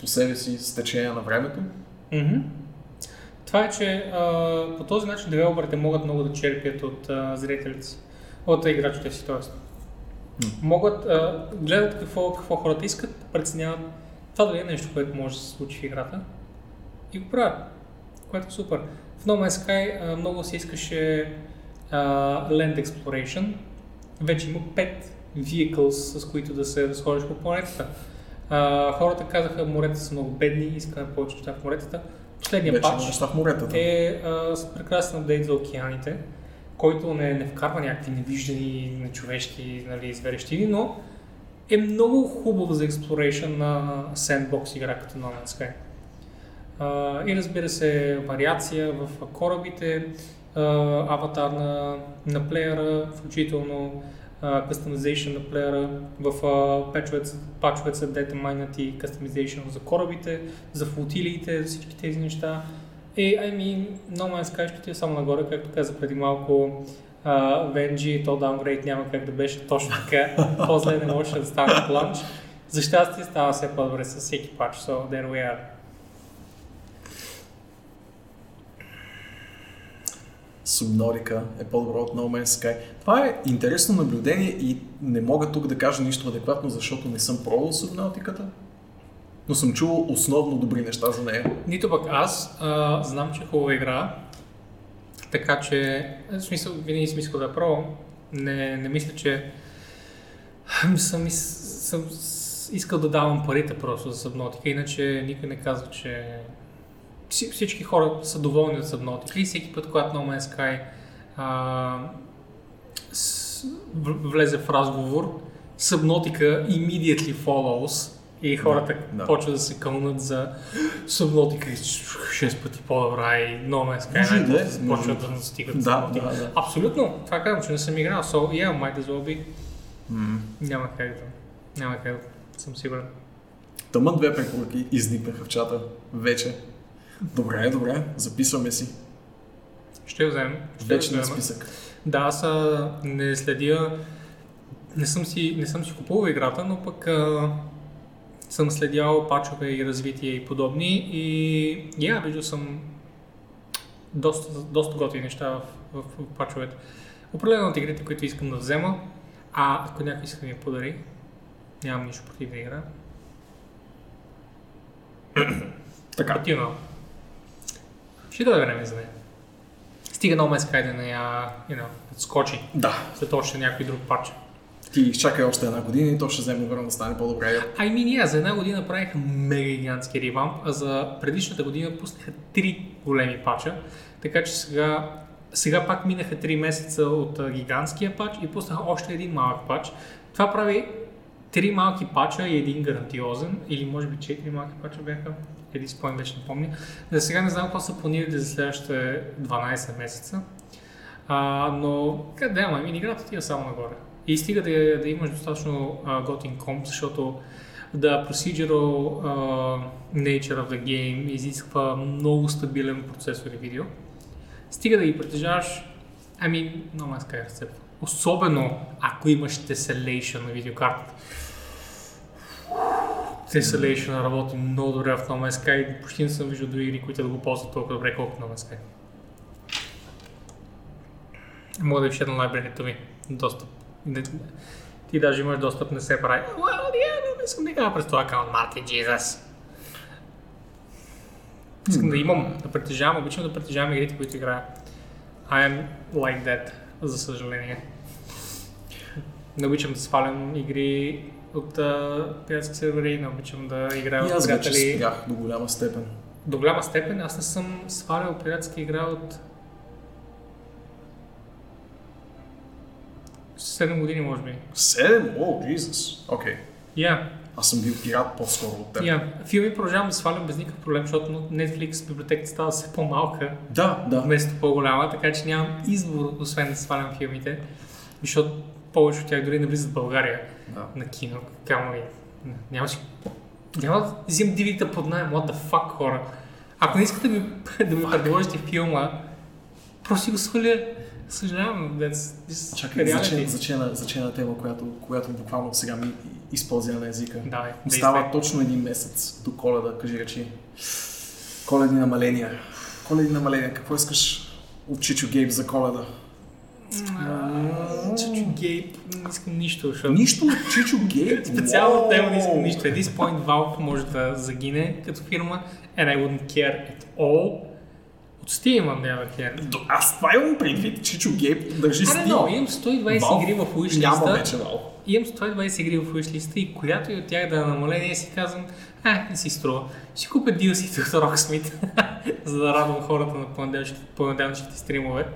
по себе си с течение на времето. Мгм. Това е, че а, по този начин девелоперите могат много да черпят от а, зрителите си, от играчите си, т.е. Могат, а, гледат какво, какво хората искат, преценяват това дали е нещо, което може да се случи в играта и го правят, което е супер. В No Man's Sky много се искаше а, Land Exploration. Вече има 5 vehicles, с които да се разходиш по планетата. А, хората казаха, моретата са много бедни, искаме повече неща в моретата. Последният Вече има пач неща в моретата. е а, с прекрасен апдейт за океаните, който не, не вкарва някакви невиждани, нечовешки, нали, зверещини, но е много хубав за exploration на sandbox игра като No Man's Sky. И разбира се, вариация в корабите, аватар на, на плеера, включително customization на плеера, в пачовете, са дете майнати customization за корабите, за флотилиите, за всички тези неща. И, I mean, No Man's Sky ще е само нагоре, както каза преди малко, Venji, то downgrade няма как да беше точно така. По-зле не може да стане от ланч. За щастие става все по-добре с всеки пач, so there we are. Subnautica е по-добро от No Man's Sky. Това е интересно наблюдение и не мога тук да кажа нищо адекватно, защото не съм пробвал Subnautica, но съм чувал основно добри неща за нея. Нито пък аз а, знам, че е хубава игра, така че, в смисъл, винаги съм искал да я пробвам. Не, не мисля, че съм, съм искал да давам парите просто за Subnautica, иначе никой не казва, че Вси- всички хора са доволни от Subnautica и всеки път, когато No Man's Sky а, с, влезе в разговор, Subnautica immediately follows и хората да. почват да се кълнат за Subnautica е 6 пъти по-добра и No Man's Sky и да е, почват и да настигат Да, да, да. Абсолютно, това казвам, че не съм играл, so yeah, might as well be. М. Няма как да, няма как да, съм сигурен. Тъмън две препоръки изникнаха в чата вече. Добре, добре, записваме си. Ще я вземем. Ще Вечният вземем. списък. Да, аз а, не следя, не съм си, не съм си купувал играта, но пък а, съм следял пачове и развитие и подобни и я, yeah, виждал съм доста, доста готини неща в, в, в пачовете. Определено от игрите, които искам да взема, а ако някой иска да ми подари, нямам нищо против да игра. Така. Противно. Ще дойде време за нея. Стига No Man's Sky да не я, you know, скочи Да. след още някой друг пач. Ти изчакай още една година и то ще вземе време да стане по-добре. I mean, yeah, за една година правиха мега гигантски ревамп, а за предишната година пуснаха три големи пача, така че сега, сега пак минаха 3 месеца от гигантския пач и пуснаха още един малък пач. Това прави три малки пача и един грандиозен, или може би четири малки пача бяха, един спомен вече не помня. За сега не знам какво са планирали за следващите 12 месеца, а, но къде ама, ами, играта ти е само нагоре. И стига да, да имаш достатъчно а, готин комп, защото the procedural uh, nature of the game изисква много стабилен процесор и видео. Стига да ги притежаваш, ами, No Man's Sky е рецепт. Особено ако имаш tessellation на видеокартата. Tessellation работи много добре в No Man's Sky. Почти не съм виждал други игри, които да го ползват толкова добре, колкото No Man's Sky. Мога да ви шедна лайбрерито ми. Достъп. Не- Ти даже имаш достъп, не се прави. Well, yeah, не искам да играя през този аккаунт, Марти Jesus. Искам да имам, да притежавам, обичам да притежавам игрите, които играя. I am like that, за съжаление. Не обичам да свалям игри от пиратски сервери, не обичам да играя И от аз вече приятели. спрях до голяма степен. До голяма степен аз не съм свалял пиратска игра от 7 години, може би. Седем? О, Jesus. Окей. Я, Аз съм бил пират по-скоро от теб. я. Филми продължавам да свалям без никакъв проблем, защото Netflix библиотеката става все по-малка, Да, да. вместо по-голяма, така че нямам избор, освен да свалям филмите, защото повече от тях дори не влизат в България да. на кино. Камо ли? Няма. Няма да взимам DVD-та под найем, what the fuck, хора. Ако не искате да ми, да ми предложите филма, просто го сваля. Съжалявам, that's Чакай, зачена, зачена, зачена тема, която, която буквално сега ми използя на езика. Давай, Остава действай. точно един месец до коледа, кажи речи. Коледни намаления. Коледни намаления. Какво искаш от Чичо Гейб за коледа? Чичо Гейб, не искам нищо, защото... Нищо от Чичо Гейб? Специално от него не искам нищо. At this point Valve може да загине като фирма and I wouldn't care at all. Steam имам care. До- Аз това имам предвид, Чичо Гейб държи don't know, Steam. имам 120 Valve игри в wish Няма вече Valve. Имам 120 игри в wishlist и която и от тях да е намаление си казвам, а, не си струва. Ще купя DLC от Rocksmith, за да радвам хората на понеделничните- стримове.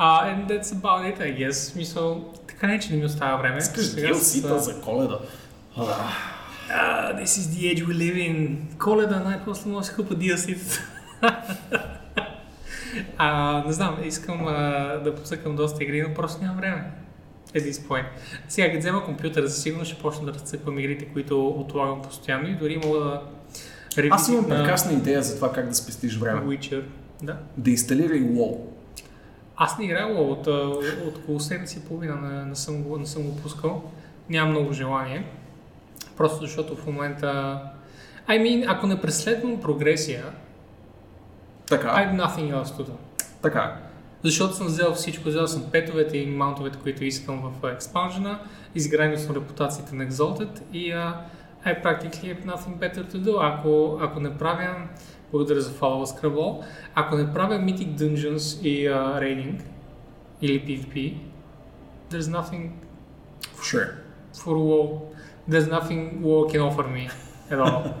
Uh, and that's about it, I guess. Смисъл, така не, че не ми остава време. Искаш с, DLC-та а, за коледа? Ah, this is the age we live in. Коледа най-после може да си купа DLC. а, не знам, искам а, да посъкам доста игри, но просто нямам време. At this point. Сега, като взема компютъра, за сигурно ще почна да разцъквам игрите, които отлагам постоянно и дори мога да Аз имам ревизит на прекрасна идея за това как да спестиш време. Witcher. Да. Да инсталирай WoW. Аз не играя WoW от, от около седмица и половина, не, не, съм го, не съм го пускал. Нямам много желание. Просто защото в момента... I mean, ако не преследвам прогресия, I Така, have nothing else to do. така. Защото съм взел всичко, взел съм петовете и маунтовете, които искам в експанжена, изградил съм репутациите на Exalted и uh, I practically have nothing better to do. Ако, ако не правя, благодаря за follow Scrabble, ако не правя Mythic Dungeons и uh, Raiding или PvP, there's nothing Sure. for WoW. There's nothing WoW can offer me all.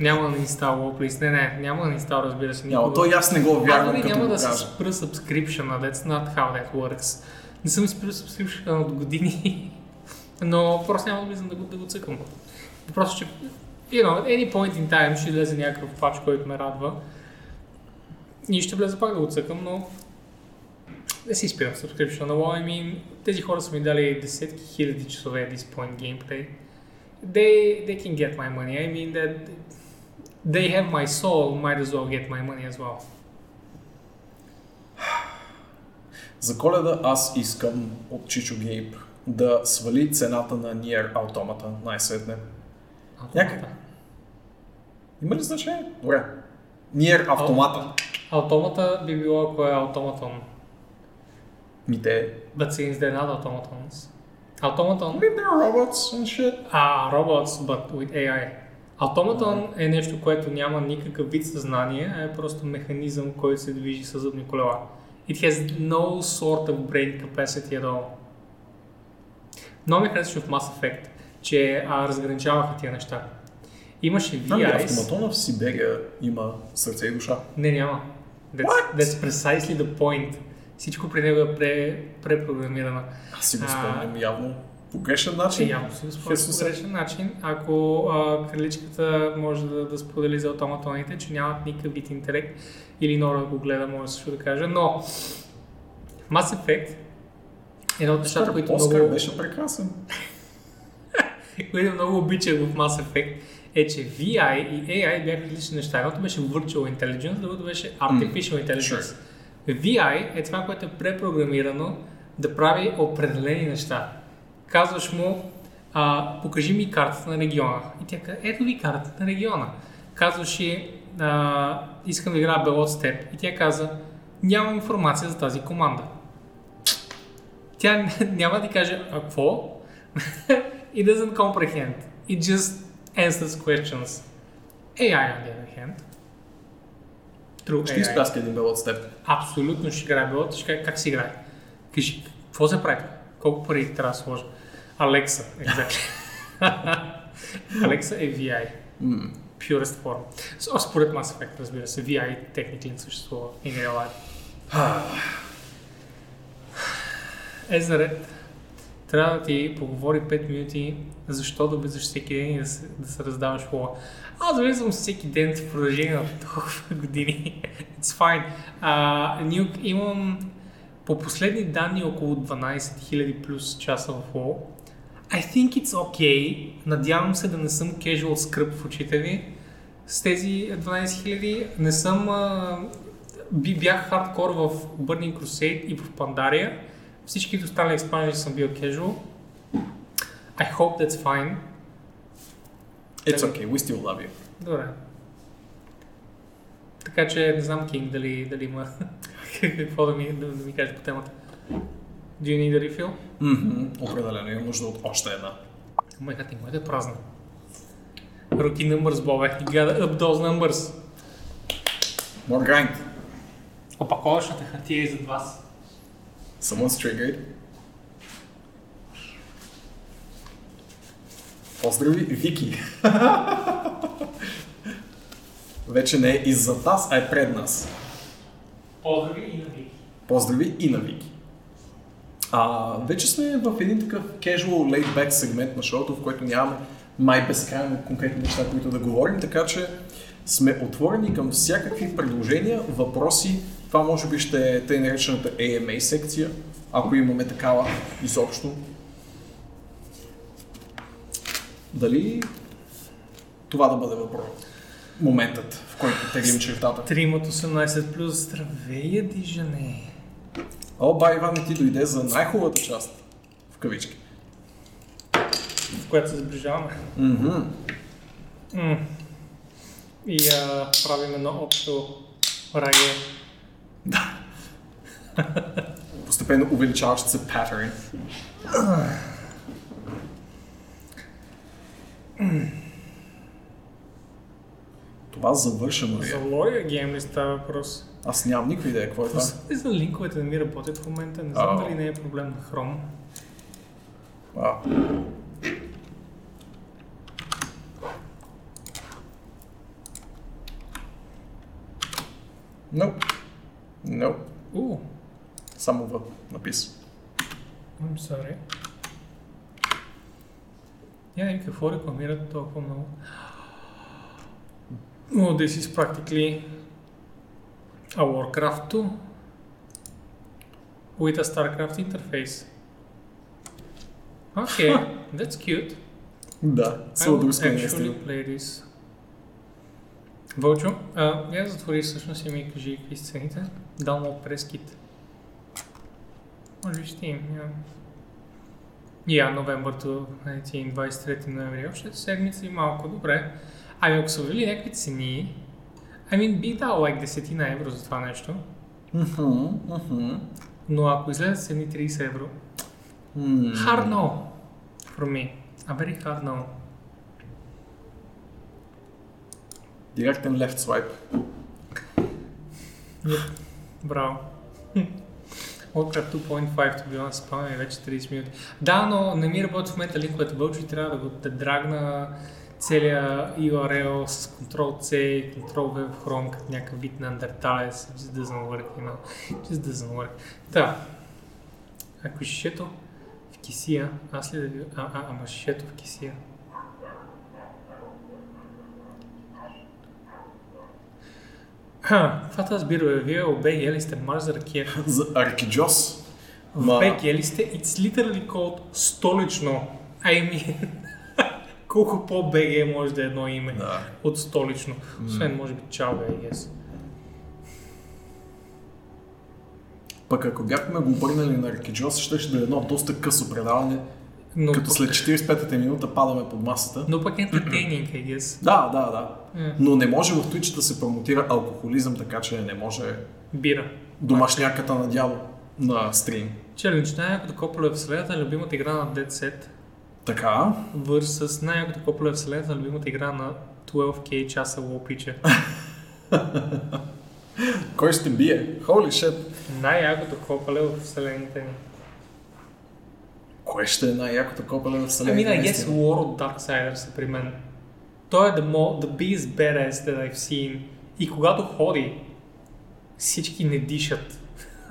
няма да инстал WoW, please. Не, не, няма да инстал, разбира се. Няма, никога. той аз не го Аз вярвам, като няма да се кажа. спра subscription, that's not how that works. Не съм сприл subscription от години, но просто няма да влизам да го, да го цъкам. Просто, че, you know, any point in time ще излезе някакъв пач, който ме радва. И ще влезе пак да го цъкам, но не си спирам subscription WoW. I mean, тези хора са ми дали десетки хиляди часове this point gameplay. They, they can get my money. I mean that they have my soul, might as well get my money as well. За коледа аз искам от Чичо Гейб да свали цената на Nier Automata най-сетне. Някъде. Има ли значение? Добре. Nier автомата. Автомата би било ако е автоматон. Ми те... But since they're not automatons. Automaton Maybe they're robots and shit. are robots, but with AI. Автоматон е нещо, което няма никакъв вид съзнание, а е просто механизъм, който се движи с зъбни колела. It has no sort of brain capacity at all. Много ми харесваше в Mass Effect, че а, разграничаваха тия неща. Имаше Ами VIs. автоматона в Сибирия има сърце и душа. Не, няма. That's, that's precisely the point. Всичко при него е пре, препрограмирано. Аз си го А. спомням явно по грешен начин. явно си го спомням по грешен начин. Ако а, краличката може да, да сподели за автоматоните, че нямат никакъв вид интелект, или Нора го гледа, може също да каже, но Mass Effect едно от нещата, които Оскар много, беше прекрасен. които много обичах в Mass Effect, е, че VI и AI бяха различни неща. Едното беше Virtual Intelligence, другото беше Artificial Intelligence. VI е това, което е препрограмирано да прави определени неща. Казваш му, а, покажи ми картата на региона. И тя казва, ето ви картата на региона. Казваш и, а, искам да играя белот с теб. И тя каза, нямам информация за тази команда. Тя няма да ти каже, а какво? It doesn't comprehend. It just answers questions. AI, on the other hand, True Ще AI. изпляска един белот с теб. Абсолютно ще играе белот, ще каже как си играе. Кажи, какво се прави? Колко пари трябва да сложа? Алекса, exactly. Алекса е VI. М. Purest form. С- Според Mass Effect, разбира се, VI техники не съществува in real life. Езарет трябва да ти поговори 5 минути защо да влизаш всеки ден и да се, да се раздаваш лова. Аз влизам всеки ден в продължение на толкова години. It's fine. А, Нюк, имам по последни данни около 12 000 плюс часа в WoW. I think it's okay. Надявам се да не съм casual скръп в очите ви. С тези 12 000 не съм... А, бях хардкор в Burning Crusade и в Pandaria. Всички останали експанжи съм бил casual. I hope that's fine. It's okay, we still love you. Добре. Така че не знам Кинг дали, дали има какво да ми, да, да ми каже по темата. Do you need a refill? Мгм, Определено имам нужда от още една. My god, моята е празна. Rookie numbers, Бобе. You gotta up those numbers. More grind. Опаковъчната хартия е зад вас. Someone's triggered. Поздрави, Вики. Вече не е иззад нас, а е пред нас. Поздрави и на Вики. Поздрави и на Вики. А, вече сме в един такъв casual laid back сегмент на шоуто, в който нямаме май безкрайно конкретни неща, които да говорим, така че сме отворени към всякакви предложения, въпроси. Това може би ще е тъй наречената AMA секция, ако имаме такава изобщо. Дали това да бъде въпрос? Моментът, в който теглим чертата. Трим от 18 плюс. Здравей, Ядижане. О, ба, Иван, ти дойде за най-хубавата част. В кавички. В която се сближаваме. Мгм. М. И а, правим едно общо раге. Постепенно увеличаващ се патърн. Това завършено ли За е? лория гейм ли става въпрос? Аз нямам никаква идея какво е това. Пусни за линковете да ми работят в момента. Не знам дали не е проблем на Chrome. А. Nope. Nope. У, Само в напис. I'm sorry. Я не какво рекламират толкова много. Oh, this is practically a Warcraft 2 with a StarCraft interface. Okay, that's cute. Да, I само да will успеем actually наистина. play this. Вълчо, а, я затвори всъщност и ми кажи какви са цените. Download през кит. Може би ще им, я. Я, новембърто, 23 ноември, още седмица и малко, добре. Ами ако са вели някакви цени, I mean, би дал like 10 на евро за това нещо, Мгм, мгм. но ако излезе с едни 30 евро, М. hard no for me. A very hard no. Директен left swipe. Yep. Браво. Warcraft 2.5 to be honest, спаме вече 30 минути. Да, но не ми работи в момента линковете вълчо и трябва да го да драгна целия URL с Ctrl-C и Ctrl-V в Chrome като някакъв вид на андерталец. Just doesn't work, you know. Just doesn't work. Да. Ако шишето в кисия, аз ли да ви... А, а, ама шишето в кисия. Това тази бира, бе? Вие BG ли сте марш за ракия? За Аркиджос. BG ли сте? It's literally called столично. I mean, колко по-BG може да е едно име Да. от столично. Освен, може би, чао, I guess. Пък ако бяхме го обърнали на Аркиджос, ще ще да е едно доста късо предаване, Но, като пък, след 45-та минута падаме под масата. но пък entertaining, I guess. Да, да, да. Е, Но не може в Twitch да се промотира алкохолизъм, така че не може бира. домашняката на дядо на стрим. Челендж, най-якото кополе в вселената е любимата игра на Dead Set Така, versus най-якото кополе в вселената е любимата игра на 12K часа лопича. кой ще бие? Holy shit! Най-якото кополе в вселената ми. Кое ще е най-якото копеле в вселената? mean, I guess? War of Darksiders е при мен. Той е the, mo- the biggest badass that I've seen. И когато ходи, всички не дишат.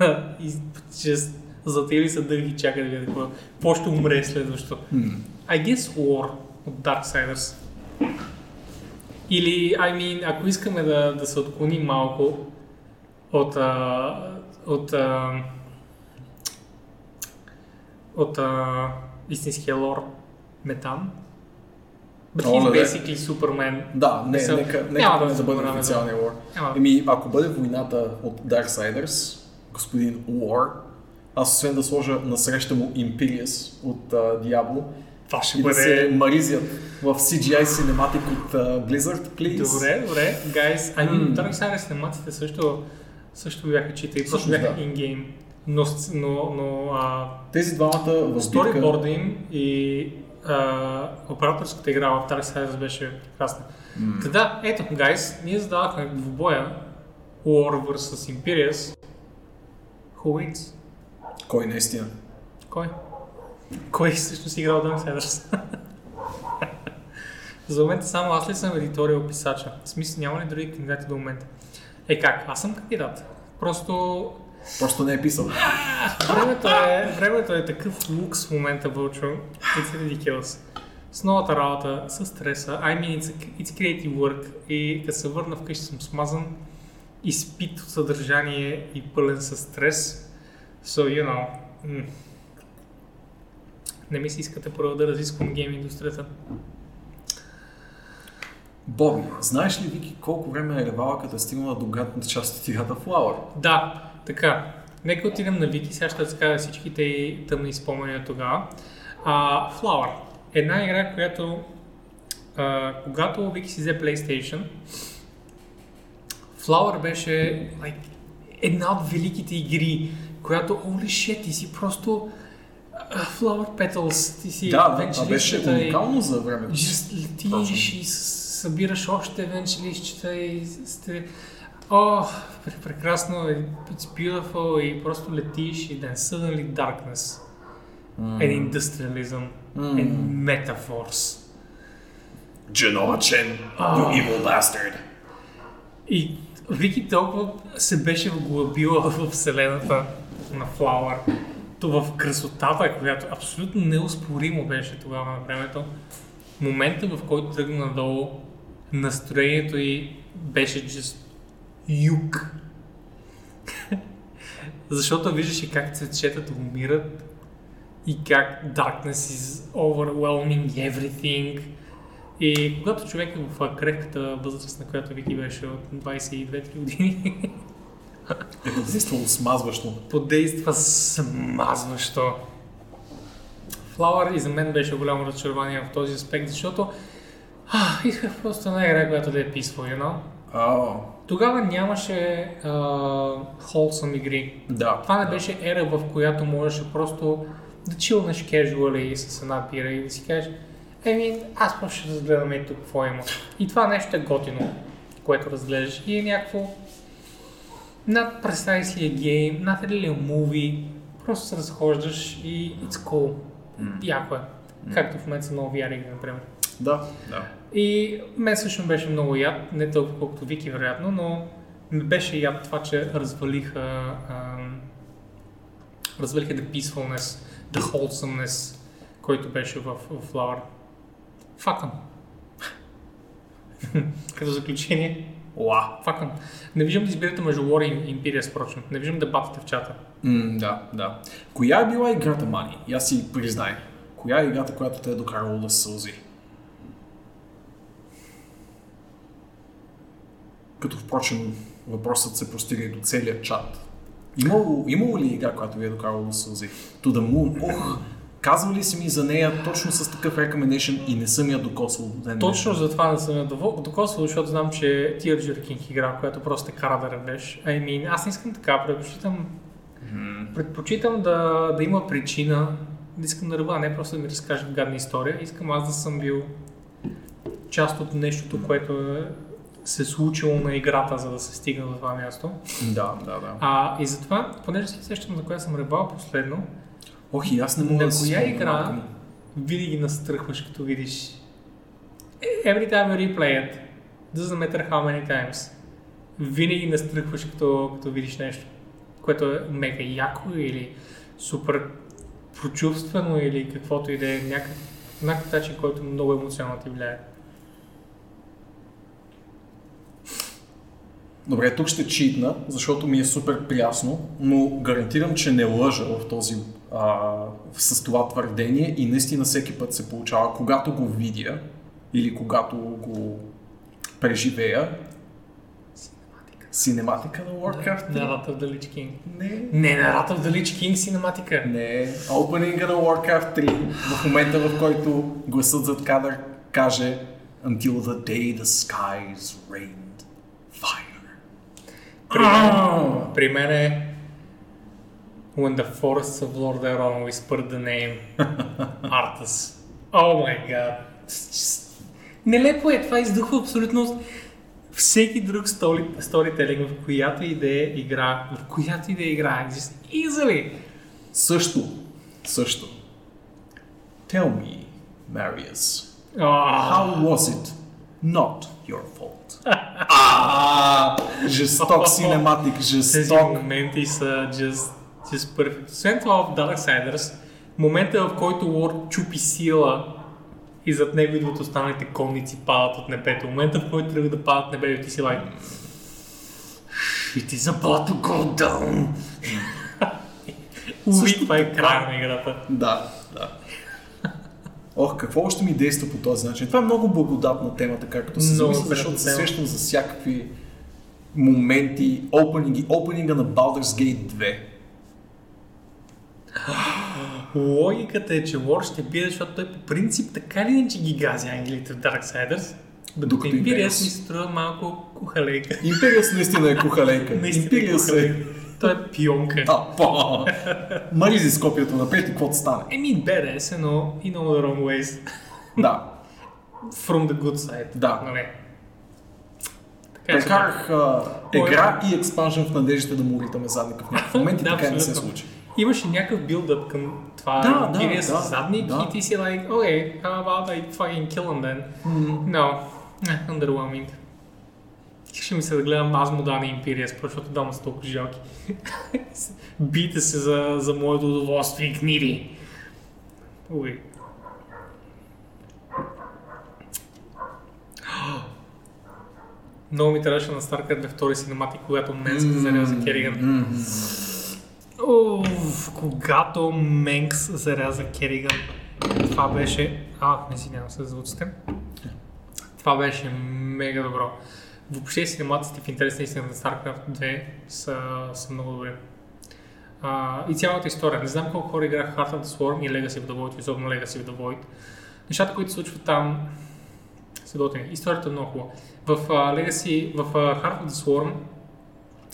и just затели са дълги и чакат да видят какво. Какво ще умре следващо. М. I guess War от Darksiders. Или, I mean, ако искаме да, да се отклоним малко от, а, от, а, от а, истинския лор Метан. But he's Оле, basically Superman. Да, не, Мисъл, нека, няма нека да да, бъде забравяме, официалния лор. Няма. Еми, ако бъде войната от Darksiders, господин War, аз освен да сложа насреща му Imperius от uh, Diablo Това ще и да се бъде... маризят в CGI Cinematic от uh, Blizzard, please. Добре, добре, guys. I mean, М. Darksiders снимаците също, също бяха чита и Всъщност, бяха да. in-game. Но, но, но а, Тези двамата в битка... Сториборда им и а, операторската игра в Darksiders беше прекрасна. Та да, ето, гайс, ние задавахме двубоя War vs. Imperius. Who wins? Кой наистина? Кой? Кой всъщност играл Darksiders? За момента само аз ли съм едиториал писача? В смисъл няма ли други кандидати до момента? Е как? Аз съм кандидат. Просто Просто не е писал. Времето е, времето е такъв лукс в момента, Вълчо. It's ridiculous. С новата работа, с стреса, I mean, it's, it's creative work и като се върна вкъщи съм смазан, изпит от съдържание и пълен с стрес. So, you know, mm. не ми се искате първо да разисквам гейм индустрията. Боби, знаеш ли, Вики, колко време е ревала, като е стигнала до гадната част от играта Flower? Да, така. Нека отидем на Вики, сега ще разкажа всичките и тъмни спомени тогава. А, Flower. Една игра, която а, когато Вики си взе PlayStation, Flower беше like, една от великите игри, която, holy shit, ти си просто а, Flower Petals, ти си Да, да, това беше уникално за времето. Just летиш и събираш още венчелищчета и сте... О, пр- прекрасно, it's beautiful и просто летиш и then suddenly darkness and industrialism and metaphors. Дженова Чен, Ah. you evil bastard. И Вики толкова се беше вглъбила в вселената на Flower, то в красотата, която абсолютно неоспоримо беше тогава на времето. Момента, в който тръгна надолу, настроението й беше just юг. Защото виждаше как цветчетата умират и как darkness is overwhelming everything. И когато човек е в крехката възраст, на която Вики беше от 22-3 години, Е подействало смазващо. подейства смазващо. Flower и за мен беше голямо разочарование в този аспект, защото а, исках просто една игра, която да е peaceful, you know? А, Тогава нямаше wholesome игри. да. Това не да. беше ера, в която можеше просто да чилнеш casually с една пира и да си кажеш, еми, аз просто ще разгледам и тук какво има. И това нещо е готино, което разглеждаш и е някакво над precisely a game, над really a movie, просто се разхождаш и it's cool. Яко е. Както в момента са много VR игри, например. Да, да. И мен също беше много яд, не толкова колкото Вики вероятно, но ми беше яд това, че развалиха, ам, развалиха the peacefulness, the wholesomeness, който беше в, в Flower. Факъм. Като заключение, Уа. факъм. Не виждам да избирате между War и Imperius, впрочем. Не виждам дебатите в чата. М, да, да. Коя е била играта Мани? Аз си признай. Коя е играта, която те е докарала да сълзи? Като впрочем въпросът се простига и до целия чат. Имало, имало ли игра, която ви е докарала да се сълзи? To the Moon. Ох, казвали си ми за нея точно с такъв recommendation и не съм я докосвал. до ден Точно за това не съм я докосвал, защото знам, че ти е King игра, която просто те кара да ревеш. I mean, аз не искам така, предпочитам, предпочитам да, да има причина да искам да рева, а не просто да ми разкажат гадна история. Искам аз да съм бил част от нещото, което е, се е случило на играта, за да се стигне до това място. Да, да, да. А, и затова, понеже се сещам за коя съм ревал последно, Ох, и аз не мога на да си коя игра винаги настръхваш, като видиш Every time you replay it, doesn't matter how many times, винаги настръхваш, като, като видиш нещо, което е мега яко или супер прочувствено или каквото и да е някакъв начин, който много емоционално ти влияе. Добре, тук ще читна, защото ми е супер прясно, но гарантирам, че не лъжа в този, а, с това твърдение и наистина всеки път се получава, когато го видя или когато го преживея. Синематика на Warcraft 3? На Wrath of the Lich King. Не. Не, на Wrath of the Lich King синематика. Не. Опенинга на Warcraft 3, в момента в който гласът зад кадър каже Until the day the skies rained fire. При мен, при мен е When the forests of Lordaeron whispered the name Arthas. Oh my god. It's just- Нелепо е, това издухва абсолютно всеки друг столи, сторителинг, в която и да е игра, в която и да е игра. Easily. Също, също. Tell me, Marius, Oh, how was it not your fault? А, жесток синематик, тези жесток. моменти са just, just perfect. Освен това в Darksiders, момента в който Лорд чупи сила и зад него идват останалите конници падат от небето. Момента в който трябва да падат небето, ти си лайк. Shit is about to go down. Също това е края на играта. Да, да. Ох, какво още ми действа по този начин? Това е много благодатна тема, така като се замисля, защото се сещам за всякакви моменти, опенинги, опенинга на Baldur's Gate 2. Логиката е, че Лор ще бие, защото той по принцип така или иначе ги гази ангелите в Darksiders. Докато Докато Imperius- ми се струва малко кухалейка. Империус наистина е кухалейка. Наистина е. Той е пионка. А, по! Маризи с копието напред и каквото стане. Еми, BDS е, но in all the wrong ways. Да, From the good side. Да. Нали? Че- Прекарах а, игра и експанжен в надеждите да му ритаме задника в някакъв момент и Да, така не се случи. Имаше някакъв билдъп към това Да, да, Imperius да, с задник да. и ти си like, okay, how about I fucking kill him then? No, eh, underwhelming. Ще ми се да гледам аз му да на Imperius, защото дама са толкова жалки. Бийте се за, за моето удоволствие, гниди. Уй. Много ми трябваше на StarCraft 2 втори синематик, когато Менск заряза Кериган. Уф, когато Менкс заряза Кериган, това беше... А, не си нямам се звуците. Това беше мега добро. Въобще синематиците в интерес на истина на StarCraft 2 са, са много добри. а, и цялата история. Не знам колко хора играха Heart of the Swarm и Legacy of the Void, особено Legacy of the Void. Нещата, които се случват там, са готини. Историята е много хубава. В uh, Legacy, в uh, Heart of the Swarm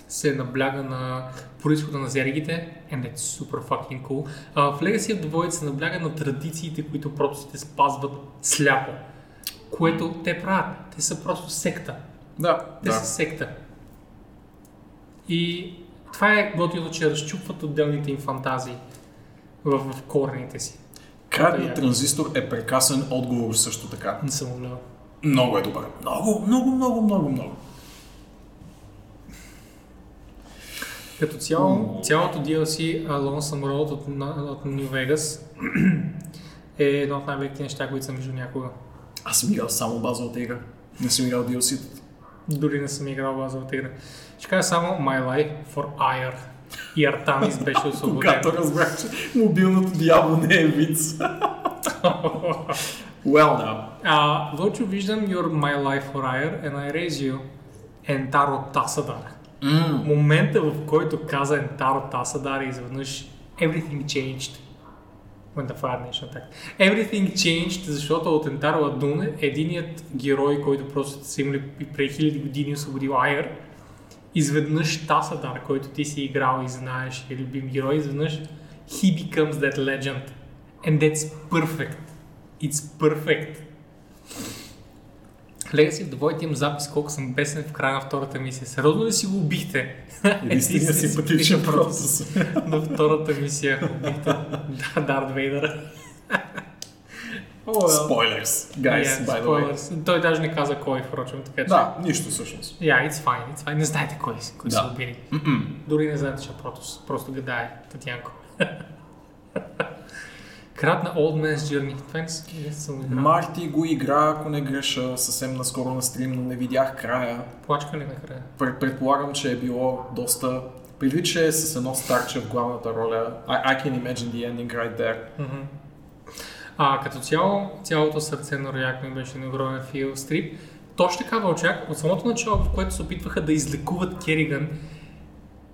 се набляга на происхода на зергите and that's super fucking cool. Uh, в Legacy of the Void се набляга на традициите, които протостите спазват сляпо. Което те правят. Те са просто секта. Да, Те да. са секта. И това е готиното, че разчупват отделните им фантазии в, в корените си. На я. транзистор е прекрасен отговор също така. Не съм гледал. Много е добър. Много, много, много, много, много. Като цяло, цялото DLC Lonesome Road от, от New Vegas е едно от най-великите неща, които съм виждал някога. Аз съм играл само базовата игра. Не съм играл DLC. Дори не съм играл базовата игра. Ще кажа само My Life for Ire. И Артамис беше освободен. Когато разбрах, че мобилното дявол не е виц. well now. А, Вълчо, виждам your My Life for Ire and I raise you Ентаро Тасадар. Mm. Момента, в който каза Ентаро Тасадар изведнъж Everything changed. Fire Nation attacked. Everything changed, защото от Ентаро Адун единият герой, който просто са имали и преди хиляди години освободил Айър, изведнъж Тасадар, който ти си играл и знаеш, е любим герой, изведнъж he becomes that legend. And that's perfect. It's perfect. Legacy the Void имам запис колко съм бесен в края на втората мисия. Сериозно ли си го убихте? Единствения си симпатичен спирал процес. На втората мисия убихте да, Дарт Вейдъра. О, well. Spoilers, guys, Yeah, by the way. spoilers. Той даже не каза кой, впрочем, така че... Да, нищо всъщност. Yeah, it's fine, it's fine. Не знаете кой, кой Да. са убили. Дори не знаете, че е Протос. Просто гадае, Татянко. Крат на Old Man's Journey. Това не съм играл. Марти го игра, ако не греша, съвсем наскоро на стрим, но не видях края. Плачка ли накрая? Пред- Предполагам, че е било доста... Предвид, че е с едно старче в главната роля, I, I can imagine the ending right there. Мгм. А, като цяло, цялото сърце на Рояк ми беше на огромен фил стрип. Точно така Вълчак, от самото начало, в което се опитваха да излекуват Кериган,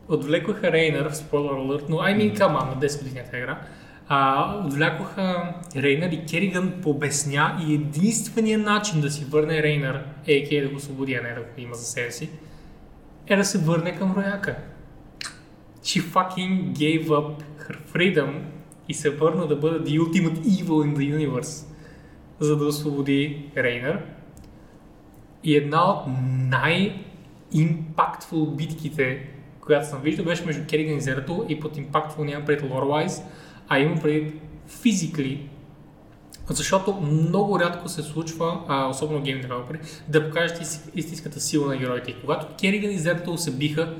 отвлекоха Рейнър, в спойлер alert, но I mean, come on, на 10 години е игра, а, отвлякоха Рейнър и Кериган побесня и единственият начин да си върне Рейнър, а.к.а. да го освободи, а не да го има за себе си, е да се върне към Рояка. She fucking gave up her freedom и се върна да бъде the ultimate evil in the universe, за да освободи Рейнър. И една от най-импактфул битките, която съм виждал, беше между Кериган и Зерато и под импактфул няма пред lore-wise, а има пред physically, защото много рядко се случва, а, особено гейм девелопери, да покажат исти- истинската сила на героите. И когато Кериган и Зерато се биха,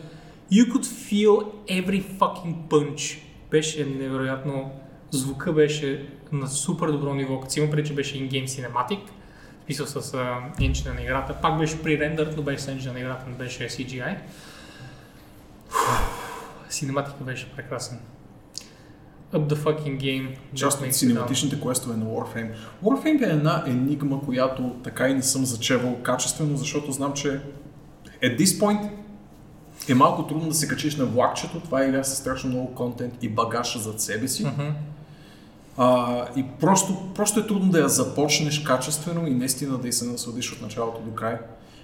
you could feel every fucking punch. Беше невероятно, звука беше на супер добро ниво, като си има преди, че беше in-game cinematic, смисъл с uh, енджина на играта. Пак беше при рендър, но беше с енджина на играта, не беше CGI. Синематика беше прекрасен. Up the fucking game. Част от синематичните квестове на Warframe. Warframe е една енигма, която така и не съм зачевал качествено, защото знам, че at this point е малко трудно да се качиш на влакчето. Това е игра с страшно много контент и багаж зад себе си. Мгм. А, и просто, просто е трудно да я започнеш качествено и наистина да й се насладиш от началото до край.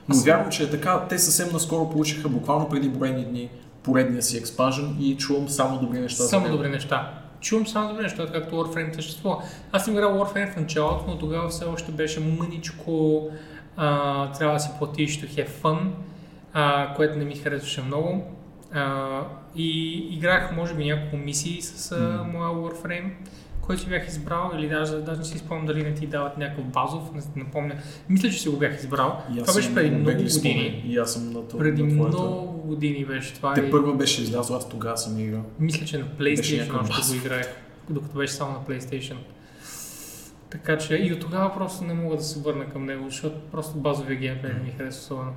Но Аз- вярвам, че е така. Те съвсем наскоро получиха, буквално преди броени дни, поредния си експанжен и чувам само добри неща. Само добри неща. Чувам само добри неща, както Warframe съществува. Аз съм играл Warframe в началото, но тогава все още беше мъничко а, трябва да си платиш to have fun, а, което не ми харесваше много. А, и играх, може би, няколко мисии с а, моя Warframe, който си бях избрал, или даже, даже не си спомням дали не ти дават някакъв базов, не, не помня. Мисля, че си го бях избрал. И Това беше преди много много години. И аз съм на, това- Преди на твоята. Много години беше това. Те и- първа беше излязла, аз тогава съм играл. мисля, че на PlayStation още го играех, докато беше само на PlayStation. Така че и от тогава просто не мога да се върна към него, защото просто базовия геймплей не ми харесва особено.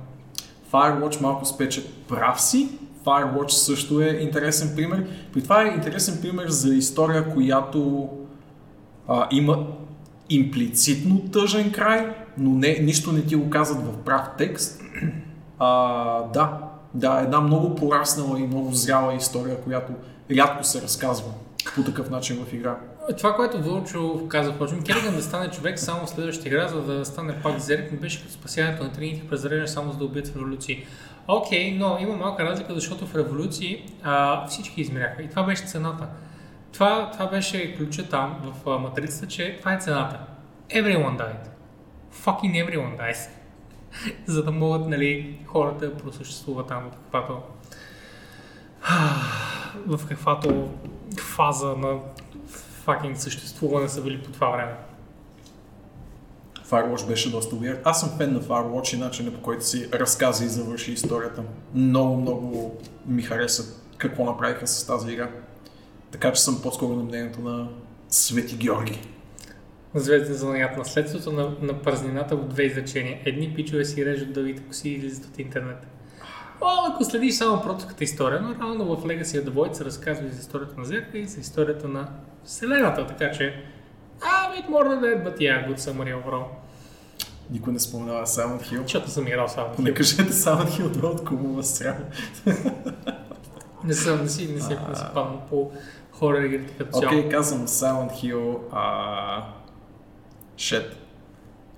Firewatch малко спече прав си. Firewatch също е интересен пример. При това е интересен пример за история, която а, има имплицитно тъжен край, но не, нищо не ти го казват в прав текст. А, да, да, една много пораснала и много зряла история, която рядко се разказва по такъв начин в игра. Това, което Вълчо каза, впрочем, Кериган да стане човек само в следващата игра, за да стане пак зерк, не беше като спасяването на трените през само за да убият в революции. Окей, но има малка разлика, защото в революции а, всички измеряха и това беше цената. Това, това беше ключа там в а, матрицата, че това е цената. Everyone died. Fucking everyone dies. за да могат нали, хората да просъществуват там в каквато в каквато фаза на fucking съществуване са били по това време. Firewatch беше доста weird. Аз съм фен на Firewatch и начинът по който си разказа и завърши историята. Много, много ми хареса какво направиха с тази игра. Така че съм по-скоро на мнението на Свети Георги. Звезда за наят наследството на, на празнината в две изречения. Едни пичове си режат дългите коси и излизат от интернет. О, ако следиш само протоката история, но реално в Legacy of the Void се разказва и за историята на Зерка и за историята на Вселената, така че а, bit more than that, but yeah, good summary overall. Никой не споменава Silent Hill. Защото съм играл Silent Не Hill. кажете Silent Hill 2 от кому срам. Не съм, не си, не си, не си паднал по хорър игрите като цяло. Окей, казвам Silent Hill. А... Shit.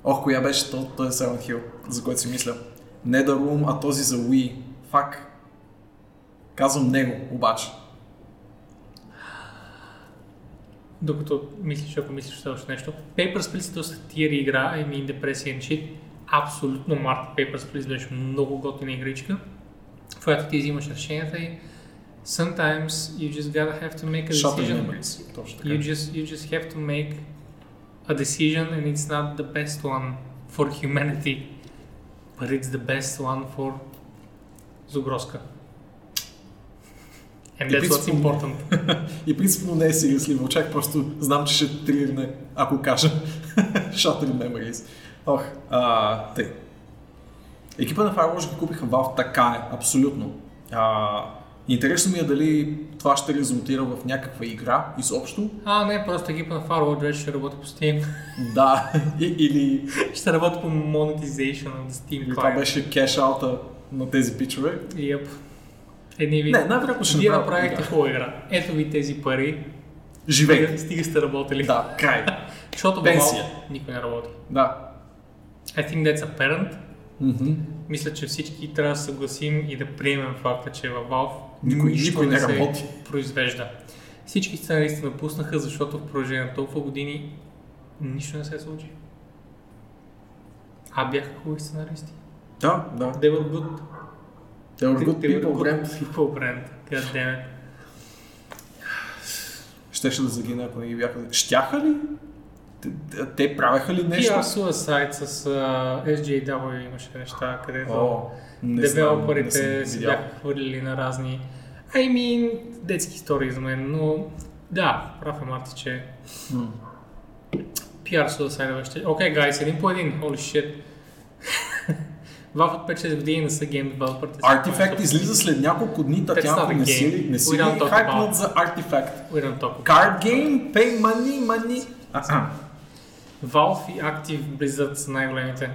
Ох, коя беше то, той е Silent Hill, за който си мисля. Не The Room, а този за Wii. Фак. Казвам него, обаче. Докато мислиш, ако мислиш все още нещо. Papers, Please е доста тиер игра, I mean Depression Shit. Абсолютно Март Papers, Please беше много готина игричка, в която ти взимаш решенията и sometimes you just gotta have to make a decision. Memories. Точно така. You just, you just have to make a decision and it's not the best one for humanity, but it's the best one for Зогроска. And that's what's important. И принципно не е seriously вълчак, просто знам, че ще трирне, ако кажа Shattered Memories. Ох, а, тъй. Екипа на Firewatch ги купиха Valve, така е, абсолютно. А, интересно ми е дали това ще резултира в някаква игра изобщо. А, не, просто екипа на Firewatch вече ще работи по Steam. Да, или, ще работи по monetization на Steam или това Client. беше кеш-аута на тези пичове. Yep. Едни ви. Не, най-вероятно ще Вие направихте хубава игра. Ето ви тези пари. Живейте. Стига, сте работили. Да, край. Защото Пенсия. Никой не работи. Да. I think that's apparent. Мгм. Мисля, че всички трябва да съгласим и да приемем факта, че във Valve Никой- никой не се работи. произвежда. Всички сценаристи напуснаха, защото в продължение на толкова години нищо не се случи. А бяха хубави сценаристи. Да, да. They were good. They were good They were people, good Брент. people, Brent. God damn it. Щеше да загина, ако не ги бяха. Щяха ли? Те, те правеха ли нещо? PR Suicide с uh, SJW имаше неща, където О, не девелоперите видял. бяха хвърлили на разни I mean, детски истории за мен, но да, прав е Марти, че М. PR Suicide беше... Окей, гайс, един по един, holy shit. От 5-6 години не са гейм девелоперите. Артефакт излиза след няколко дни, Татянко, не си ли, не си ли хайпнат за артефакт? We don't talk about Card game, pay money, money. А-а. Valve и Active Blizzard са най-големите.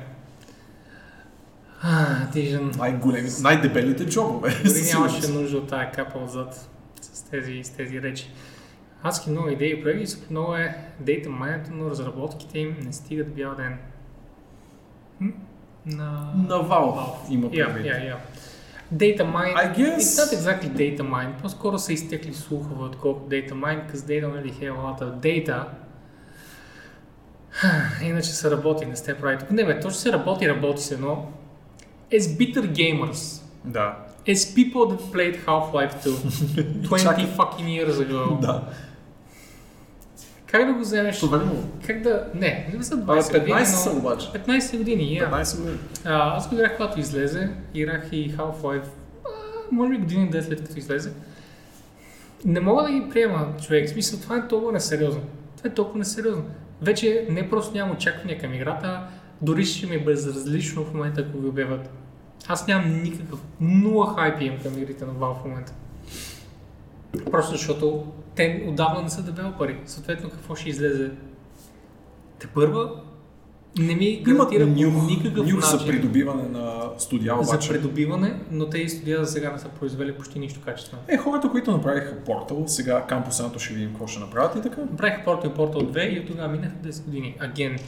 Division. Най-големи, най-дебелите джобове. Дори нямаше нужда от тази капа отзад с тези, с тези речи. Адски много идеи, проекти, супер много е дейта майната, но разработките им не стигат бял ден. М? На... На Valve има Yeah, предвид. yeah, yeah. Data mine, I guess- it's not exactly data mine, по-скоро са изтекли слухове, отколкото data mine, because they don't really have a lot of data. Иначе се работи, не сте прави тук. Не бе, то ще се работи, работи се, но as bitter gamers, Да. as people that played Half-Life 2 20 Чакай. fucking years ago, Да. как да го вземеш? Проверено. Как да... Не, не са Абе, 20 години, 15 са но... обаче. 15 години, я. 15 години. А, аз го играх когато излезе, играх и Half-Life, а, може би години 10 след като излезе. Не мога да ги приема, човек. В смисъл, това е толкова несериозно. Това е толкова несериозно. Вече не просто нямам очаквания към играта, дори ще ми е безразлично в момента, ако ви обявят. Аз нямам никакъв, нула хайп имам към игрите на Valve в момента. Просто защото те отдавна не са девелопери. Съответно, какво ще излезе? Те първа? Не ми гарантира нюх, никакъв нюх за начин придобиване на студия, за обаче. придобиване, но тези студия за сега не са произвели почти нищо качествено. Е, хората, които направиха портал, сега кампусанто ще видим какво ще направят и така. Направиха Portal и Portal 2 и от тогава минаха 10 години. Аген.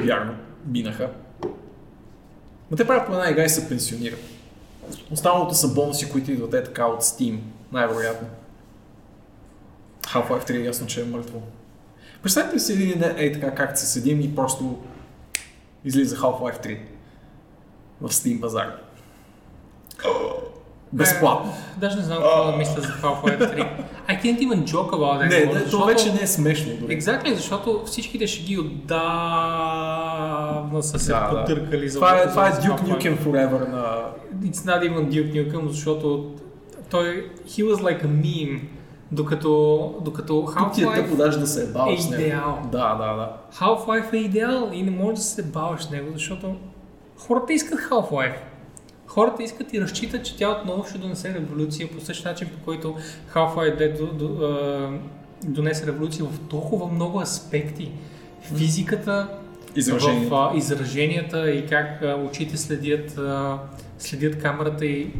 Вярно, минаха. Но те правят по една игра и се пенсионират. Останалото са бонуси, които идват е така от Steam, най-вероятно. Half-Life 3 е ясно, че е мъртво. Представете си един ден, ей така, как се седим и просто излиза Half-Life 3 в Steam базар. Безплатно. Даже не знам какво да мисля за Half-Life 3. I can't even joke about it. Не, anymore, защото- то вече не е смешно дори. Exactly, защото всичките шеги отдавна са се Да, да. потъркали за Това е, за това е Duke. Nukem Forever на... It's not even Duke Nukem, защото той, he was like a meme, докато, докато Тук ти е тъпо Half-Life, да се е баваш е с него. идеал. Да, да, да. Half-Life е идеал и не можеш да се бавиш с него, защото хората искат Half-Life. Хората искат и разчитат, че тя отново ще донесе революция по същия начин, по който Half-Life 2 до, до, а, донесе революция в толкова много аспекти. Физиката, в а, израженията и как а, очите следят, а, следят камерата и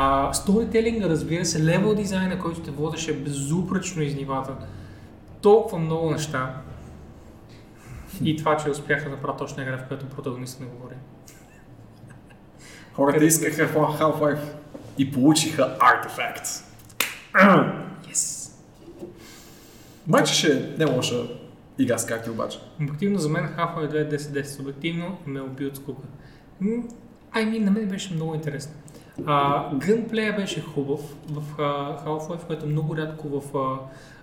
а, сторителинга, разбира се, левел дизайна, който те водеше безупречно из нивата. Толкова много неща. И това, че успяха да направят точно игра, в която протагонистът не говори. Хората искаха Half-Life и получиха Artifact. Yes! Майче ще не лоша игра с карти обаче. Обективно за мен Half-Life 2 е 10-10 субективно ме уби от скука. М, Ай ми, на мен беше много интересно. А, гънплея беше хубав в а, Half-Life, което е много рядко в а,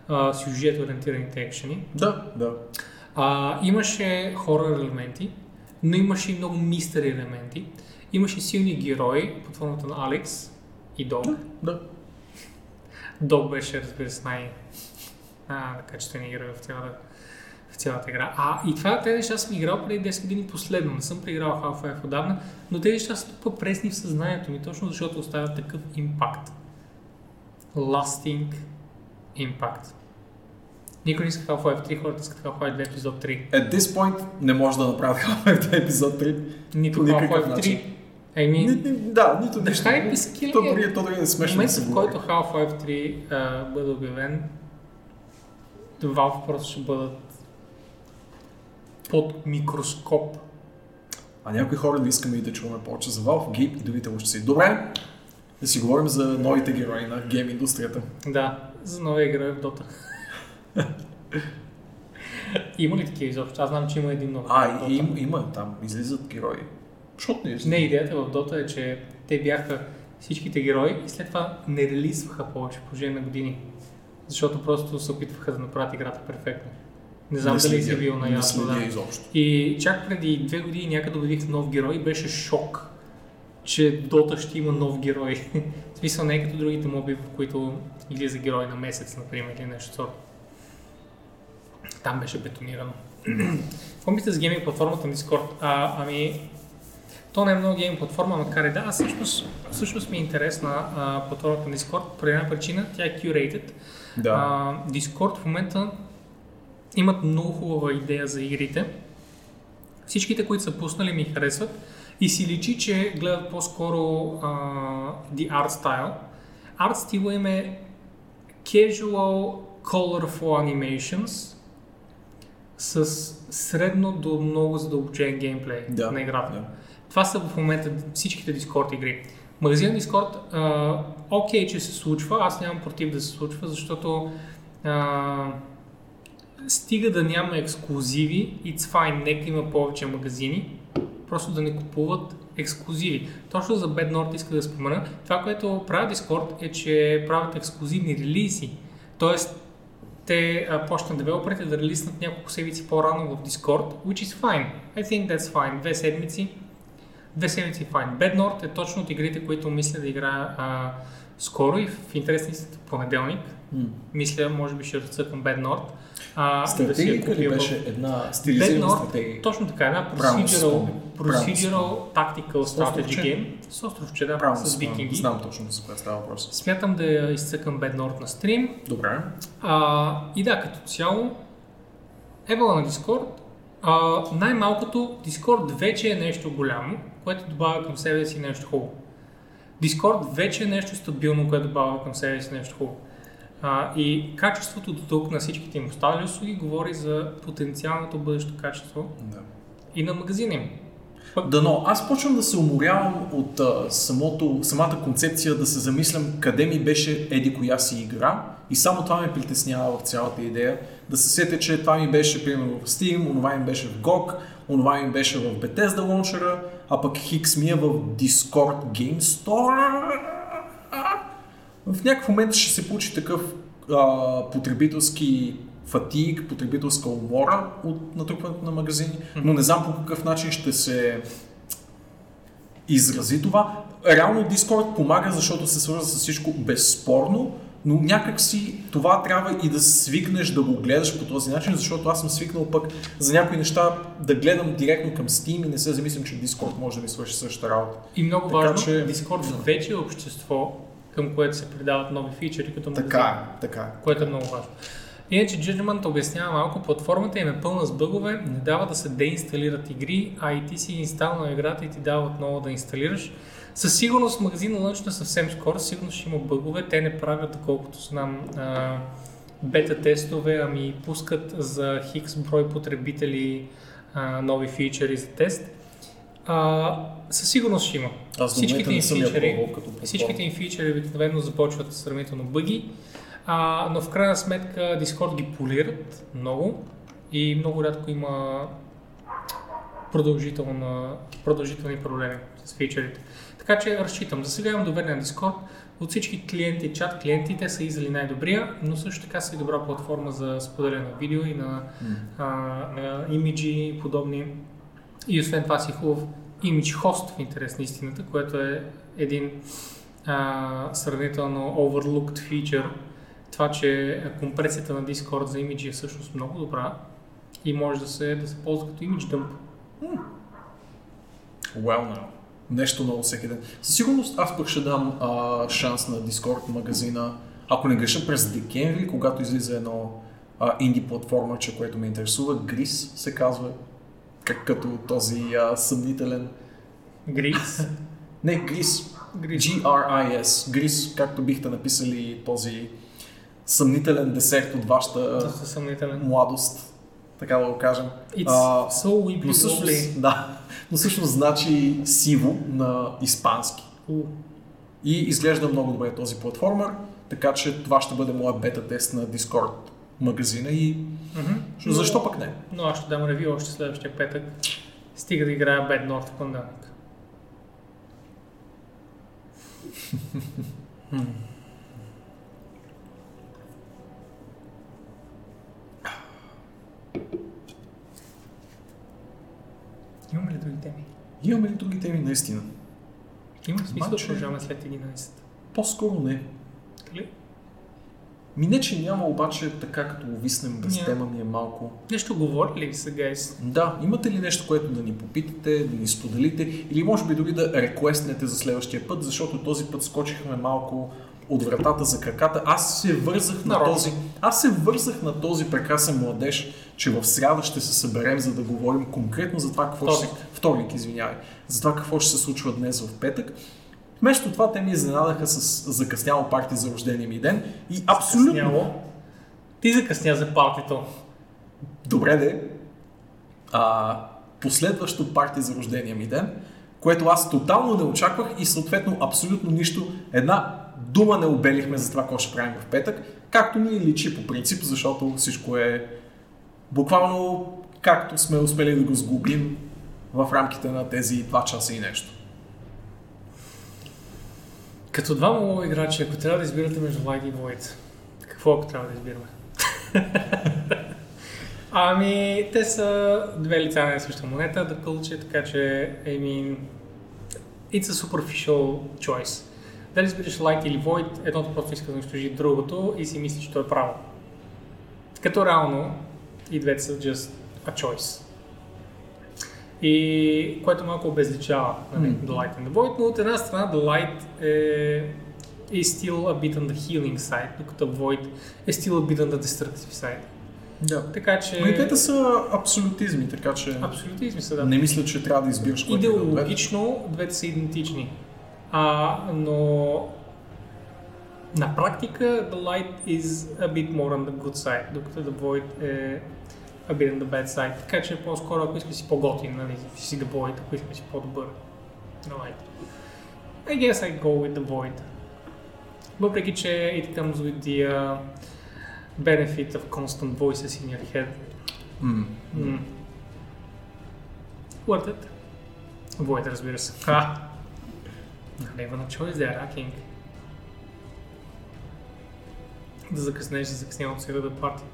а, сюжет ориентираните екшени. Да, да. А, имаше хорър елементи, но имаше и много мистери елементи. Имаше силни герои под формата на Алекс и Дог. Да. Дог беше, разбира се, най- а, качествени герой в цялата, в цялата игра. А и това, тези неща съм играл преди 10 години последно. Не съм преиграл Half-Life отдавна, но тези неща са толкова пресни в съзнанието ми, точно защото оставят такъв импакт. Lasting impact. Никой не иска Half-Life 3, хората искат Half-Life 2 епизод 3. At this point не може да направят Half-Life 2 епизод 3. Нито Half-Life 3. начин. Еми, Ни, ни, да, нито нищо. hype is killing То дори, то дори не е смешно да момента, се в който Half-Life 3 а, бъде обявен, Valve просто ще бъдат под микроскоп. А някои хора не искаме и да чуваме повече за Valve, Гейб и другите лъжци. Добре, да си говорим за новите герои на гейм индустрията. Да, за новия герой в Dota. има ли такива изобщо? Аз знам, че има един нов А, Dota. и, има, има, там излизат герои. Защото не излизат. Не, идеята в Dota е, че те бяха всичките герои и след това не релизваха повече продължение на години. Защото просто се опитваха да направят играта перфектно. Не знам Не дали си бил наясно. Да. изобщо. И чак преди две години някъде убедих нов герой и беше шок, че Дота ще има нов герой. в смисъл не е като другите моби, в които излиза герой на месец, например, или нещо сорт. Там беше бетонирано. Какво мислите за гейминг платформата на Discord? А, ами, то не е много гейминг платформа, макар и да, аз всъщност, всъщност ми е интересна а, платформата на Discord, по една причина, тя е curated. Да. А, Discord в момента имат много хубава идея за игрите. Всичките, които са пуснали, ми харесват. И си личи, че гледат по-скоро а, the art style. Арт стила им е casual, colorful animations с средно до много задълбочен геймплей да. на играта. Да. Това са в момента всичките Discord игри. Магазин Discord, окей, че се случва, аз нямам против да се случва, защото а, стига да няма ексклюзиви, it's fine, нека има повече магазини, просто да не купуват ексклюзиви. Точно за Bad North иска да спомена. Това, което правят Discord е, че правят ексклюзивни релизи. Тоест, те почнат девелоперите да релиснат няколко седмици по-рано в Discord, which is fine. I think that's fine. Две седмици. Две седмици е fine. Bad North е точно от игрите, които мисля да играя а, скоро и в интересни понеделник. М. Мисля, може би ще разцъкам Bad North. А, да си я Стратегика ли в- беше една стилизирана стратегия? точно така, една procedural, procedural tactical strategy game. С островче, да, Правилно с викинги. знам точно за какво става въпрос. Смятам да я изцъкам Bad North на стрим. Добре. А, и да, като цяло, Евала на Discord, А, най-малкото Discord вече е нещо голямо, което добавя към себе си нещо хубаво. Discord вече е нещо стабилно, което добавя към себе си нещо хубаво. А, и качеството до тук на всичките им останали услуги говори за потенциалното бъдещо качество Да. и на магазина им. Пък, Дано, аз почвам да се уморявам от а, самото, самата концепция да се замислям къде ми беше еди коя си игра и само това ме притеснява в цялата идея. Да се сетя, че това ми беше примерно в Steam, онова ми беше в GOG, онова ми беше в Bethesda Launcher, а пък Хикс ми е в Discord Game Store. В някакъв момент ще се получи такъв а, потребителски фатиг, потребителска умора от натрупването на магазини, но не знам по какъв начин ще се изрази това. Реално Discord помага, защото се свързва с всичко безспорно, но някак си това трябва и да свикнеш да го гледаш по този начин, защото аз съм свикнал пък за някои неща да гледам директно към Steam и не се замислям, че Discord може да ми свърши същата работа. и много така важно, че- Discord вече е общество, към което се придават нови фичери като магазин. Така е, така е. което е много важно. Иначе Judgment обяснява малко, платформата им е пълна с бъгове, не дава да се деинсталират игри, а и ти си инсталнал играта и ти дава отново да инсталираш. Със сигурност магазина лънчна съвсем скоро, сигурно ще има бъгове, те не правят, доколкото знам, а, бета тестове, ами пускат за хикс брой потребители а, нови фичери за тест. А, със сигурност ще има. Аз съм я фичери, като всичките им фичери обикновено започват сравнително бъги, а, но в крайна сметка Discord ги полират много и много рядко има продължителни проблеми с фичерите. Така че разчитам. За сега имам доверие на Discord. От всички клиенти, чат клиенти, те са изли най-добрия, но също така са и добра платформа за споделяне на видео и на, а, на имиджи и подобни. И освен това си хубав имидж хост в интерес на истината, което е един а, сравнително overlooked feature. Това, че компресията на Discord за имиджи е всъщност много добра и може да се, да се ползва като имидж дъмп. Well now. Нещо ново всеки ден. Със сигурност аз пък ще дам а, шанс на Discord магазина, ако не греша през декември, когато излиза едно а, инди платформаче, което ме интересува. Грис се казва, как, като този а, съмнителен. Грис. Не, Грис. Грис. G-R-I-S. Грис, както бихте написали този съмнителен десерт от вашата съмнителен. младост, така да го кажем. It's А, so weebly Но всъщност, да, но всъщност значи сиво на испански. И изглежда много добре този платформер, така че това ще бъде моя бета тест на Discord магазина и Но- защо пък не? Но аз ще дам ревю още следващия петък. Стига да играя Bad North в понеделник. Имаме ли други теми? Имаме ли други теми наистина? Има смисъл да Обаче- продължаваме след 11? По-скоро не. Така ли? Ми не, че няма, обаче така като увиснем без Няма. тема ми е малко. Нещо говорили ли са, гайс? Да, имате ли нещо, което да ни попитате, да ни споделите или може би дори да реквестнете за следващия път, защото този път скочихме малко от вратата за краката. Аз се вързах на този, аз се вързах на този прекрасен младеж, че в сряда ще се съберем, за да говорим конкретно за това какво ще... Вторник. Вторник, извинявай. За това какво ще се случва днес в петък. Вместо това те ми изненадаха с закъсняло парти за рождения ми ден и абсолютно... Закъсняло. Ти закъсня за партито. Добре де. А, последващо парти за рождения ми ден, което аз тотално не очаквах и съответно абсолютно нищо, една дума не обелихме за това, какво ще правим в петък, както ни личи по принцип, защото всичко е буквално както сме успели да го сгубим в рамките на тези 2 часа и нещо. Като двама лоу играчи, ако трябва да избирате между Light и Void, какво ако трябва да избираме? ами, те са две лица на една и съща монета, да кълче, така че, I mean, it's a superficial choice. Дали избираш Light или Void, едното просто иска да унищожи другото и си мисли, че то е право. Като реално, и двете са just a choice. И което малко обезличава нали, М. The Light and the Void, но от една страна The Light е, е still a bit on the healing side, докато Void е still a bit on the destructive side. Да. Така че... Но и двете са абсолютизми, така че Абсолютизми са, да. не мисля, че трябва да избираш да е. Идеологично двете са идентични. А, но на практика The Light is a bit more on the good side, докато The Void е a bit on the bad side. Така че по-скоро ако искаш си по-готин, нали, си The Void, ако искаш си по-добър The Light. I guess I go with The Void. Въпреки, че it comes with the uh, benefit of constant voices in your head. М. Mm. Worth it. Void, разбира се. Ха! Not even a choice there, а, King. Да закъснеш за закъснялото си да парти.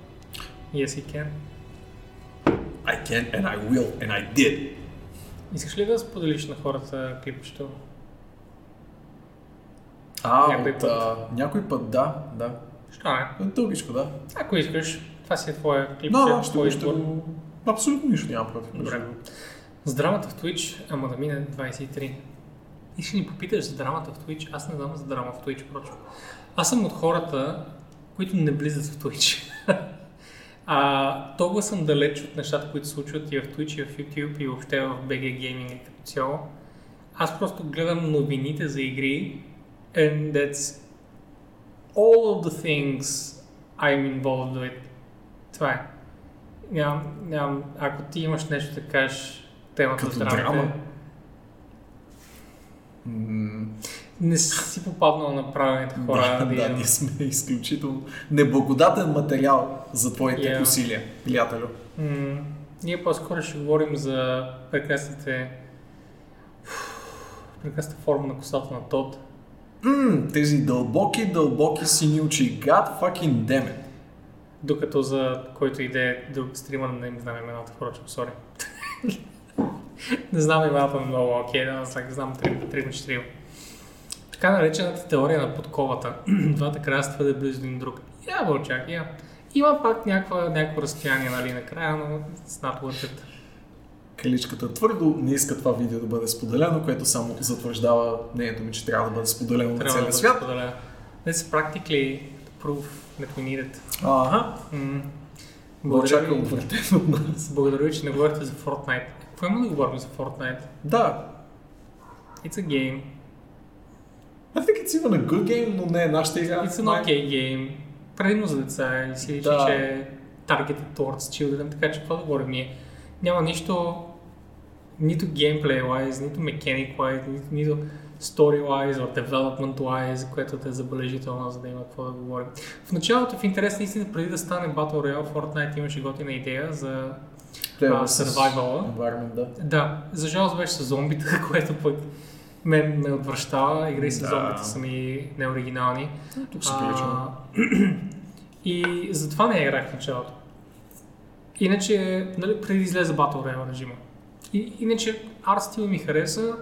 Yes, he can. I can and I will and I did. Искаш ли да споделиш на хората клипчето? А, Някой от, път. а, някой път, да, да. Що не? Дългичко, да. Ако искаш, това си е твоя клип, Да, ще да, е ще, твой ще избор. го... Абсолютно нищо нямам против. Добре. другото. С драмата в Twitch, ама да мине 23. И ще ни попиташ за драмата в Twitch. Аз не знам за драма в Twitch, прочо. Аз съм от хората, които не влизат в Twitch. а, толкова съм далеч от нещата, които се случват и в Twitch, и в YouTube, и въобще в BG Gaming като цяло. Аз просто гледам новините за игри and that's all of the things I'm involved with. Това е. Нямам, нямам, ако ти имаш нещо да кажеш темата Като драмата, драма? М, не си попаднал на правилните хора. да, да, имам- ние сме изключително неблагодатен материал за твоите Yeah. усилия, приятелю. М, ние по-скоро ще говорим за прекрасните прекрасната форма на косата на Тод. М, тези дълбоки, дълбоки сини очи. God fucking damn it. Докато за който иде друг стример, не им знам имената, впрочем, сори. не знам имената много, окей, да, аз like, знам 3-4. Така наречената теория на подковата. Двата края са твърде близо един друг. Я, Вълчак, я. Има пак някаква, някакво разстояние, нали, накрая, но worth it. Каличката твърдо не иска това видео да бъде споделено, което само затвърждава мнението ми, че трябва да бъде споделено на Трябва да целия бъде свят. споделено. That's practically proof that we need it. Ага. М. Благодаря ви, от нас. благодаря ви, че не говорите за Fortnite. Какво има да говорим за Fortnite? Да. It's a game. I think it's even a good game, но не е нашата игра. It's an okay game. Предимно за деца и си Да. че е targeted towards children, така че какво да говорим ние? Няма нищо, нито gameplay wise, нито mechanic wise, нито, нито story wise or development wise, което да е забележително, за да има какво да говорим. В началото, в интерес на истина, преди да стане Battle Royale, Fortnite имаше готина идея за. Environment, да. Да, за жалост беше с зомбита, което пък мен ме отвръщава. Игри с Да. зомбите са ми неоригинални. Тук се прилича. И затова не играх в началото. Иначе, нали, преди излезе Battle Royale режима. И, иначе арт стил ми хареса,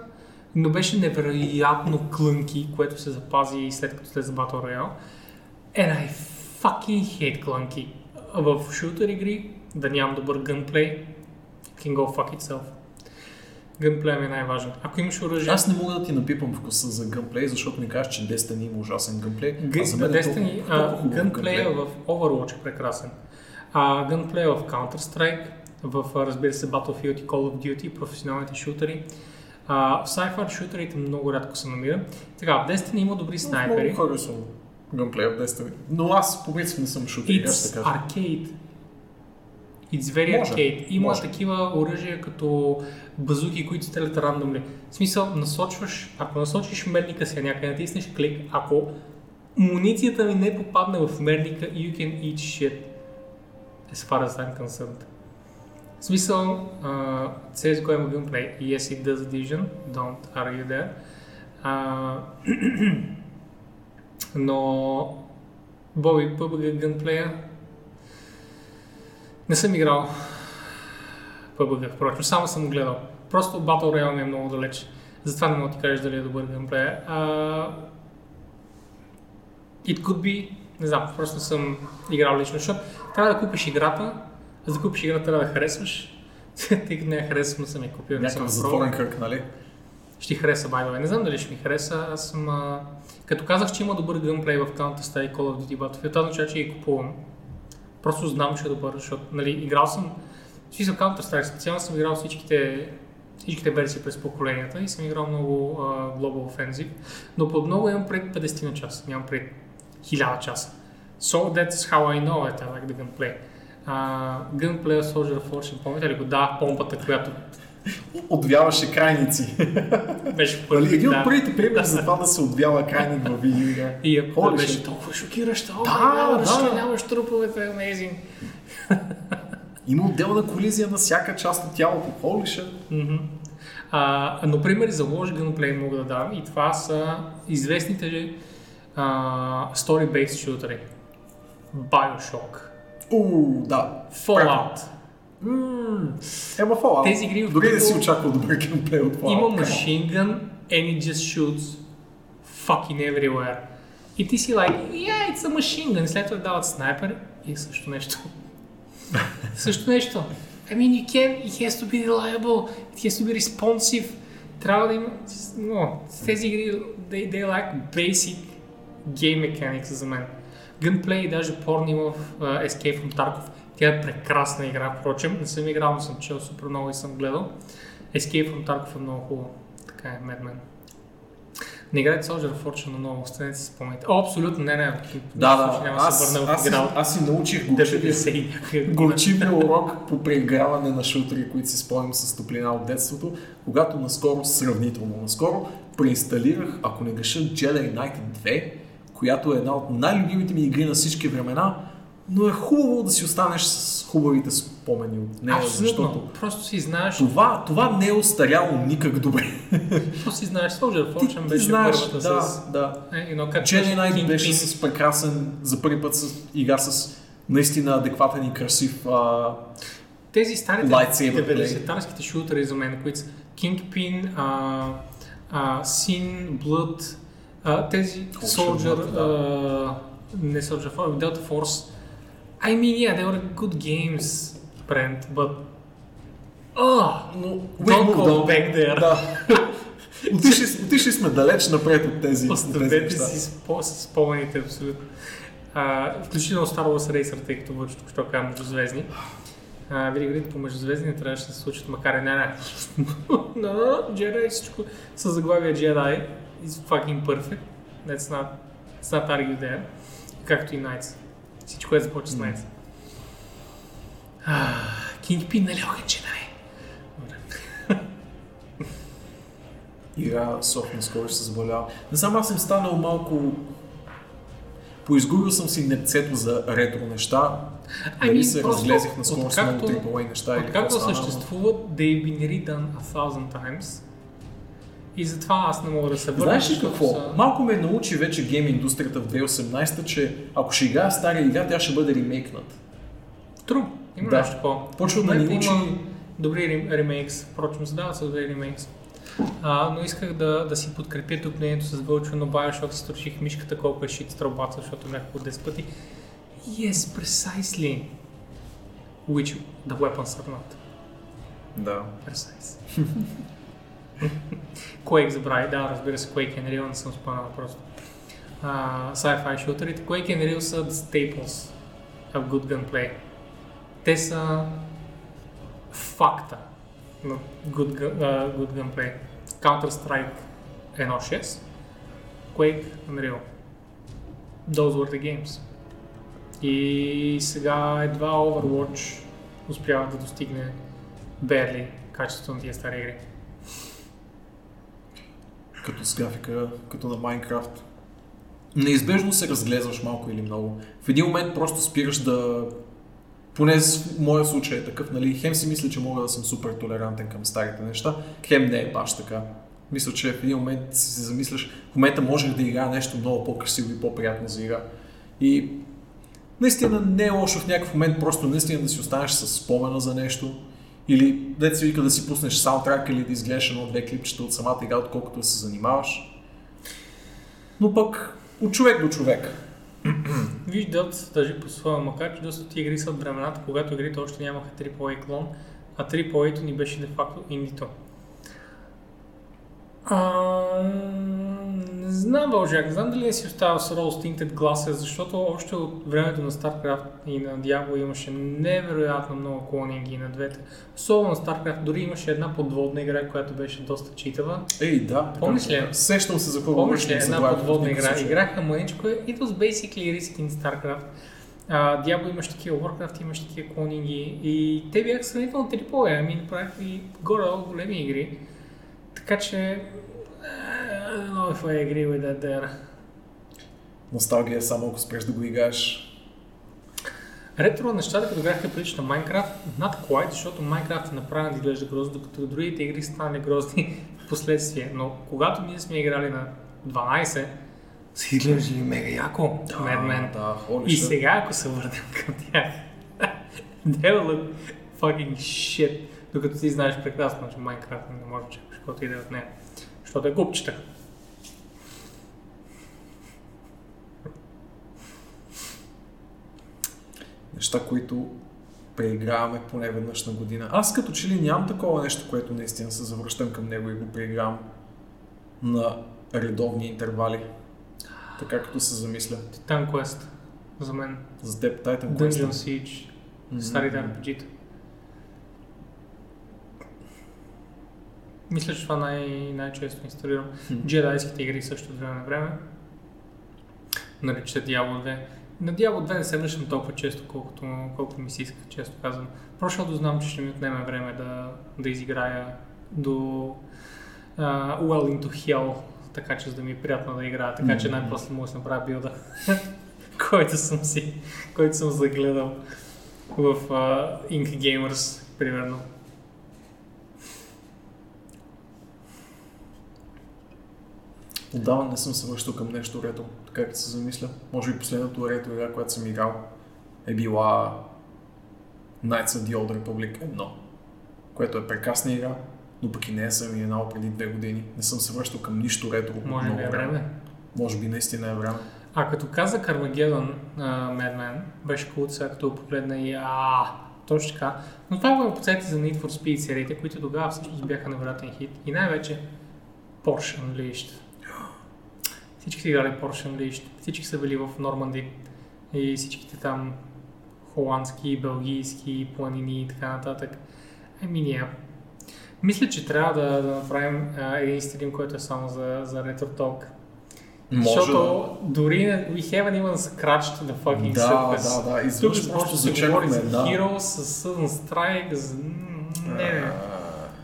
но беше невероятно клънки, което се запази и след като слезе Battle Royale. And I fucking hate клънки. В шутер игри, да нямам добър гънплей, can go fuck itself. Гънплей ми е най-важен. Ако имаш оръжие... Аз не мога да ти напипам вкуса за гънплей, защото ми кажеш, че Destiny има ужасен гънплей. Г- а за мен е толкова- а, толкова гънплея гънплей. в Overwatch е прекрасен. А, гънплея в Counter-Strike, в, разбира се, Battlefield и Call of Duty, професионалните шутери. А, в sci-fi шутерите много рядко се намира. Така, в Destiny има добри снайпери. Много харесвам гънплея в Destiny. Но аз по принцип не съм шутер, It's така кажа. arcade. It's very Може, arcade. Има може. такива оръжия като базуки, които стрелят рандомли. В смисъл, насочваш, ако насочиш мерника си, някъде натиснеш клик, ако муницията ми не попадне в мерника, you can eat shit. As far as I'm concerned. В смисъл, uh, CSGO има gameplay. Yes, it does vision. Don't argue there. Uh, но Боби, PUBG гънплея не съм играл PUBG, впрочем, само съм гледал. Просто Battle Royale е много далеч. Затова не мога да ти кажеш дали е добър геймплей. А... It could be, не знам, просто съм играл лично, защото трябва да купиш играта, за да купиш играта трябва да харесваш. Тъй като не я харесвам, съм я купил, Някакъв я затворен кръг, нали? Ще хареса, way. Не знам дали ще ми хареса. Аз съм... А... Като казах, че има добър гънплей в Counter-Strike Call of Duty Battlefield, това означава, че ги купувам. Просто знам, че е добър, защото нали, играл съм, смисъл Counter-Strike специално съм играл всичките, всичките версии през поколенията и съм играл много uh, Global Offensive, но под много имам пред 50 на час, нямам пред 1000 часа. So that's how I know it, I like the gunplay. Uh, gunplay Soldier of Fortune, помните ли го? Да, помпата, която Отвяваше крайници. беше Нали, първи. един от да. първите примери за това да се отвява крайник във видеоигра. И е, Holy беше shit. толкова шокиращо. О, Да, да, разчленяваш труповете, amazing. Има отделна колизия на всяка част от тялото. Shit. Мгм. А, но примери за лош gunplay мога да дам и това са известните а, story-based шутери. Bioshock, Уу, да. Fallout. Ммм. Ема Fallout. Тези игри, в Дори не които си очаквал добър геймплей от Fallout. Има machine gun and it just shoots fucking everywhere. И ти си like, yeah, it's a machine gun. И след това дават снайпер и също нещо. също нещо. I mean, you can, it has to be reliable, it has to be responsive. Трябва да има, но тези игри, they, they like basic game mechanics за мен. Gunplay, даже порно има в uh, Escape from Tarkov. Тя е прекрасна игра, впрочем. Не съм играл, но съм чел супер много и съм гледал. Escape from Tarkov е много хубаво. Така е, Mad Men. Не играйте Soldier of Fortune много, останете си спомните. О, абсолютно, не, не. Да, да. Няма да се Аз, върна в аз, игра. аз, аз си научих горчивия, някакъв. горчивия урок по преиграване на шутери, които си спомням с топлина от детството, когато наскоро, сравнително наскоро, преинсталирах, ако не греша, Jedi Knight 2, която е една от най-любимите ми игри на всички времена, но е хубаво да си останеш с хубавите спомени от нея, Абсолютно. защото Просто си знаеш, това, това не е остаряло никак добре. просто си знаеш, Soldier Fortune беше знаеш, първата да, с... да. Е, Knight беше с прекрасен, за първи път с игра с наистина адекватен и красив а, Тези старите Lightsaber play. 90-тарските шутери за мен, които са Kingpin, а, а, Sin, Blood, а, тези Soldier, Blood, а, не Soldier, Force, Delta Force. I mean, yeah, they were good games, Brent, but... Oh, Но don't we go on. back there. Да. отишли, отишли сме далеч напред от тези, Оставете неща. си спо- спомените абсолютно. А, включително Star Wars Racer, тъй като бъде току-що казвам междузвездни. А, види игрите по междузвездни трябваше да се случат, макар и не, не. Но, Jedi всичко с заглавия Jedi is fucking perfect. That's not, it's not argue there. Както и Knights. Всичко е започва с. А, Kingpin нали оген Jedi? Добре. Игра Софт наскоро ще се заболява. Не знам, аз съм станал малко... Поизгубил съм си непцето за ретро неща. Дали Ами, се просто разлезех наскоро с много AAA неща или но- съществуват, they've been redone a thousand times. И затова аз не мога да се върна. Знаеш ли какво? са- Малко ме научи вече гейм индустрията в 2018, че ако ще играя стария игра, тя ще бъде ремейкнат. Тру, има Да. нещо такова. Почва да ни учи... има Добри рем- ремейкс, впрочем, задават се добри ремейкс. А, но исках да, да си подкрепя тук мнението с Вълчо, но Bioshock си турших мишката колко е шит стробата, защото бях по 10 пъти. Yes, precisely. Which the weapons are not. Да. Precise. Quake забрави, да, разбира се, Quake and Real не съм споменал просто. Uh, sci-fi шутерите. Quake and Real са the staples of good gunplay. Те са факта на good, gu- uh, good gunplay. Counter-Strike 1.6, Quake and Real. Those were the games. И сега едва Overwatch успява да достигне Берли качеството на тия стари игри. Като с графика, като на Майнкрафт. Неизбежно се разглезваш малко или много. В един момент просто спираш да... Поне в моя случай е такъв, нали? Хем си мисля, че мога да съм супер толерантен към старите неща, хем не е баш така. Мисля, че в един момент си се замисляш, в момента можех да играя нещо много по-красиво и по-приятно за игра. И наистина не е лошо в някакъв момент просто наистина да си останеш с спомена за нещо. Или дете се вика да си пуснеш саундтрак или да изгледаш едно-две клипчета от самата игра, отколкото да се занимаваш. Но пък от човек до човек. Виждат, даже по своя, макар че доста ти игри са от времената, когато игрите още нямаха AAA клон, а AAA ни беше де факто индито. А, не знам, Вължак, знам дали не си оставал с Rose Tinted Glasses, защото още от времето на StarCraft и на Diablo имаше невероятно много клонинги на двете. Особено на StarCraft, дори имаше една подводна игра, която беше доста читава. Ей, да. Помниш ли? Сещам се за какво Помниш ли една подводна игра? случай. Играха мъничко. It was basically Risking StarCraft. Uh, Diablo имаш такива, Warcraft имаш такива клонинги и те бяха сравнително трипове, ами направиха и горе големи игри. Така че, I don't know if I agree with that there. Носталгия е само ако спреш да го играеш. Ретро нещата, като бяха прилича на Minecraft, not quite, защото Minecraft е направен да изглежда грозно, докато другите игри станали грозни в последствие. Но когато ние сме играли на 12, са изглеждали мега яко, Mad Men. да, И сега, ако се върнем към тях, they will look fucking shit. Докато ти знаеш прекрасно, че Minecraft не може да каквото и да е от нея. Защото е купчета. Неща, които преиграваме поне веднъж на година. Аз като че ли нямам такова нещо, което наистина се завръщам към него и го преигравам на редовни интервали. Така като се замисля. Titan Quest за мен. За теб Titan Dungeon Quest. Siege. Мгм. Старите RPG-та. Мисля, че това най- най-често инсталирам. Хм. Джедайските игри също от време на време. Наричате Diablo 2. На Diablo 2 не се връщам толкова често, колкото, колкото ми се иска, често казвам. Просто защото знам, че ще ми отнеме време да, да изиграя до uh, Well into Hell, така че за да ми е приятно да играя. Така че най-после мога да направя билда, който съм си, който съм загледал в uh, Ink Gamers, примерно. Отдавна не съм се връщал към нещо ретро, така като се замисля. Може би последното ретро игра, която съм играл, е била Knights of the Old Republic 1, което е прекрасна игра, но пък и не съм и една преди две години. Не съм се връщал към нищо ретро. Може би е време. Може би наистина е време. А като каза Кармагедон Men, беше cool, сега като погледна и а, точно така. Но това го подсети за Need for Speed сериите, които тогава всъщност бяха невероятен хит. И най-вече Porsche Unleashed. Всички са играли Porsche Unleashed, всички са били в Норманди и всичките там холандски, белгийски, планини и така нататък. Еми ние. Мисля, че трябва да, да направим а, един стрим, който е само за, за Retro Talk. Защото дори не- we haven't even scratched the fucking Да, surface. да, да. Тук Изведнъж просто се говори за една. Heroes, с Sudden Strike, за... Не, не.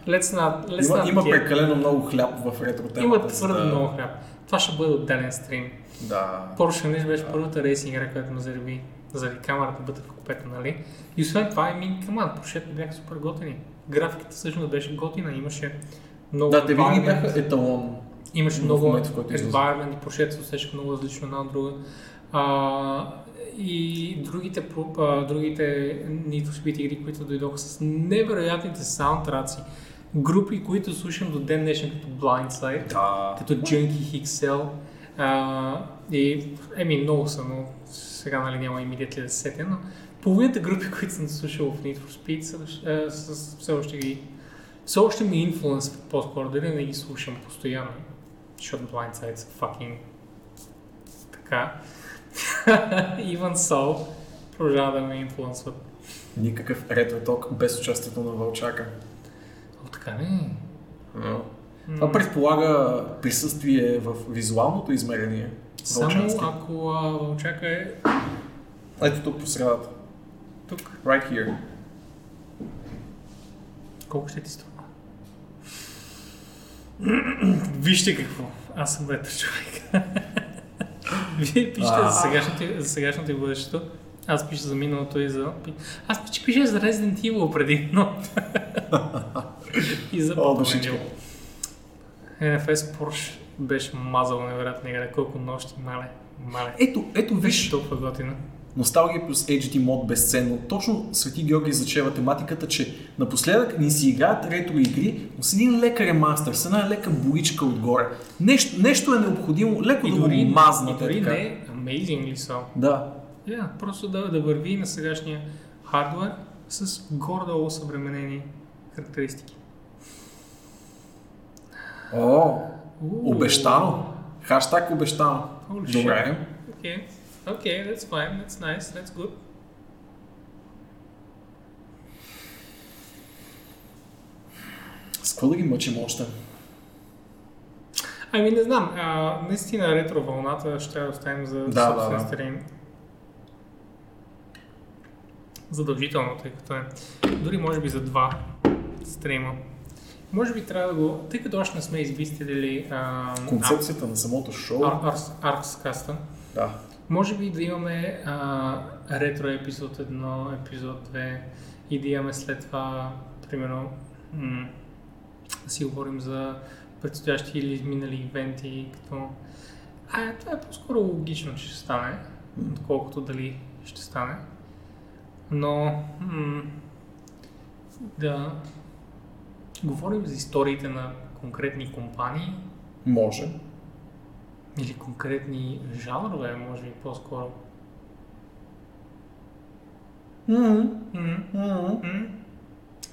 Let's not, let's Има, not има прекалено много хляб в ретро темата. Има твърде да- много хляб. Това ще бъде отделен стрим. Да. Porsche Unleashed беше първата рейсинг игра, която ме зареби заради камерата вътре в купето, нали? И освен това, ами, каман, Porsche бяха супер готини. Графиката всъщност беше готина, имаше много Да, те винаги бяха еталон. Имаше много излиза. environment и прошета се усещаха много различно една от друга. А, и другите, а, другите Need for Speed игри, които дойдоха с невероятните саундтраци, групи, които слушам до ден днешен като Blindside, Да. като Junkie. А, и, еми, много са, но сега нали няма immediately да се сетя, но половината групи, които съм слушал в Need for Speed, са, а, са, все още ги все още ми инфлуенсват по-скоро, дали не ги слушам постоянно, защото Blindside са fucking така. Even so, продължава да ме инфлуенсват. Никакъв ретро ток без участието на Вълчака. Така не. Това предполага присъствие в визуалното измерение. Само Вълчански. ако а, Вълчака е Ето тук по средата. тук, Right here. колко ще ти струва? Вижте какво. Аз съм ретро човек. Вие пишете сегашното, за сегашното и бъдещето. Аз пиша за миналото и за... Аз пиша, пиша за Resident Evil предимно. и за О. NFS Porsche беше мазал невероятна игра. Колко нощи, мале. Мале. Ето, ето Виж толкова готина. носталгия плюс HD мод безценно. Точно Свети Георги зачева тематиката, че напоследък ни си играят ретро игри, но с един лека ремастър, с една лека боичка отгоре. Нещо, нещо е необходимо, леко И да го дори, и дори така. не amazingly so. Да. Yeah, просто да, да върви на сегашния хардвер с гордо съвременени характеристики. О, обещано. Хаштаг. Holy Добре. Okay. Okay, that's fine. That's nice. That's good. С какво да ги мъчим още? Ами не знам, а, наистина ретро вълната ще оставим за Да, собствен да, да. стрим. Задължително, тъй като е. Дори може би за два стрима. Може би трябва да го, тъй като още не сме измислили а, Концепцията на самото шоу. Аркскаста, Да. може би да имаме а, ретро епизод 1, епизод 2 и да имаме след това, примерно, м- да си говорим за предстоящи или изминали ивенти, като... А, това е по-скоро логично, че ще стане, отколкото дали ще стане. Но м- да говорим за историите на конкретни компании Може. или конкретни жанрове, може би по-скоро. М.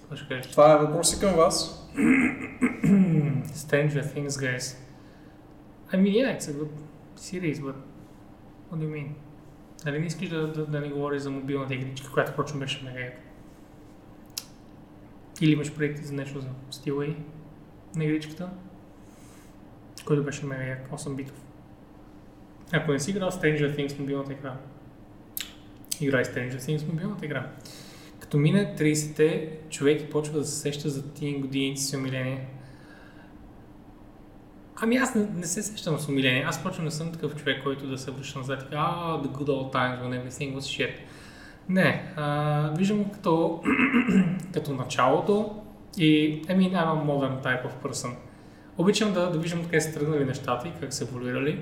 Какво ще кажеш? Това е въпрос и към вас. Stranger Things, guys. I mean, yeah, it's a good series, but what do you mean? Нали не искаш да, да, да ни говориш за мобилната игричка, която впрочем беше мега яка? Или имаш проекти за нещо за Steelway на игричката, който беше мега як, 8 битов. Ако не си играл Stranger Things мобилната игра, играй Stranger Things мобилната игра. Като мине 30-те, човек почва да се сеща за тия години си умиление. Ами аз не, не се сещам с умиление. Аз почвам не съм такъв човек, който да се връща назад и а, the good old times when everything was shit. Не, а, виждам като, като началото и, I mean, I'm a modern type of person. Обичам да, да виждам къде са тръгнали нещата и как са еволюирали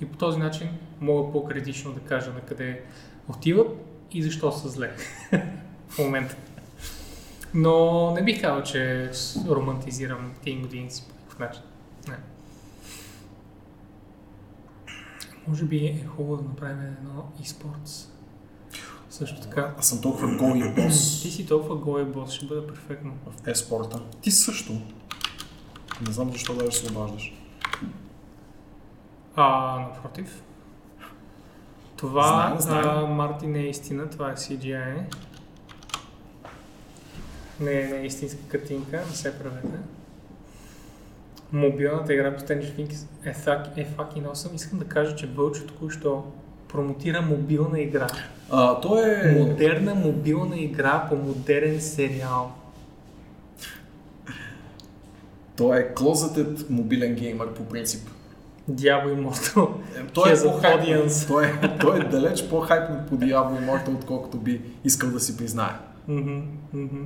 и по този начин мога по-критично да кажа на къде отиват и защо са зле в момента. Но не бих казал, че романтизирам тези години по някакъв начин. Не. Може би е хубаво да направим едно e-sports. Също така. Аз съм толкова гол и бос Ти си толкова гол и бос, ще бъде перфектно. в е-спорта. Ти също. Не знам защо даже се обаждаш. А, напротив. Това, Знаем, знаем. А, Марти, не е истина, това е CGI. Не, не е истинска картинка, не се правете. Мобилната игра по Stranger Things е, фак, е fucking awesome. Искам да кажа, че Вълчо току-що промотира мобилна игра. А, то е... Модерна мобилна игра по модерен сериал. То е closeted мобилен геймър по принцип. Diablo Immortal. Е, Той е, по-хайп, той, е, той е далеч по-хайпнат по Diablo Immortal, отколкото би искал да си признае. Мгм, мгм.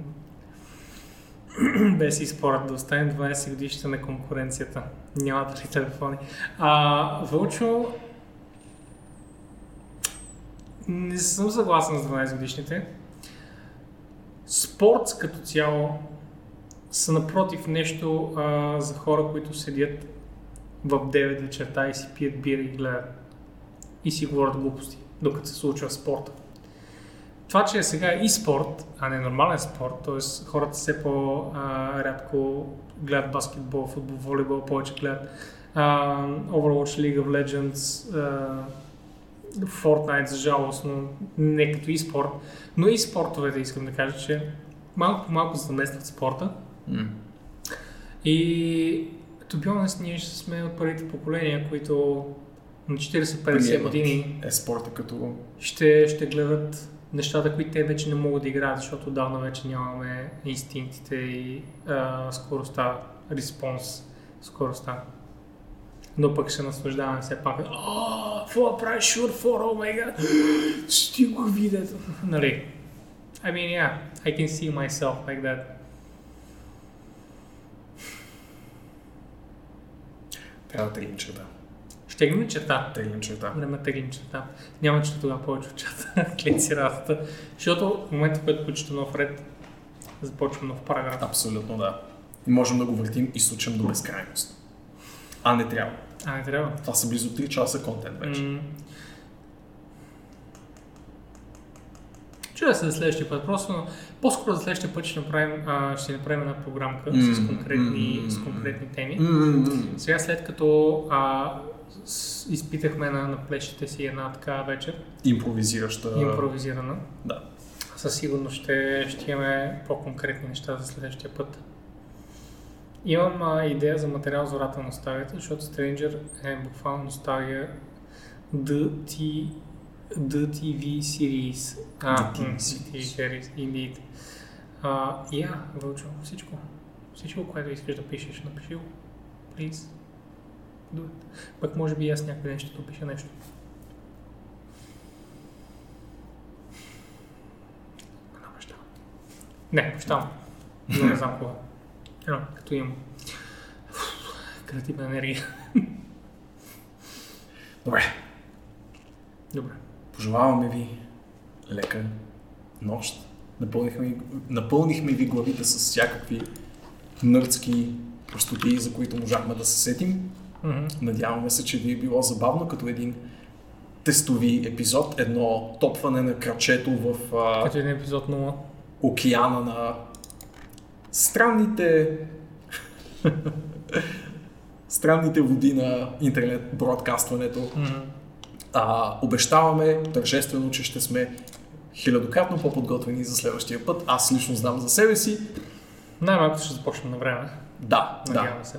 Без и спорът да оставим 12 годишите на конкуренцията. Нямат ли телефони? А, Вълчо, не съм съгласен с 12 годишните. Спорт като цяло са напротив нещо а, за хора, които седят в 9 вечерта и си пият бира и гледат и си говорят глупости, докато се случва спорта. Това, че сега е и спорт, а не нормален спорт, т.е. хората все по-рядко гледат баскетбол, футбол, волейбол, повече гледат а, Overwatch, League of Legends, а, Fortnite, за жалост, но не като и спорт. Но и спортовете искам да кажа, че малко по малко заместват спорта. И to be honest, ние ще сме от първите поколения, които на 40-50 Приемат години Е-спорта като... ще, ще гледат нещата, които те вече не могат да играят, защото давно вече нямаме инстинктите и а, скоростта, респонс, скоростта. Но пък ще наслаждаваме все пак. Какво правиш шур фор, о май гад, ще го видя. Нали? I mean, yeah, I can see myself like that. Трябва да черта. Ще ги черта. Теглим черта. Време теглим черта. Няма че тогава повече от чата. Клин си работата. Защото в момента, в който почета нов ред, започвам нов параграф. Абсолютно да. И можем да го въртим и случим до безкрайност. А не трябва. А, не трябва. Това са близо 3 часа контент вече. М. Чуя се за следващия път, просто, но по-скоро за следващия път ще направим, а, ще направим една програмка с, М, конкретни, с конкретни теми. М-м-м. Сега след като а, с- изпитахме на, на плещите си една такава вечер, Импровизираща. импровизирана. Да. Със сигурност ще, ще имаме по-конкретни неща за следващия път. Имам а, идея за материал за ората на носталгията, защото Stranger е буквално носталгия The, T, The TV series. А, The TV м, series. Indeed. А, я, Вълчо, всичко. Всичко, което искаш да пишеш, напиши го. Please. Пък може би аз някой ден ще допиша нещо. Не обещавам. Не, обещавам. Но не знам кога. Едно, като имам креативна енергия. Добре. Добре. Пожелаваме ви лека нощ. Напълнихме, напълнихме ви главите с всякакви нърдски простоти, за които можахме да се сетим. Мгм. Надяваме се, че ви е било забавно като един тестови епизод, едно топване на крачето в а, Като един епизод 0. океана на странните странните води на интернет бродкастването. Мгм. А, обещаваме тържествено, че ще сме хилядократно по-подготвени за следващия път. Аз лично знам за себе си. Най-малкото ще започнем на време. Да, да, Надявам се.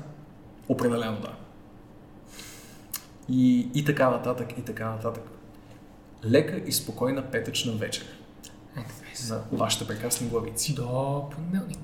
определено да. И, и така нататък, и така нататък. Лека и спокойна петъчна вечер Е, за вашите прекрасни главици. До понеделник.